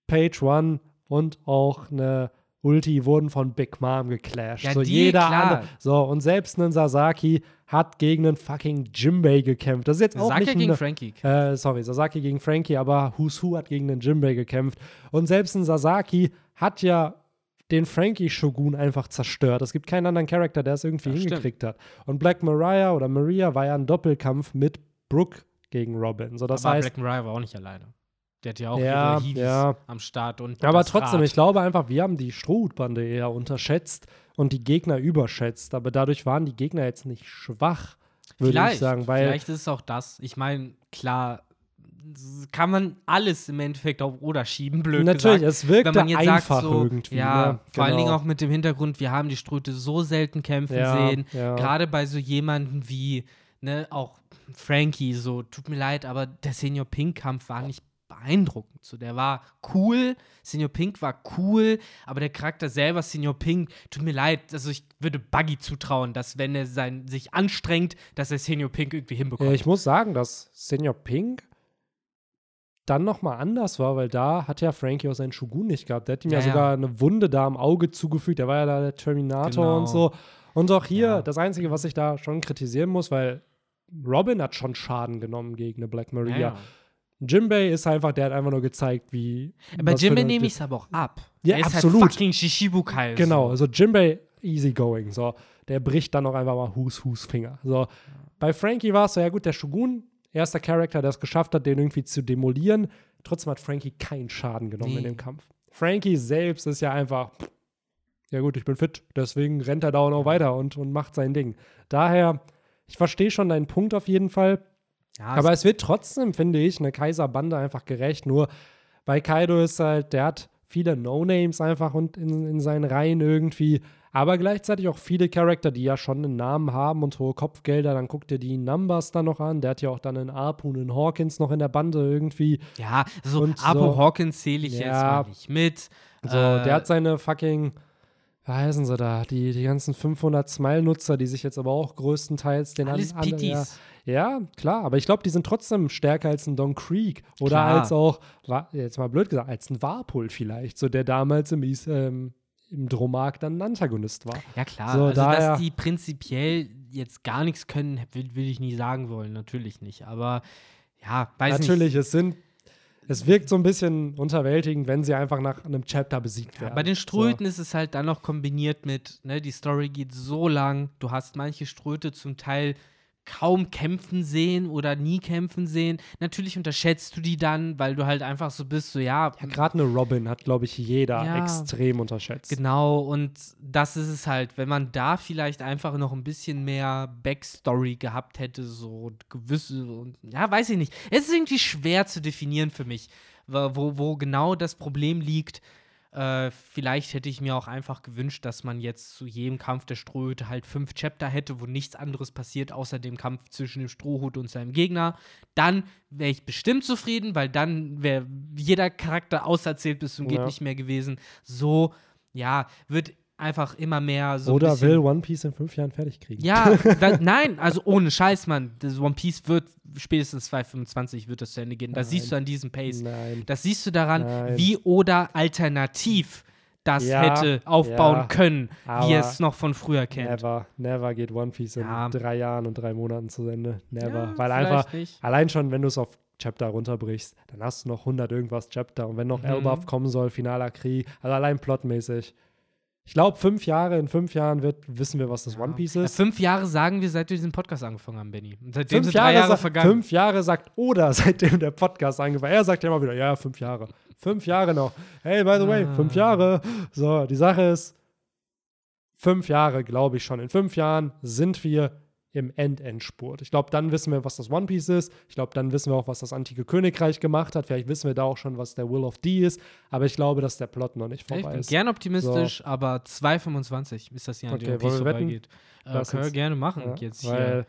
Page One und auch eine Ulti wurden von Big Mom geclasht. Ja, so die, jeder klar. andere. So, und selbst ein Sasaki hat gegen einen fucking Jimbei gekämpft. Das ist jetzt auch Sag nicht ja gegen eine, Frankie. äh, sorry, Sasaki gegen Frankie, aber Who's Who hat gegen den Jimbei gekämpft. Und selbst ein Sasaki hat ja den Frankie-Shogun einfach zerstört. Es gibt keinen anderen Charakter, der es irgendwie stimmt. hingekriegt hat. Und Black Mariah oder Maria war ja ein Doppelkampf mit Brooke gegen Robin. So, das aber heißt, Black Mariah war auch nicht alleine. Der hat ja auch Ja, ihre ja. am Start. Und aber trotzdem, Rad. ich glaube einfach, wir haben die Strohhutbande eher unterschätzt und die Gegner überschätzt. Aber dadurch waren die Gegner jetzt nicht schwach, würde vielleicht, ich sagen. Weil vielleicht ist es auch das. Ich meine, klar, kann man alles im Endeffekt auf Oder schieben, blöd natürlich, gesagt. es wirkte Wenn man jetzt einfach sagt, so, irgendwie. ja, ne? vor allen Dingen Genau. auch mit dem Hintergrund, wir haben die Ströte so selten kämpfen ja, sehen. Ja. Gerade bei so jemanden wie, ne, auch Frankie, so, tut mir leid, aber der Senior Pink-Kampf war nicht beeindruckend. So, der war cool, Senior Pink war cool, aber der Charakter selber, Senior Pink, tut mir leid, also ich würde Buggy zutrauen, dass wenn er sein, sich anstrengt, dass er Senior Pink irgendwie hinbekommt. Ja, ich muss sagen, dass Senior Pink dann noch mal anders war, weil da hat ja Frankie auch seinen Shogun nicht gehabt. Der hat ihm ja, Ja, ja. sogar eine Wunde da am Auge zugefügt. Der war ja da der Terminator Genau. und so. Und auch hier, Ja. das Einzige, was ich da schon kritisieren muss, weil Robin hat schon Schaden genommen gegen eine Black Maria. Jimbei ist einfach, der hat einfach nur gezeigt, wie. Bei Jimbei nehme ich es aber auch ab. Ja, er ist absolut. halt fucking Shishibukai. Genau, So. also Jimbei easygoing. So, der bricht dann auch einfach mal Hus Hus Finger. So, bei Frankie war es so, ja gut, der Shogun, erster Charakter, der es geschafft hat, den irgendwie zu demolieren. Trotzdem hat Frankie keinen Schaden genommen Nee. in dem Kampf. Frankie selbst ist ja einfach, ja gut, ich bin fit, deswegen rennt er da auch noch weiter und, und macht sein Ding. Daher, ich verstehe schon deinen Punkt auf jeden Fall. Ja, Aber es wird trotzdem, finde ich, eine Kaiserbande einfach gerecht. Nur bei Kaido ist halt, der hat viele No-Names einfach und in, in seinen Reihen irgendwie. Aber gleichzeitig auch viele Charakter, die ja schon einen Namen haben und hohe Kopfgelder. Dann guck dir die Numbers dann noch an. Der hat ja auch dann einen Apu und einen Hawkins noch in der Bande irgendwie. Ja, so Und Apo so- Hawkins zähle ich jetzt Ja. mal nicht mit. So, Äh, der hat seine fucking, heißen sie da, die, die ganzen 500 Smile-Nutzer, die sich jetzt aber auch größtenteils den alles an- anderen- ja, ja, klar, aber ich glaube, die sind trotzdem stärker als ein Don Creek oder Klar. als auch, jetzt mal blöd gesagt, als ein Warpol vielleicht, so der damals im, ähm, im Dromark dann ein Antagonist war. Ja, klar. So, also, daher- dass die prinzipiell jetzt gar nichts können, will, will ich nie sagen wollen. Natürlich nicht. Aber ja, weiß Natürlich, es sind, es wirkt so ein bisschen unterwältigend, wenn sie einfach nach einem Chapter besiegt werden. Bei den Ströten ist es halt dann noch kombiniert mit, ne, die Story geht so lang, du hast manche Ströte zum Teil kaum kämpfen sehen oder nie kämpfen sehen. Natürlich unterschätzt du die dann, weil du halt einfach so bist, so ja. Ja, gerade eine Robin hat, glaube ich, jeder Ja. extrem unterschätzt. Genau, und das ist es halt, wenn man da vielleicht einfach noch ein bisschen mehr Backstory gehabt hätte, so gewisse, und ja, weiß ich nicht. Es ist irgendwie schwer zu definieren für mich, wo- wo genau das Problem liegt. Äh, vielleicht hätte ich mir auch einfach gewünscht, dass man jetzt zu jedem Kampf der Strohhüte halt fünf Chapter hätte, wo nichts anderes passiert, außer dem Kampf zwischen dem Strohhut und seinem Gegner. Dann wäre ich bestimmt zufrieden, weil dann wäre jeder Charakter auserzählt bis zum geht Ja. nicht mehr gewesen. So, ja, wird einfach immer mehr so. Oder will One Piece in fünf Jahren fertig kriegen. ja, da, nein, also ohne Scheiß, Mann. Das One Piece wird spätestens 2025 wird das zu Ende gehen. Das Nein. siehst du an diesem Pace. Nein. Das siehst du daran, Nein. wie oder alternativ das Ja, hätte aufbauen ja, können, wie es noch von früher kennt. Never, never geht One Piece Ja. in drei Jahren und drei Monaten zu Ende. Never. Weil einfach, nicht. allein schon, wenn du es auf Chapter runterbrichst, dann hast du noch 100 irgendwas Chapter. Und wenn noch Mhm. Elbaf kommen soll, finaler Krieg, also allein plotmäßig. Ich glaube, fünf Jahre, in fünf Jahren wird, wissen wir, was das One Piece Ja, ist. Fünf Jahre sagen wir, seit wir diesen Podcast angefangen haben, Benny. Und seitdem Fünf sind drei Jahre, Jahre sa- vergangen. fünf Jahre sagt Oda, seitdem der Podcast angefangen Er sagt ja immer wieder, ja, fünf Jahre. Fünf Jahre noch. Hey, by the way, Ah. fünf Jahre. So, die Sache ist, fünf Jahre, glaube ich schon. In fünf Jahren sind wir im Endendspurt. Ich glaube, dann wissen wir, was das One Piece ist. Ich glaube, dann wissen wir auch, was das antike Königreich gemacht hat. Vielleicht wissen wir da auch schon, was der Will of D ist. Aber ich glaube, dass der Plot noch nicht Ja, ich vorbei bin ist. gern optimistisch, aber 2,25 ist das Jahr, an dem Okay, One Piece vorbeigeht. Äh, Das können wir jetzt- gerne machen Ja, jetzt weil,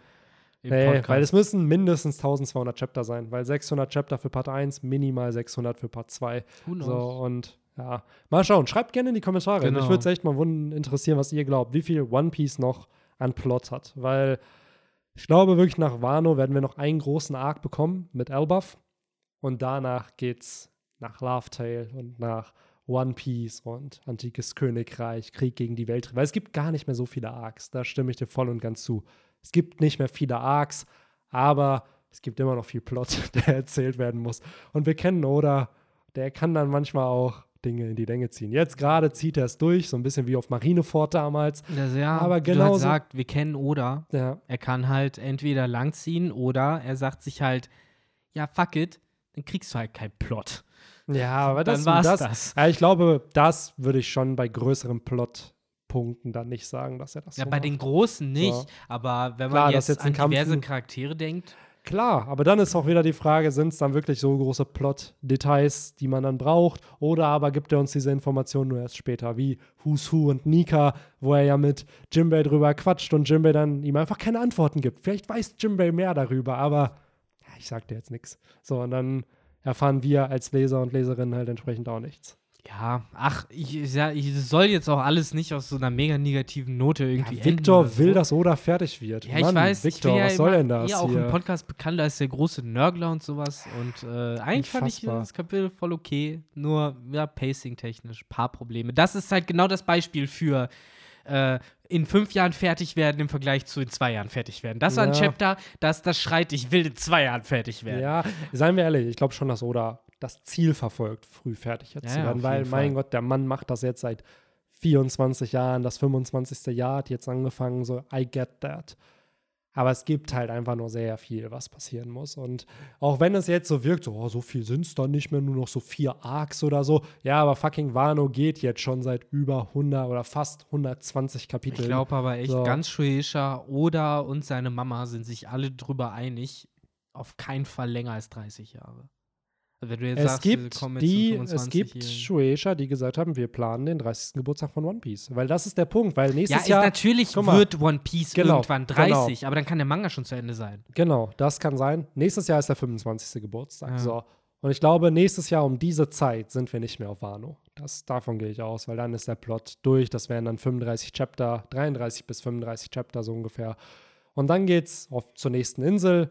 hier im nee, weil es müssen mindestens 1200 Chapter sein, weil 600 Chapter für Part 1, minimal 600 für Part 2. Who knows? So, und ja, mal schauen. Schreibt gerne in die Kommentare. Genau. Mich würde es echt mal interessieren, was ihr glaubt, wie viel One Piece noch an Plot hat. Weil ich glaube wirklich, nach Wano werden wir noch einen großen Arc bekommen mit Elbaf. Und danach geht's nach Love Tale und nach One Piece und Antikes Königreich, Krieg gegen die Welt. Weil es gibt gar nicht mehr so viele Arcs. Da stimme ich dir voll und ganz zu. Es gibt nicht mehr viele Arcs, aber es gibt immer noch viel Plot, der erzählt werden muss. Und wir kennen Oda, der kann dann manchmal auch Dinge in die Länge ziehen. Jetzt gerade zieht er es durch, so ein bisschen wie auf Marineford damals. Das, ja, Aber genauso- halt sagt, wir kennen Oda. Ja, Er kann halt entweder langziehen oder er sagt sich halt, ja, fuck it, dann kriegst du halt keinen Plot. ja aber das, dann war's das, das. Ja, ich glaube, das würde ich schon bei größeren Plotpunkten dann nicht sagen, dass er das Ja, so bei macht. den Großen nicht, So. aber wenn Klar, man dass jetzt, jetzt an diverse Charaktere denkt, Klar, aber dann ist auch wieder die Frage, sind es dann wirklich so große Plot-Details, die man dann braucht? Oder aber gibt er uns diese Informationen nur erst später, wie Who's Who und Nika, wo er ja mit Jimbei drüber quatscht und Jimbei dann ihm einfach keine Antworten gibt. Vielleicht weiß Jimbei mehr darüber, aber ja, ich sag dir jetzt nichts. So, und dann erfahren wir als Leser und Leserinnen halt entsprechend auch nichts. Ja, ach, ich, ich, ja, ich soll jetzt auch alles nicht aus so einer mega negativen Note irgendwie Ja, enden Victor so. will, dass Oda fertig wird. Ja, ich Mann, weiß, Victor, ich ja was soll denn das eher auch im Podcast bekannt als der große Nörgler und sowas. Und äh, eigentlich fand ich das Kapitel voll okay. Nur, ja, pacing-technisch, paar Probleme. Das ist halt genau das Beispiel für äh, in fünf Jahren fertig werden im Vergleich zu in zwei Jahren fertig werden. Das war ein Ja. Chapter, das, das schreit, ich will in zwei Jahren fertig werden. Ja, seien wir ehrlich, ich glaube schon, dass Oda das Ziel verfolgt, früh fertig jetzt Ja, zu werden, weil, mein Fall. Gott, der Mann macht das jetzt seit 24 Jahren, das 25. Jahr hat jetzt angefangen, so, I get that. Aber es gibt halt einfach nur sehr viel, was passieren muss. Und auch wenn es jetzt so wirkt, so, oh, so viel sind es dann nicht mehr, nur noch so vier Arcs oder so. Ja, aber fucking Wano geht jetzt schon seit über 100 oder fast 120 Kapiteln. Ich glaube aber echt, So. ganz Shueisha, Oda und seine Mama sind sich alle drüber einig, auf keinen Fall länger als 30 Jahre. Wenn du jetzt Es sagst, gibt, die, es gibt 25-jährigen. Shueisha, die gesagt haben, wir planen den 30. Geburtstag von One Piece. Weil das ist der Punkt, weil Ja, nächstes ist Jahr. natürlich mal. wird One Piece Genau, irgendwann 30, aber dann kann der Manga schon zu Ende sein. Genau, das kann sein. Nächstes Jahr ist der 25. Geburtstag. Ja. So. Und ich glaube, nächstes Jahr um diese Zeit sind wir nicht mehr auf Wano. Das, davon gehe ich aus, weil dann ist der Plot durch. Das wären dann 35 Chapter, 33 bis 35 Chapter so ungefähr. Und dann geht's auf, zur nächsten Insel.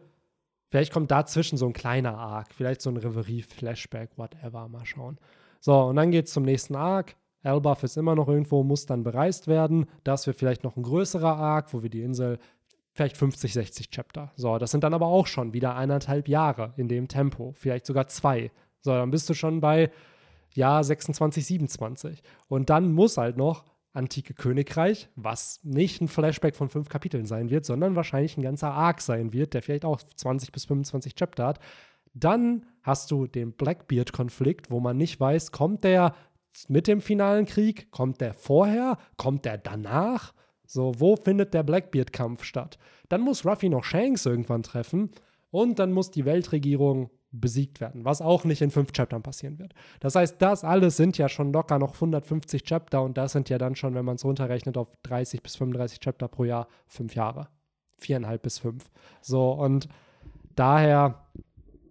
Vielleicht kommt dazwischen so ein kleiner Arc, vielleicht so ein Reverie-Flashback, whatever, mal schauen. So, und dann geht's zum nächsten Arc. Elbaf ist immer noch irgendwo, muss dann bereist werden. Das wird vielleicht noch ein größerer Arc, wo wir die Insel vielleicht 50, 60 Chapter. So, das sind dann aber auch schon wieder eineinhalb Jahre in dem Tempo, vielleicht sogar zwei. So, dann bist du schon bei Jahr 26, 27. Und dann muss halt noch Antike Königreich, was nicht ein Flashback von fünf Kapiteln sein wird, sondern wahrscheinlich ein ganzer Arc sein wird, der vielleicht auch 20 bis 25 Chapter hat. Dann hast du den Blackbeard-Konflikt, wo man nicht weiß, kommt der mit dem finalen Krieg, kommt der vorher, kommt der danach? So, wo findet der Blackbeard-Kampf statt? Dann muss Ruffy noch Shanks irgendwann treffen und dann muss die Weltregierung besiegt werden, was auch nicht in fünf Chaptern passieren wird. Das heißt, das alles sind ja schon locker noch 150 Chapter und das sind ja dann schon, wenn man es runterrechnet auf 30 bis 35 Chapter pro Jahr, fünf Jahre. Viereinhalb bis fünf. So, und daher,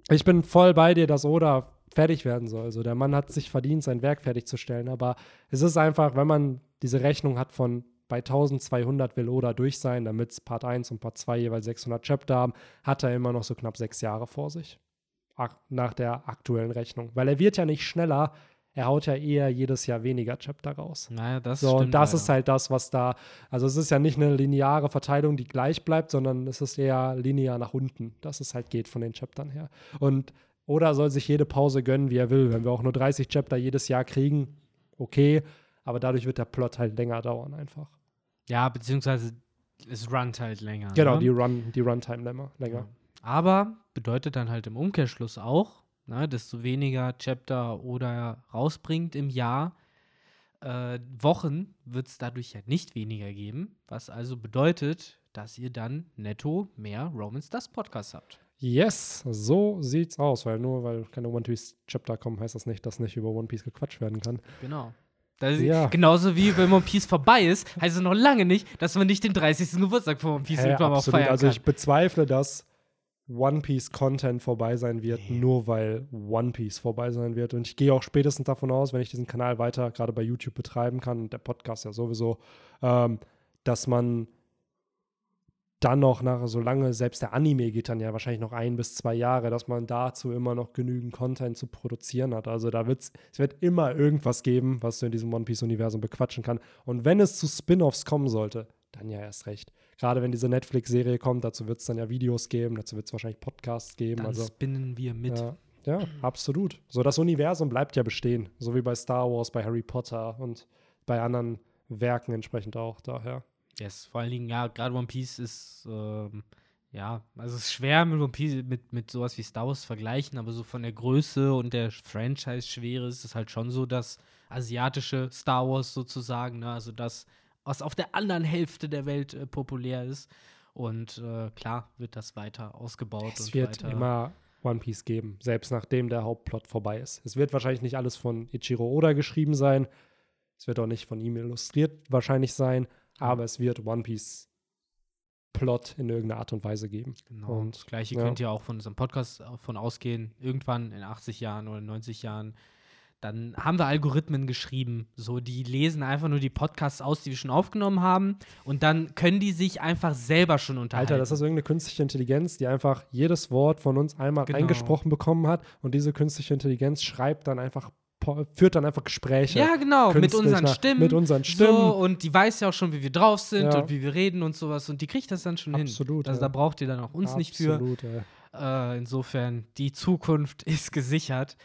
ich bin voll bei dir, dass Oda fertig werden soll. Also der Mann hat sich verdient, sein Werk fertigzustellen, aber es ist einfach, wenn man diese Rechnung hat von bei 1200 will Oda durch sein, damit es Part 1 und Part 2 jeweils 600 Chapter haben, hat er immer noch so knapp sechs Jahre vor sich. Ak nach der aktuellen Rechnung. Weil er wird ja nicht schneller, er haut ja eher jedes Jahr weniger Chapter raus. Naja, das So, stimmt. und das leider. ist halt das, was da, also es ist ja nicht eine lineare Verteilung, die gleich bleibt, sondern es ist eher linear nach unten, dass es halt geht von den Chaptern her. Und Oda soll sich jede Pause gönnen, wie er will. Wenn wir auch nur 30 Chapter jedes Jahr kriegen, okay, aber dadurch wird der Plot halt länger dauern einfach. Ja, beziehungsweise es runnt halt länger. Genau, ne? die, Run, die Runtime länger. länger. Aber bedeutet dann halt im Umkehrschluss auch, ne, desto weniger Chapter oder rausbringt im Jahr, äh, Wochen wird es dadurch ja nicht weniger geben, was also bedeutet, dass ihr dann netto mehr Romans das Podcast habt. Yes, so sieht's aus, weil nur weil keine One Piece Chapter kommen, heißt das nicht, dass nicht über One Piece gequatscht werden kann. Genau. Das Ja. Genauso wie wenn One Piece vorbei ist, heißt es noch lange nicht, dass man nicht den 30. Geburtstag von One Piece Hä, irgendwann absolut. feiern Also kann. ich bezweifle, dass One Piece Content vorbei sein wird, nur weil One Piece vorbei sein wird. Und ich gehe auch spätestens davon aus, wenn ich diesen Kanal weiter gerade bei YouTube betreiben kann und der Podcast ja sowieso, ähm, dass man dann noch nach so lange, selbst der Anime geht dann ja wahrscheinlich noch ein bis zwei Jahre, dass man dazu immer noch genügend Content zu produzieren hat. Also da wird's, es wird immer irgendwas geben, was du in diesem One Piece-Universum bequatschen kann. Und wenn es zu Spin-offs kommen sollte, dann ja erst recht. Gerade wenn diese Netflix-Serie kommt, dazu wird es dann ja Videos geben, dazu wird es wahrscheinlich Podcasts geben. Dann also spinnen wir mit. ja, ja, absolut. So, das Universum bleibt ja bestehen. So wie bei Star Wars, bei Harry Potter und bei anderen Werken entsprechend auch. Daher. Yes, vor allen Dingen, ja, gerade One Piece ist, ähm, ja, also es ist schwer mit One Piece mit, mit sowas wie Star Wars zu vergleichen, aber so von der Größe und der Franchise-Schwere ist es halt schon so das asiatische Star Wars sozusagen, ne? also das, was auf der anderen Hälfte der Welt äh, populär ist. Und äh, klar wird das weiter ausgebaut Es wird immer One Piece geben, selbst nachdem der Hauptplot vorbei ist. Es wird wahrscheinlich nicht alles von Ichiro Oda geschrieben sein. Es wird auch nicht von ihm illustriert wahrscheinlich sein, aber es wird One Piece Plot in irgendeiner Art und Weise geben. Genau. Und, das gleiche ja. könnt ihr auch von unserem Podcast davon ausgehen, irgendwann in 80 Jahren oder 90 Jahren. Dann haben wir Algorithmen geschrieben, so die lesen einfach nur die Podcasts aus, die wir schon aufgenommen haben, und dann können die sich einfach selber schon unterhalten. Alter, das ist irgendeine künstliche Intelligenz, die einfach jedes Wort von uns einmal Genau. eingesprochen bekommen hat und diese künstliche Intelligenz schreibt dann einfach, führt dann einfach Gespräche. ja, genau, mit unseren nach- Stimmen. mit unseren Stimmen. So, und die weiß ja auch schon, wie wir drauf sind Ja. und wie wir reden und sowas. Und die kriegt das dann schon Absolut, hin. Also ja. da braucht ihr dann auch uns nicht für. Absolut. Äh, insofern, die Zukunft ist gesichert.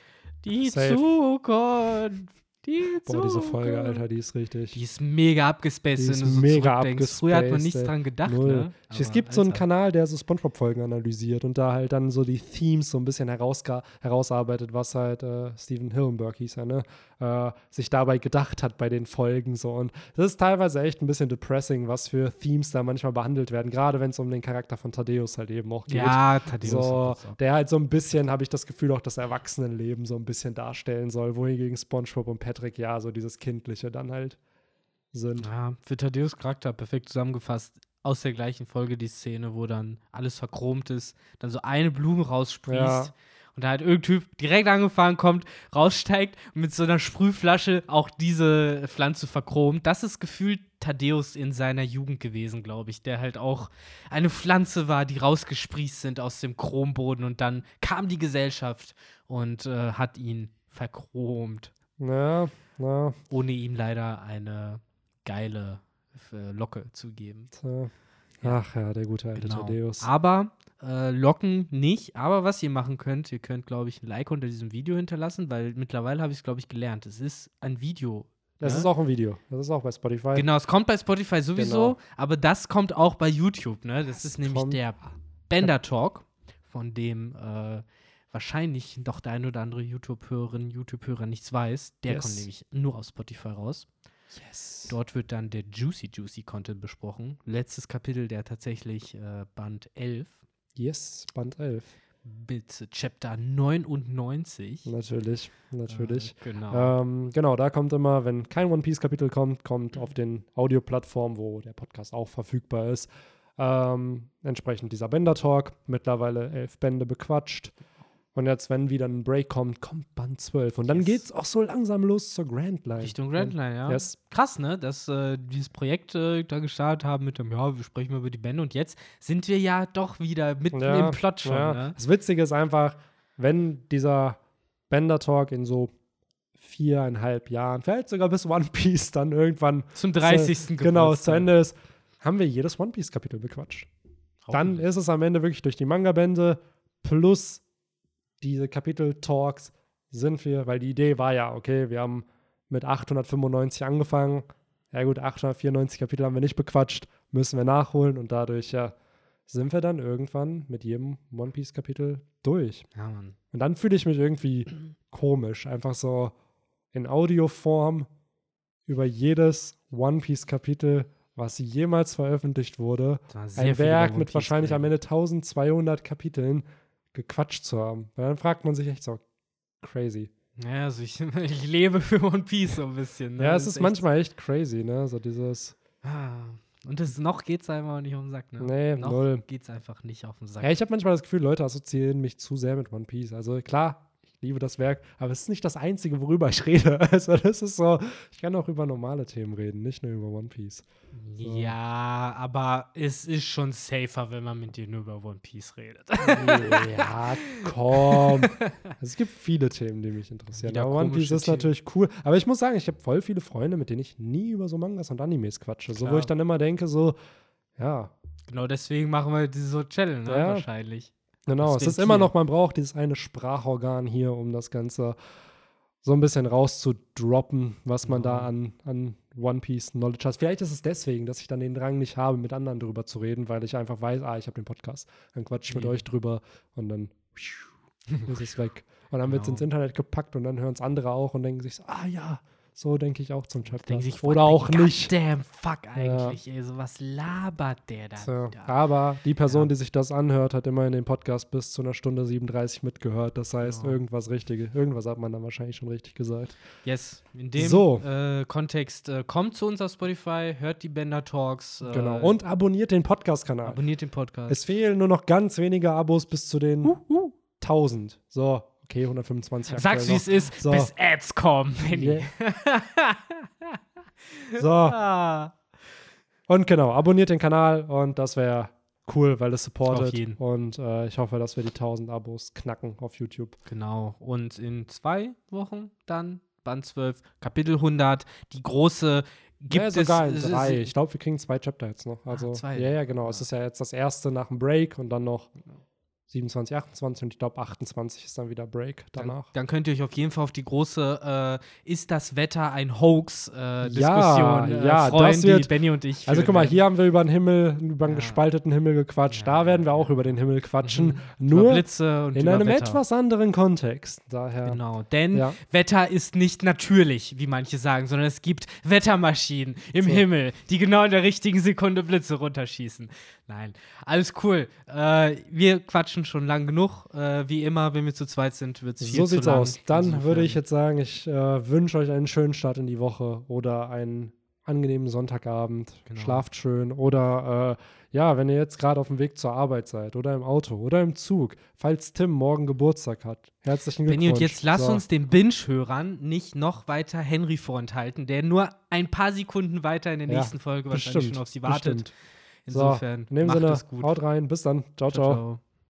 Die Safe. Zukunft. Die Boah, diese Folge. Alter, die ist richtig. Die ist mega abgespaced, Die wenn ist du so mega zurückdenkst. Früher hat man abgespaced, nichts ey. dran gedacht, Null. ne? es Aber, gibt so einen Alter. Kanal, der so Spongebob-Folgen analysiert und da halt dann so die Themes so ein bisschen herausarbeitet, was halt äh, Steven Hillenberg hieß er, ne? Äh, sich dabei gedacht hat bei den Folgen so. Und das ist teilweise echt ein bisschen depressing, was für Themes da manchmal behandelt werden, gerade wenn es um den Charakter von Thaddeus halt eben auch geht. Ja, Thaddeus. So, der halt so ein bisschen, habe ich das Gefühl, auch das Erwachsenenleben so ein bisschen darstellen soll, wohingegen SpongeBob und Patrick ja so dieses Kindliche dann halt sind. Ja, für Thaddeus Charakter perfekt zusammengefasst. Aus der gleichen Folge die Szene, wo dann alles verchromt ist, dann so eine Blume raussprießt. Ja. Und da halt irgendein Typ direkt angefahren kommt, raussteigt und mit so einer Sprühflasche auch diese Pflanze verchromt. Das ist gefühlt Thaddeus in seiner Jugend gewesen, glaube ich, der halt auch eine Pflanze war, die rausgesprießt sind aus dem Chromboden und dann kam die Gesellschaft und äh, hat ihn verchromt, Ja, ja. ohne ihm leider eine geile äh, Locke zu geben. Tja. Ach ja, der gute alte Genau. Thaddeus. Aber äh, Locken nicht. Aber was ihr machen könnt, ihr könnt, glaube ich, ein Like unter diesem Video hinterlassen, weil mittlerweile habe ich es, glaube ich, gelernt. Es ist ein Video. Das ne? ist auch ein Video. Das ist auch bei Spotify. Genau, es kommt bei Spotify sowieso, Genau. aber das kommt auch bei YouTube, ne? Das, ist nämlich der Bender Talk, von dem äh, wahrscheinlich doch der ein oder andere YouTube-Hörerin, YouTube-Hörer nichts weiß. Der Yes. kommt nämlich nur auf Spotify raus. Yes. Dort wird dann der Juicy Juicy Content besprochen. Letztes Kapitel, der tatsächlich äh, Band 11 Yes, Band 11. mit Chapter 99. Natürlich, natürlich. Äh, genau. Ähm, genau, da kommt immer, wenn kein One Piece Kapitel kommt, kommt auf den Audioplattformen, wo der Podcast auch verfügbar ist, ähm, entsprechend dieser Bender Talk. Mittlerweile elf Bände bequatscht. Und jetzt, wenn wieder ein Break kommt, kommt Band 12. Und dann Yes. geht's auch so langsam los zur Grand Line. Richtung Grand Line, ja. Yes. Krass, ne? Dass äh, dieses Projekt äh, da gestartet haben mit dem, ja, wir sprechen mal über die Bände und jetzt sind wir ja doch wieder mitten Ja, im Plot schon, ja. ne? Das Witzige ist einfach, wenn dieser Bender Talk in so viereinhalb Jahren, vielleicht sogar bis One Piece dann irgendwann Zum 30. genau Geburtstag. zu Ende ist, haben wir jedes One Piece Kapitel bequatscht. Dann ist es am Ende wirklich durch die Manga-Bände plus diese Kapitel-Talks sind wir, weil die Idee war ja, okay, wir haben mit 895 angefangen. Ja gut, 894 Kapitel haben wir nicht bequatscht, müssen wir nachholen und dadurch ja sind wir dann irgendwann mit jedem One Piece Kapitel durch. Ja, Mann. Und dann fühle ich mich irgendwie komisch, einfach so in Audioform über jedes One Piece Kapitel, was jemals veröffentlicht wurde, ein Werk mit wahrscheinlich am. Ende 1200 Kapiteln gequatscht zu haben. Weil dann fragt man sich echt so, crazy. Ja, also ich, ich lebe für One Piece so ein bisschen. Ne? ja, es ist echt- manchmal echt crazy, ne? So dieses, Ah. Und das, noch geht's einfach nicht auf den Sack, ne? Nee, noch null. geht's einfach nicht auf den Sack. ja, ich habe manchmal das Gefühl, Leute assoziieren mich zu sehr mit One Piece. Also klar, liebe das Werk, aber es ist nicht das Einzige, worüber ich rede. Also das ist so, ich kann auch über normale Themen reden, nicht nur über One Piece. So. Ja, aber es ist schon safer, wenn man mit dir nur über One Piece redet. ja, komm. Es gibt viele Themen, die mich interessieren. Wieder aber One Piece ist Themen. natürlich cool. Aber ich muss sagen, ich habe voll viele Freunde, mit denen ich nie über so Mangas und Animes quatsche. So, wo Klar. ich dann immer denke, so, ja, genau deswegen machen wir diese so Challenge, ne? Ja. Wahrscheinlich. Genau. Das Es ist immer noch, man braucht dieses eine Sprachorgan hier, um das Ganze so ein bisschen rauszudroppen, was man da Genau. an, an One Piece Knowledge hat. Vielleicht ist es deswegen, dass ich dann den Drang nicht habe, mit anderen drüber zu reden, weil ich einfach weiß, ah, ich habe den Podcast. Dann quatsch ich mit Eben. euch drüber und dann ist es weg. Und dann wird es Genau. ins Internet gepackt und dann hören es andere auch und denken sich so, ah ja, so denke ich auch zum Chapter. Sich, Oder auch the nicht. Goddamn fuck eigentlich, ey. So was labert der da So. Aber die Person, Ja. die sich das anhört, hat immer in den Podcast bis zu einer Stunde 37 mitgehört. Das heißt, Genau. irgendwas Richtige, irgendwas hat man dann wahrscheinlich schon richtig gesagt. Yes, in dem So. äh, Kontext äh, kommt zu uns auf Spotify, hört die Bender Talks. Äh, Genau. Und abonniert den Podcast-Kanal. abonniert den Podcast. Es fehlen nur noch ganz wenige Abos bis zu den 1000. So, okay, 125. Sag's, wie es ist, So. bis Ads kommen, Benny. Yeah. So, Ah. und genau, abonniert den Kanal und das wäre cool, weil das supportet. Und äh, ich hoffe, dass wir die 1000 Abos knacken auf YouTube. Genau. Und in zwei Wochen dann Band 12, Kapitel 100, die große gibt ja, sogar es es- drei. es- Ich glaube, wir kriegen zwei Chapter jetzt noch. Also, zwei. ja, ja, genau. Es ist ja jetzt das erste nach dem Break und dann noch 27, 28 und ich glaube 28 ist dann wieder Break danach. Dann, dann, könnt ihr euch auf jeden Fall auf die große äh, Ist das Wetter ein Hoax äh, Diskussion ja, äh, ja, freuen, das wird, die Benny und ich. Also guck mal, hier haben wir über den Himmel, über einen Ja. gespalteten Himmel gequatscht. Ja, da werden wir auch über den Himmel quatschen. Mhm. Nur in einem Wetter. etwas anderen Kontext. Daher. Genau, denn Ja. Wetter ist nicht natürlich, wie manche sagen, sondern es gibt Wettermaschinen im So. Himmel, die genau in der richtigen Sekunde Blitze runterschießen. Nein, alles cool. Äh, wir quatschen schon lang genug. Äh, wie immer, wenn wir zu zweit sind, wird es viel So sieht's lang. aus. Dann Insofern- würde ich jetzt sagen, ich äh, wünsche euch einen schönen Start in die Woche oder einen angenehmen Sonntagabend. Genau. Schlaft schön. Oder äh, ja, wenn ihr jetzt gerade auf dem Weg zur Arbeit seid oder im Auto oder im Zug, falls Tim morgen Geburtstag hat. Herzlichen Glückwunsch. Benni, und jetzt lass So. uns den Binge-Hörern nicht noch weiter Henry vorenthalten, der nur ein paar Sekunden weiter in der Ja, nächsten Folge wahrscheinlich bestimmt, schon auf sie wartet. bestimmt. Insofern, so, in dem macht Sinne, es gut. haut rein. Bis dann. ciao. ciao. ciao.